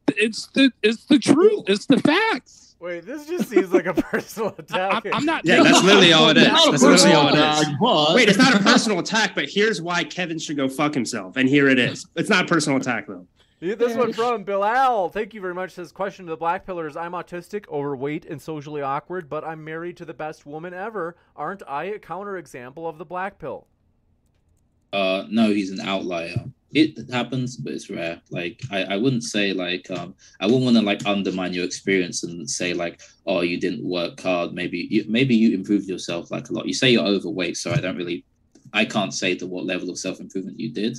Speaker 8: It's the it's the truth. It's the facts.
Speaker 1: Wait, this just seems like a personal attack.
Speaker 8: I'm not.
Speaker 4: Yeah, that's literally all it is. That's literally all it is.
Speaker 2: but-
Speaker 4: Wait, it's not a personal attack, but here's why Kevin should go fuck himself. And here it is. It's not a personal attack though.
Speaker 1: Yeah, This one from Bilal. Thank you very much. Says question to the Black Pillers. I'm autistic, overweight, and socially awkward, but I'm married to the best woman ever. Aren't I a counterexample of the Black Pill?
Speaker 5: Uh, no, he's an outlier. It happens, but it's rare. Like I, I wouldn't say like um, I wouldn't want to like undermine your experience and say like, oh, you didn't work hard. Maybe you, maybe you improved yourself like a lot. You say you're overweight, so I don't really, I can't say to what level of self improvement you did.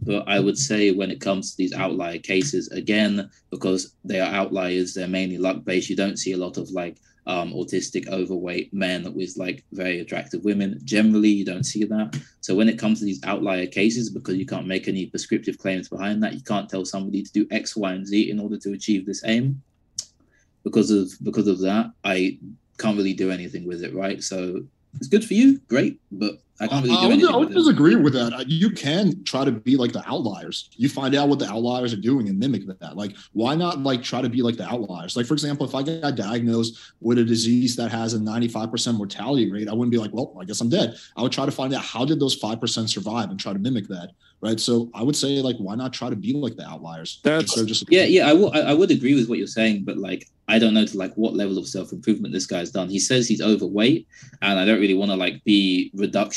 Speaker 5: But I would say when it comes to these outlier cases, again, because they are outliers, they're mainly luck based. You don't see a lot of like um, autistic, overweight men with like very attractive women. Generally, you don't see that. So when it comes to these outlier cases, because you can't make any prescriptive claims behind that, you can't tell somebody to do X, Y, and Z in order to achieve this aim. Because of because of that, I can't really do anything with it, right? So it's good for you, great, but I can't really
Speaker 2: I
Speaker 5: do
Speaker 2: would,
Speaker 5: anything
Speaker 2: I would
Speaker 5: with it.
Speaker 2: disagree with that. You can try to be like the outliers. You find out what the outliers are doing and mimic that. Like, why not like try to be like the outliers? Like, for example, if I got diagnosed with a disease that has a 95% mortality rate, I wouldn't be like, well, I guess I'm dead. I would try to find out how did those 5% survive and try to mimic that. Right. So I would say, like, why not try to be like the outliers?
Speaker 7: That's
Speaker 2: instead just
Speaker 5: Yeah, yeah, I would I I would agree with what you're saying, but like I don't know to like what level of self improvement this guy's done. He says he's overweight, and I don't really want to like be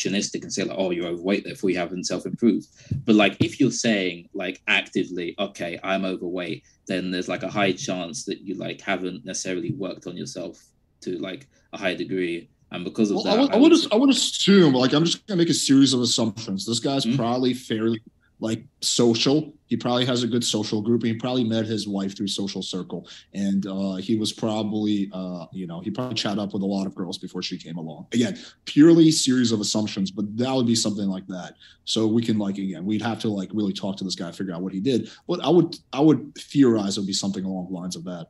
Speaker 5: reductionistic and say like, oh, you're overweight, therefore you haven't self improved. But like if you're saying like actively, okay, I'm overweight, then there's like a high chance that you like haven't necessarily worked on yourself to like a high degree, and because of
Speaker 2: Well,
Speaker 5: that,
Speaker 2: I would, I
Speaker 5: I
Speaker 2: would, I would assume, like, I'm just gonna make a series of assumptions. This guy's
Speaker 5: Mhm.
Speaker 2: probably fairly like social. He probably has a good social group. He probably met his wife through social circle, and uh, he was probably, uh, you know, he probably chat up with a lot of girls before she came along. Again, purely series of assumptions, but that would be something like that. So we can like again, we'd have to like really talk to this guy, figure out what he did. But I would, I would theorize it would be something along the lines of that.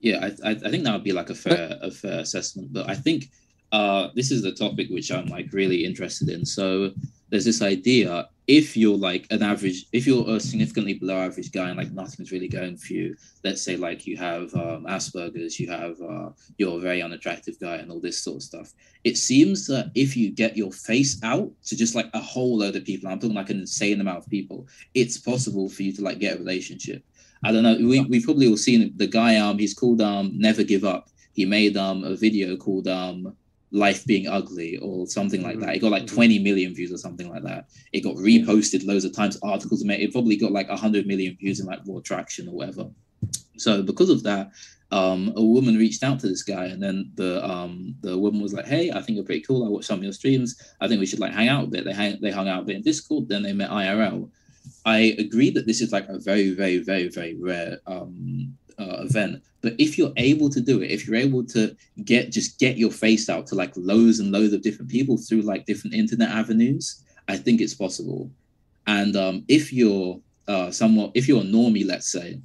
Speaker 5: Yeah, I, I I think that would be like a fair a fair assessment. But I think uh, this is the topic which I'm like really interested in. So there's this idea if you're like an average, if you're a significantly below average guy and like nothing's really going for you, let's say like you have um, Asperger's, you have uh, you're a very unattractive guy and all this sort of stuff. It seems that if you get your face out to just like a whole load of people, I'm talking like an insane amount of people, it's possible for you to like get a relationship. I don't know. We we've probably all seen the guy. Um, he's called um Never Give Up. He made um a video called um Life Being Ugly or something like that. It got like 20 million views or something like that. It got reposted loads of times. Articles made. It probably got like 100 million views in like Raw Traction or whatever. So because of that, um, a woman reached out to this guy, and then the um the woman was like, "Hey, I think you're pretty cool. I watched some of your streams. I think we should like hang out a bit." They hang, they hung out a bit in Discord. Then they met IRL. I agree that this is like a very, very, very, very rare um, uh, event. But if you're able to do it, if you're able to get just get your face out to like loads and loads of different people through like different internet avenues, I think it's possible. And um, if you're uh, somewhat, if you're a normie, let's say,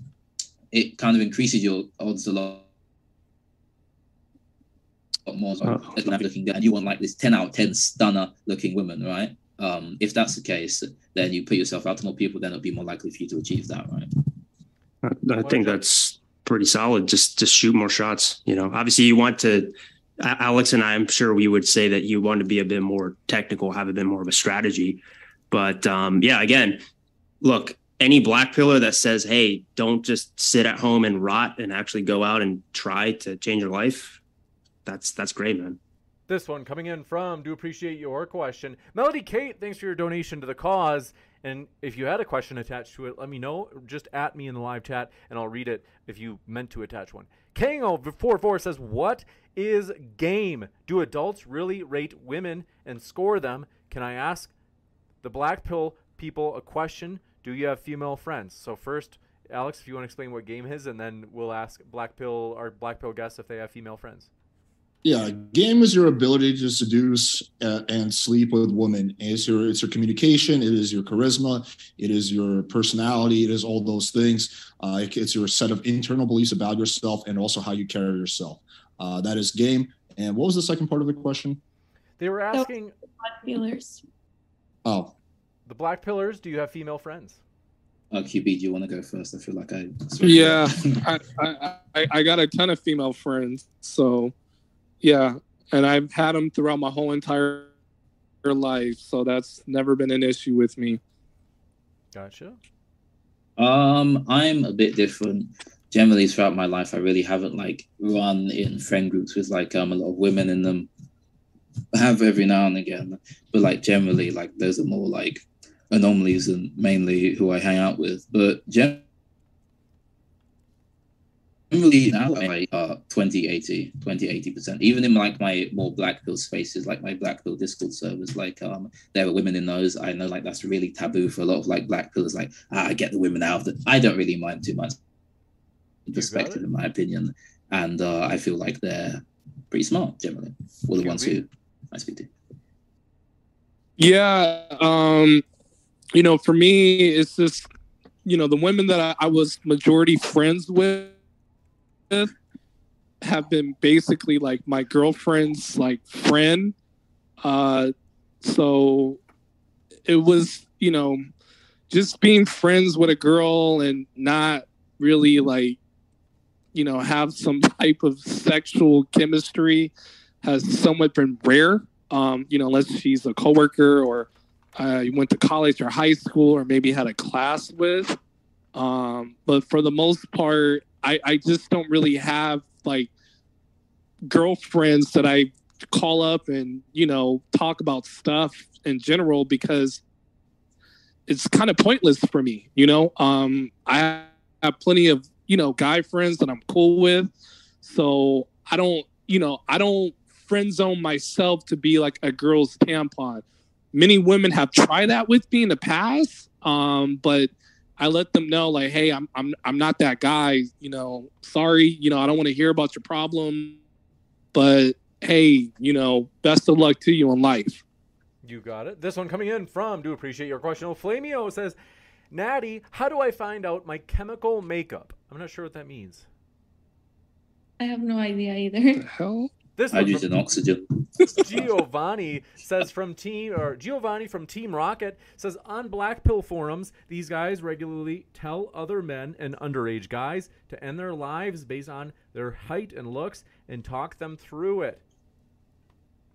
Speaker 5: it kind of increases your odds a lot. More
Speaker 4: Oh.
Speaker 5: looking good, and you want like this 10 out of 10 stunner looking woman, right? Um, if that's the case, then you put yourself out to more people, then it'll be more likely for you to achieve that, right?
Speaker 4: I I think that's pretty solid. Just just shoot more shots. You know, obviously you want to. Alex and I, I'm sure we would say that you want to be a bit more technical, have a bit more of a strategy. But um, yeah, again, look, any black piller that says, "Hey, don't just sit at home and rot, and actually go out and try to change your life," that's that's great, man.
Speaker 1: This one coming in from, do appreciate your question. Melody Kate, thanks for your donation to the cause. And if you had a question attached to it, let me know. Just at me in the live chat, and I'll read it if you meant to attach one. Kango44 says, What is game? Do adults really rate women and score them? Can I ask the black pill people a question? Do you have female friends? So, first, Alex, if you want to explain what game is, and then we'll ask black pill our black pill guests if they have female friends.
Speaker 2: Yeah, game is your ability to seduce uh, and sleep with women. It's your it's your communication. It is your charisma. It is your personality. It is all those things. Uh, it- it's your set of internal beliefs about yourself and also how you carry yourself. Uh, that is game. And what was the second part of the question?
Speaker 1: They were asking
Speaker 3: Black pillers.
Speaker 2: Oh,
Speaker 1: the black pillers, do you have female friends?
Speaker 5: Uh, QB, do you want to go first? I feel like I.
Speaker 8: Yeah, I, I, I I got a ton of female friends, so yeah, and I've had them throughout my whole entire life, so that's never been an issue with me.
Speaker 1: Gotcha.
Speaker 5: Um, I'm a bit different. Generally, throughout my life, I really haven't like run in friend groups with like um a lot of women in them. I have every now and again, but like generally, like those are more like anomalies and mainly who I hang out with. But generally now like uh 20 80 20 80 percent. Even in like my more black pill spaces like my black pill discord servers like um there are women in those. I know like that's really taboo for a lot of like black pillers like ah get the women out of it i don't really mind too much. Perspective in my opinion. And uh i feel like they're pretty smart generally. All the ones who i speak to.
Speaker 8: Yeah, um, you know, for me, it's just you know the women that I, I was majority friends with have been basically like my girlfriend's like friend. Uh, so it was you know just being friends with a girl and not really like you know have some type of sexual chemistry has somewhat been rare um you know unless she's a coworker or uh, you went to college or high school or maybe had a class with um but for the most part i i just don't really have like girlfriends that i call up and you know talk about stuff in general because it's kind of pointless for me you know? Um i have plenty of you know guy friends that i'm cool with. So i don't you know i don't friend zone myself to be like a girl's tampon. Many women have tried that with me in the past um but i let them know like hey i'm i'm, I'm not that guy you know sorry you know i don't want to hear about your problem but hey you know best of luck to you in life
Speaker 1: You got it. This one coming in from, do appreciate your question. Oh, Flamio says, Natty, how do I find out my chemical makeup? I'm not sure what that means.
Speaker 3: I have no idea either.
Speaker 8: hell?
Speaker 1: This
Speaker 5: i use
Speaker 1: from
Speaker 5: an oxygen
Speaker 1: Giovanni says from Team or Giovanni from Team Rocket says on Black Pill forums, these guys regularly tell other men and underage guys to end their lives based on their height and looks and talk them through it.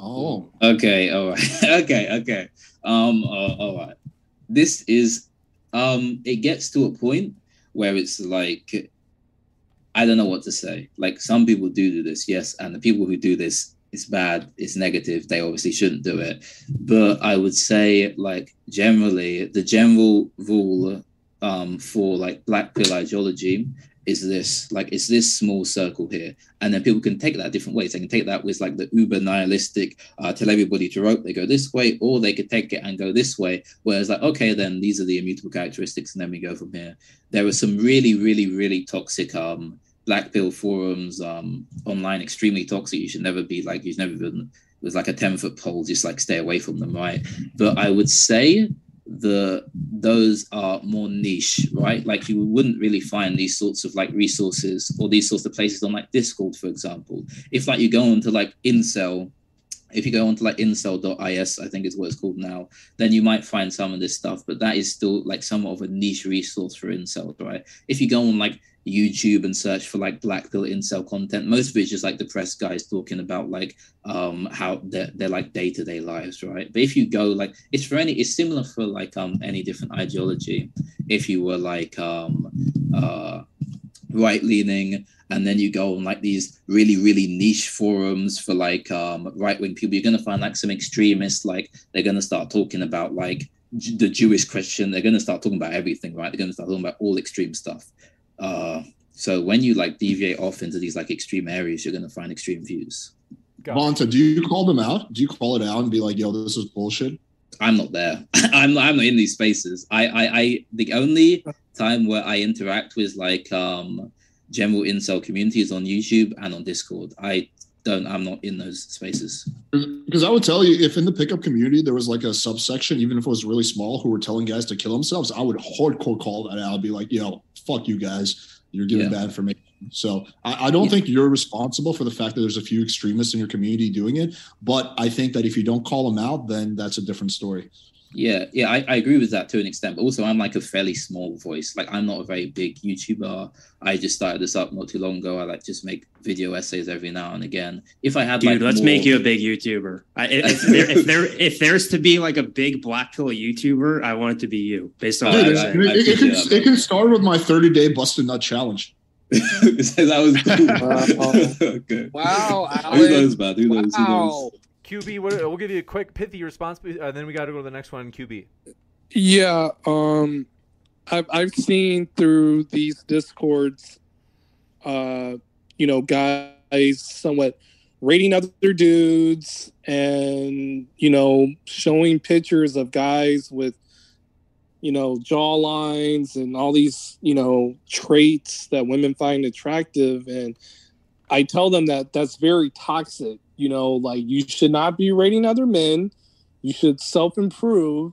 Speaker 2: Oh,
Speaker 5: Okay, all right. okay, okay. Um, uh, all right. This is um it gets to a point where it's like I don't know what to say. Like some people do do this, yes, and the people who do this it's bad, it's negative, they obviously shouldn't do it. But I would say like generally the general rule um for like black pill ideology is this like it's this small circle here. And then people can take that different ways. They can take that with like the uber nihilistic uh, tell everybody to rope they go this way or they could take it and go this way. Whereas like okay then these are the immutable characteristics and then we go from here. There are some really really really toxic um black pill forums um online extremely toxic you should never be like you've never been It was like a 10 foot pole just like stay away from them right? But i would say the those are more niche right? Like you wouldn't really find these sorts of like resources or these sorts of places on like discord for example. If like you go onto like incel if you go onto like incel.is i think is what it's called now then you might find some of this stuff but that is still like somewhat of a niche resource for incel right? If you go on like youtube and search for like black pill incel content. Most of it's just like depressed guys talking about like um how they're like day-to-day lives right? But if you go like it's for any it's similar for like um any different ideology. If you were like um uh right leaning and then you go on like these really really niche forums for like um right wing people you're going to find like some extremists like they're going to start talking about like the jewish question they're going to start talking about everything right? They're going to start talking about all extreme stuff uh so when you like deviate off into these like extreme areas you're going to find extreme views
Speaker 2: Vanta, do you call them out? Do you call it out and be like, "Yo, this is bullshit"?
Speaker 5: I'm not there. I'm I'm not in these spaces. I, I I the only time where I interact with like um general incel community is on YouTube and on Discord. I don't. I'm not in those spaces.
Speaker 2: Because I would tell you, if in the pickup community there was like a subsection, even if it was really small, who were telling guys to kill themselves, I would hardcore call that out. I'd be like, "Yo, fuck you guys. You're giving
Speaker 5: Yeah.
Speaker 2: bad information." So I, I don't think you're responsible for the fact that there's a few extremists in your community doing it. But I think that if you don't call them out, then that's a different story.
Speaker 5: Yeah, yeah, I, I agree with that to an extent. But also, I'm like a fairly small voice. Like, I'm not a very big YouTuber. I just started this up not too long ago. I like just make video essays every now and again. If I had,
Speaker 4: Dude,
Speaker 5: like,
Speaker 4: let's
Speaker 5: more-
Speaker 4: make you a big YouTuber. I, if, there, if there if there's to be like a big black pill YouTuber, I want it to be you. Based on
Speaker 2: Dude,
Speaker 4: what
Speaker 2: it,
Speaker 4: you're
Speaker 2: it- it can, it can start with my 30 day busted nut challenge.
Speaker 5: that was cool. okay.
Speaker 9: Wow,
Speaker 5: Who knows, man? Who knows? Who knows?
Speaker 1: QB, what, we'll give you a quick pithy response, uh, then we got to go to the next one. QB.
Speaker 8: Yeah, um, I've I've seen through these discords, uh, you know, guys somewhat rating other dudes and you know showing pictures of guys with you know jawlines and all these you know traits that women find attractive and i tell them that that's very toxic you know like you should not be rating other men you should self-improve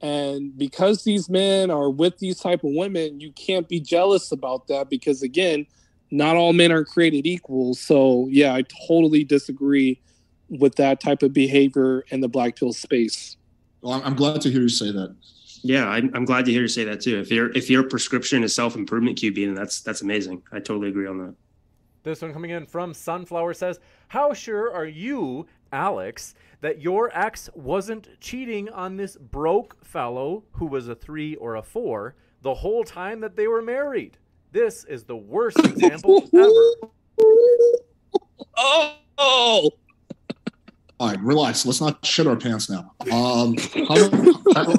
Speaker 8: and because these men are with these type of women you can't be jealous about that because again not all men are created equal so yeah i totally disagree with that type of behavior in the black pill space
Speaker 2: Well, I'm, I'm glad to hear you say that.
Speaker 4: Yeah, I'm, I'm glad to hear you say that too. If your if your prescription is self improvement QB, then that's that's amazing. I totally agree on that.
Speaker 1: This one coming in from Sunflower says, How sure are you, Alex, that your ex wasn't cheating on this broke fellow who was a three or a four the whole time that they were married? This is the worst example ever.
Speaker 8: Oh,
Speaker 2: All right, relax. Let's not shit our pants now. Um, how how-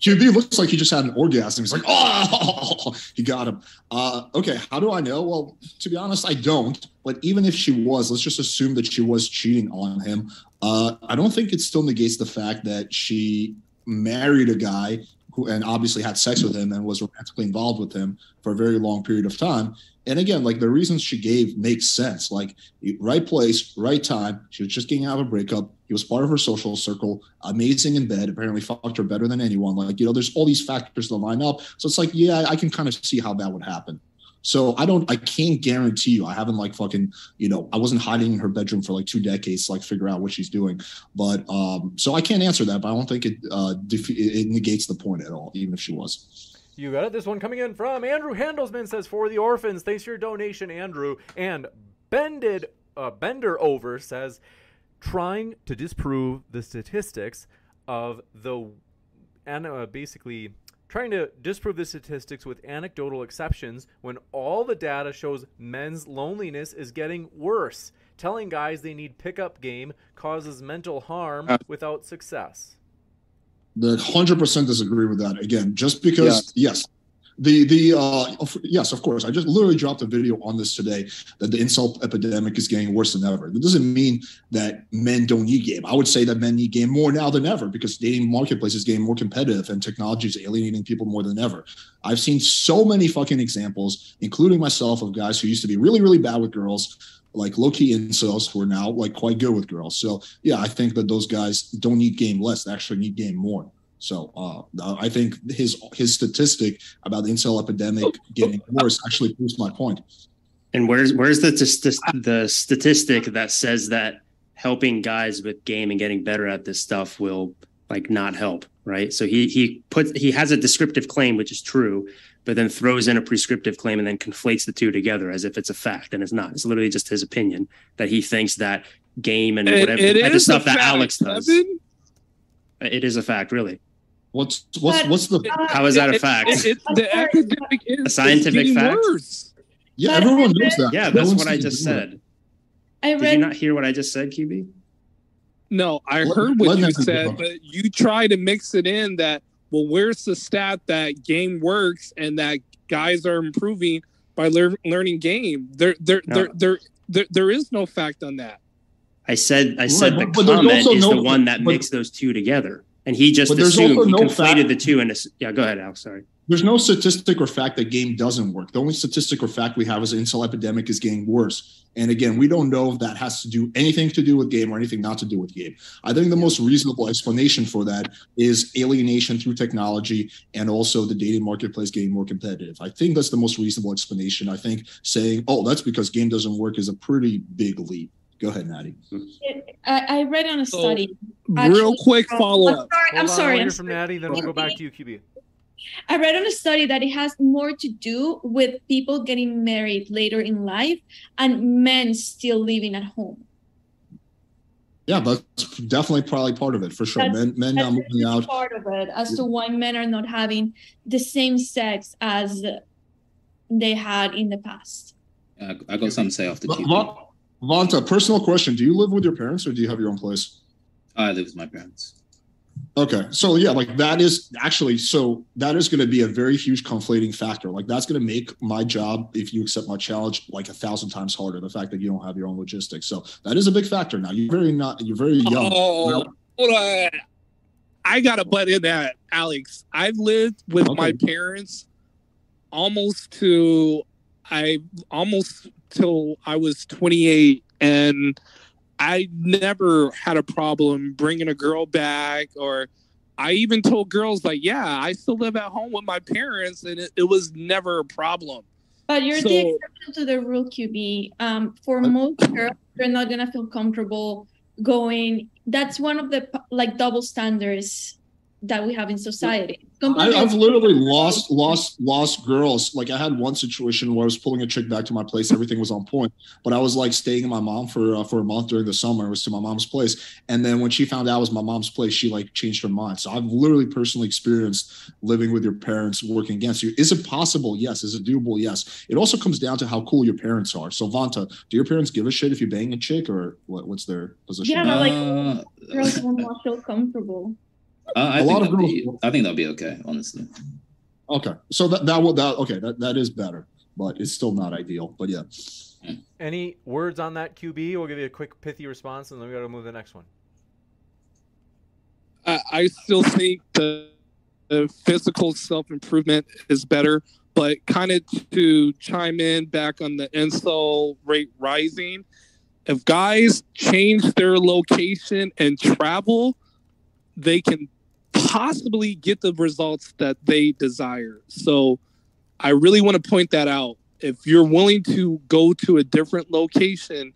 Speaker 2: QB looks like he just had an orgasm. He's like, oh, he got him. Uh, okay, how do I know? Well, to be honest, I don't. But even if she was, let's just assume that she was cheating on him. Uh, I don't think it still negates the fact that she married a guy who, and obviously had sex with him and was romantically involved with him for a very long period of time. And again, like the reasons she gave makes sense. Like right place, right time. She was just getting out of a breakup. He was part of her social circle, amazing in bed. Apparently, fucked her better than anyone. Like you know, there's all these factors that line up. So it's like, yeah, I can kind of see how that would happen. So I don't, I can't guarantee you. I haven't like fucking, you know, I wasn't hiding in her bedroom for like two decades to like figure out what she's doing. But um, so I can't answer that. But I don't think it uh, defe- it negates the point at all, even if she was.
Speaker 1: You got it. This one coming in from Andrew Handelsman says for the orphans. Thanks for your donation, Andrew. And Bended uh, Bender over says trying to disprove the statistics of the and uh, basically trying to disprove the statistics with anecdotal exceptions when all the data shows men's loneliness is getting worse. Telling guys they need pickup game causes mental harm without success.
Speaker 2: The hundred percent disagree with that. Again, just because yes, the the uh of- yes, of course. I just literally dropped a video on this today that the incel epidemic is getting worse than ever. That doesn't mean that men don't need game. I would say that men need game more now than ever because dating marketplace is getting more competitive and technology is alienating people more than ever. I've seen so many fucking examples, including myself, of guys who used to be really, really bad with girls, like low key incels who are now like quite good with girls. So yeah, I think that those guys don't need game less; they actually need game more. So uh, I think his his statistic about the incel epidemic getting worse actually proves my point.
Speaker 4: And where's where's the st- the statistic that says that helping guys with game and getting better at this stuff will like not help, right? So he he puts he has a descriptive claim which is true, but then throws in a prescriptive claim and then conflates the two together as if it's a fact and it's not. It's literally just his opinion that he thinks that game and
Speaker 8: It-
Speaker 4: whatever
Speaker 8: it
Speaker 4: the stuff that
Speaker 8: fact,
Speaker 4: Alex does.
Speaker 8: Evan.
Speaker 4: It is a fact, really.
Speaker 2: What's what's what's the
Speaker 4: How is that a fact?
Speaker 8: it- it- the academic is
Speaker 4: A scientific fact?
Speaker 8: worse.
Speaker 2: Yeah, everyone knows that.
Speaker 4: Yeah, that's what I just
Speaker 2: do it.
Speaker 4: said.
Speaker 3: I
Speaker 4: Did you not hear what I just said, QB?
Speaker 8: No, I heard what you said, but you try to mix it in that well, where's the stat that game works and that guys are improving by lear- learning game? There, there,
Speaker 4: No.
Speaker 8: there, there, there, there is no fact on that.
Speaker 4: I said I said
Speaker 2: Right,
Speaker 4: the
Speaker 2: but there's
Speaker 4: comment
Speaker 2: also
Speaker 4: is
Speaker 2: no-
Speaker 4: the one that
Speaker 2: but-
Speaker 4: mixed those two together, and he just assumed he
Speaker 2: no
Speaker 4: conflated
Speaker 2: fact-
Speaker 4: the two. And yeah, go ahead, Alex. Sorry.
Speaker 2: There's no statistic or fact that game doesn't work. The only statistic or fact we have is the incel epidemic is getting worse. And again, we don't know if that has to do anything to do with game or anything not to do with game. I think the most reasonable explanation for that is alienation through technology and also the dating marketplace getting more competitive. I think that's the most reasonable explanation. I think saying, oh, that's because game doesn't work is a pretty big leap. Go ahead, Natty.
Speaker 3: I, I read on a
Speaker 8: So,
Speaker 3: study.
Speaker 8: real
Speaker 3: actually,
Speaker 8: quick
Speaker 3: uh,
Speaker 8: follow
Speaker 3: I'm
Speaker 8: up.
Speaker 3: sorry. I'm sorry. I'm
Speaker 1: hear from Natty, then we'll go back to you, QB.
Speaker 3: I read on a study that it has more to do with people getting married later in life and men still living at home.
Speaker 2: Yeah, that's definitely probably part of it for sure.
Speaker 3: That's-
Speaker 2: men men
Speaker 3: That's
Speaker 2: not moving out.
Speaker 3: part of it as to why men are not having the same sex as they had in the past.
Speaker 5: I, I got something to say after
Speaker 2: Va-
Speaker 5: QB.
Speaker 2: Va- Vanta, personal question: Do you live with your parents or do you have your own place?
Speaker 5: I live with my parents.
Speaker 2: Okay, so yeah, like that is actually so that is going to be a very huge conflating factor. Like that's going to make my job, if you accept my challenge, like a thousand times harder. The fact that you don't have your own logistics, so that is a big factor. Now you're very not, you're very oh, young.
Speaker 8: Oh, hold on. I got to butt in that, Alex. I've lived with my parents almost to I almost till I was 28, and I never had a problem bringing a girl back. Or I even told girls like, "Yeah, I still live at home with my parents," and it, it was never a problem.
Speaker 3: But you're
Speaker 8: So-
Speaker 3: the exception to the rule, QB. Um, for most girls, they're not gonna feel comfortable going. That's one of the like double standards that we have in society.
Speaker 2: I, I've literally lost, lost, lost girls. Like I had one situation where I was pulling a chick back to my place. Everything was on point, but I was like staying in my mom for uh, for a month during the summer. It was to my mom's place, and then when she found out it was my mom's place, she like changed her mind. So I've literally personally experienced living with your parents working against you. Is it possible? Yes. Is it doable? Yes. It also comes down to how cool your parents are. So Vanta, do your parents give a shit if you bang a chick, or what, what's their position?
Speaker 3: Yeah, but like
Speaker 5: Uh,
Speaker 3: girls will not feel comfortable.
Speaker 5: Uh, I,
Speaker 2: A
Speaker 5: think
Speaker 2: lot of
Speaker 5: that'd be, I think that'll be okay, honestly.
Speaker 2: Okay, so that that will that okay that that is better, but it's still not ideal. But yeah.
Speaker 1: Any words on that, QB? We'll give you a quick pithy response, and then we got to move to the next one.
Speaker 8: I, I still think the, the physical self improvement is better, but kind of to chime in back on the incel rate rising, if guys change their location and travel, they can possibly get the results that they desire. So I really want to point that out. If you're willing to go to a different location,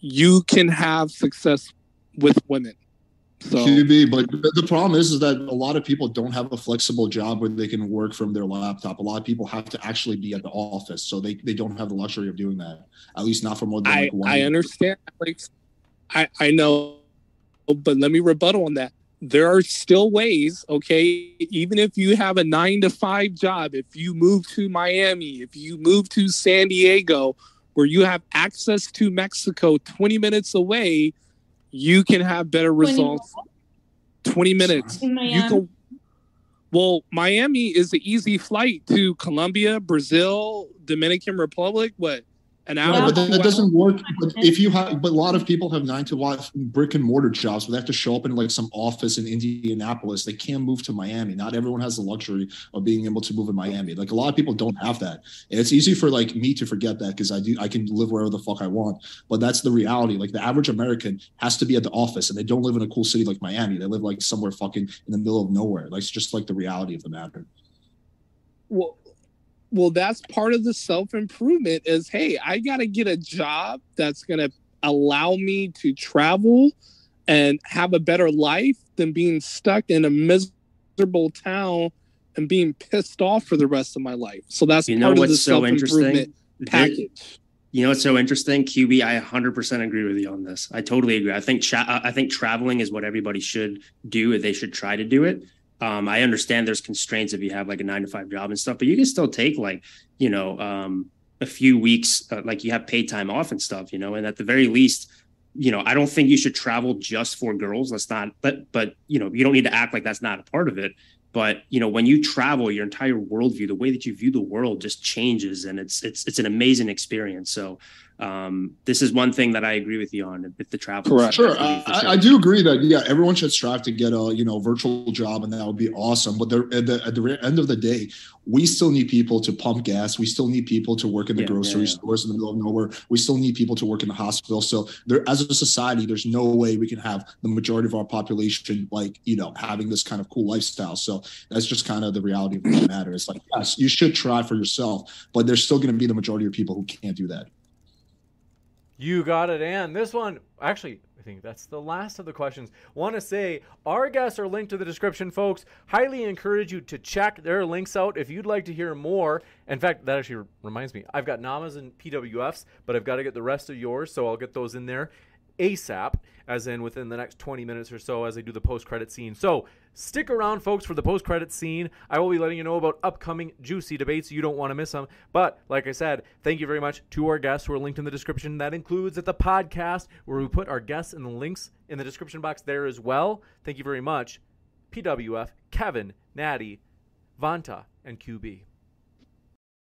Speaker 8: you can have success with women. So
Speaker 2: QB, but the problem is, is that a lot of people don't have a flexible job where they can work from their laptop. A lot of people have to actually be at the office, so they, they don't have the luxury of doing that. At least not for more than
Speaker 8: I,
Speaker 2: like one.
Speaker 8: I understand, Alex. I, I know, but let me rebuttal on that. There are still ways, okay? Even if you have a nine to five job, if you move to Miami, if you move to San Diego, where you have access to Mexico 20 minutes away, you can have better
Speaker 3: 20
Speaker 8: results. 20 minutes.
Speaker 3: In
Speaker 8: You can, well, Miami is an easy flight to Colombia, Brazil, Dominican Republic. What? An hour?
Speaker 2: Yeah, but then
Speaker 8: two
Speaker 2: it doesn't work. But if you have, but a lot of people have nine to five brick and mortar jobs, but they have to show up in like some office in Indianapolis. They can't move to Miami. Not everyone has the luxury of being able to move in Miami. Like a lot of people don't have that. And it's easy for like me to forget that because I do, I can live wherever the fuck I want. But that's the reality. Like the average American has to be at the office, and they don't live in a cool city like Miami. They live like somewhere fucking in the middle of nowhere. Like it's just like the reality of the matter.
Speaker 8: well well that's part of the self improvement is hey i gotta get a job that's gonna allow me to travel and have a better life than being stuck in a miserable town and being pissed off for the rest of my life so that's
Speaker 4: You know
Speaker 8: part of the
Speaker 4: what's so
Speaker 8: self-improvement
Speaker 4: interesting?
Speaker 8: package
Speaker 4: You know what's so interesting, QB? I 100% agree with you on this. I totally agree. I think cha- I think traveling is what everybody should do. And they should try to do it. Um, I understand there's constraints if you have like a nine to five job and stuff, but you can still take like you know um, a few weeks, uh, like you have paid time off and stuff, you know. And at the very least, you know, I don't think you should travel just for girls. That's not, but but you know, you don't need to act like that's not a part of it. But you know, when you travel, your entire worldview, the way that you view the world, just changes, and it's it's it's an amazing experience. So, um, this is one thing that I agree with you on with the travel.
Speaker 2: Correct. Sure,
Speaker 4: For
Speaker 2: I,
Speaker 4: sure.
Speaker 2: I- I do agree that yeah, everyone should strive to get a you know virtual job, and that would be awesome. But there, at the at the end of the day, we still need people to pump gas. We still need people to work in the
Speaker 4: Yeah,
Speaker 2: grocery
Speaker 4: yeah, yeah.
Speaker 2: stores in the middle of nowhere. We still need people to work in the hospital. So there, as a society, there's no way we can have the majority of our population like you know having this kind of cool lifestyle. So that's just kind of the reality of the matter. It's like yes, you should try for yourself, but there's still going to be the majority of people who can't do that.
Speaker 1: You got it. And this one, actually, I think that's the last of the questions. Want to say our guests are linked to the description, folks. Highly encourage you to check their links out if you'd like to hear more. In fact, that actually reminds me, I've got NAMAs and PWFs, but I've got to get the rest of yours, so I'll get those in there. ASAP, as in within the next 20 minutes or so as I do the post credit scene. So stick around, folks, for the post credit scene. I will be letting you know about upcoming juicy debates. You don't want to miss them. But like I said, thank you very much to our guests who are linked in the description. That includes at the podcast where we put our guests and the links in the description box there as well. Thank you very much. PWF, Kevin, Natty, Vanta, and QB.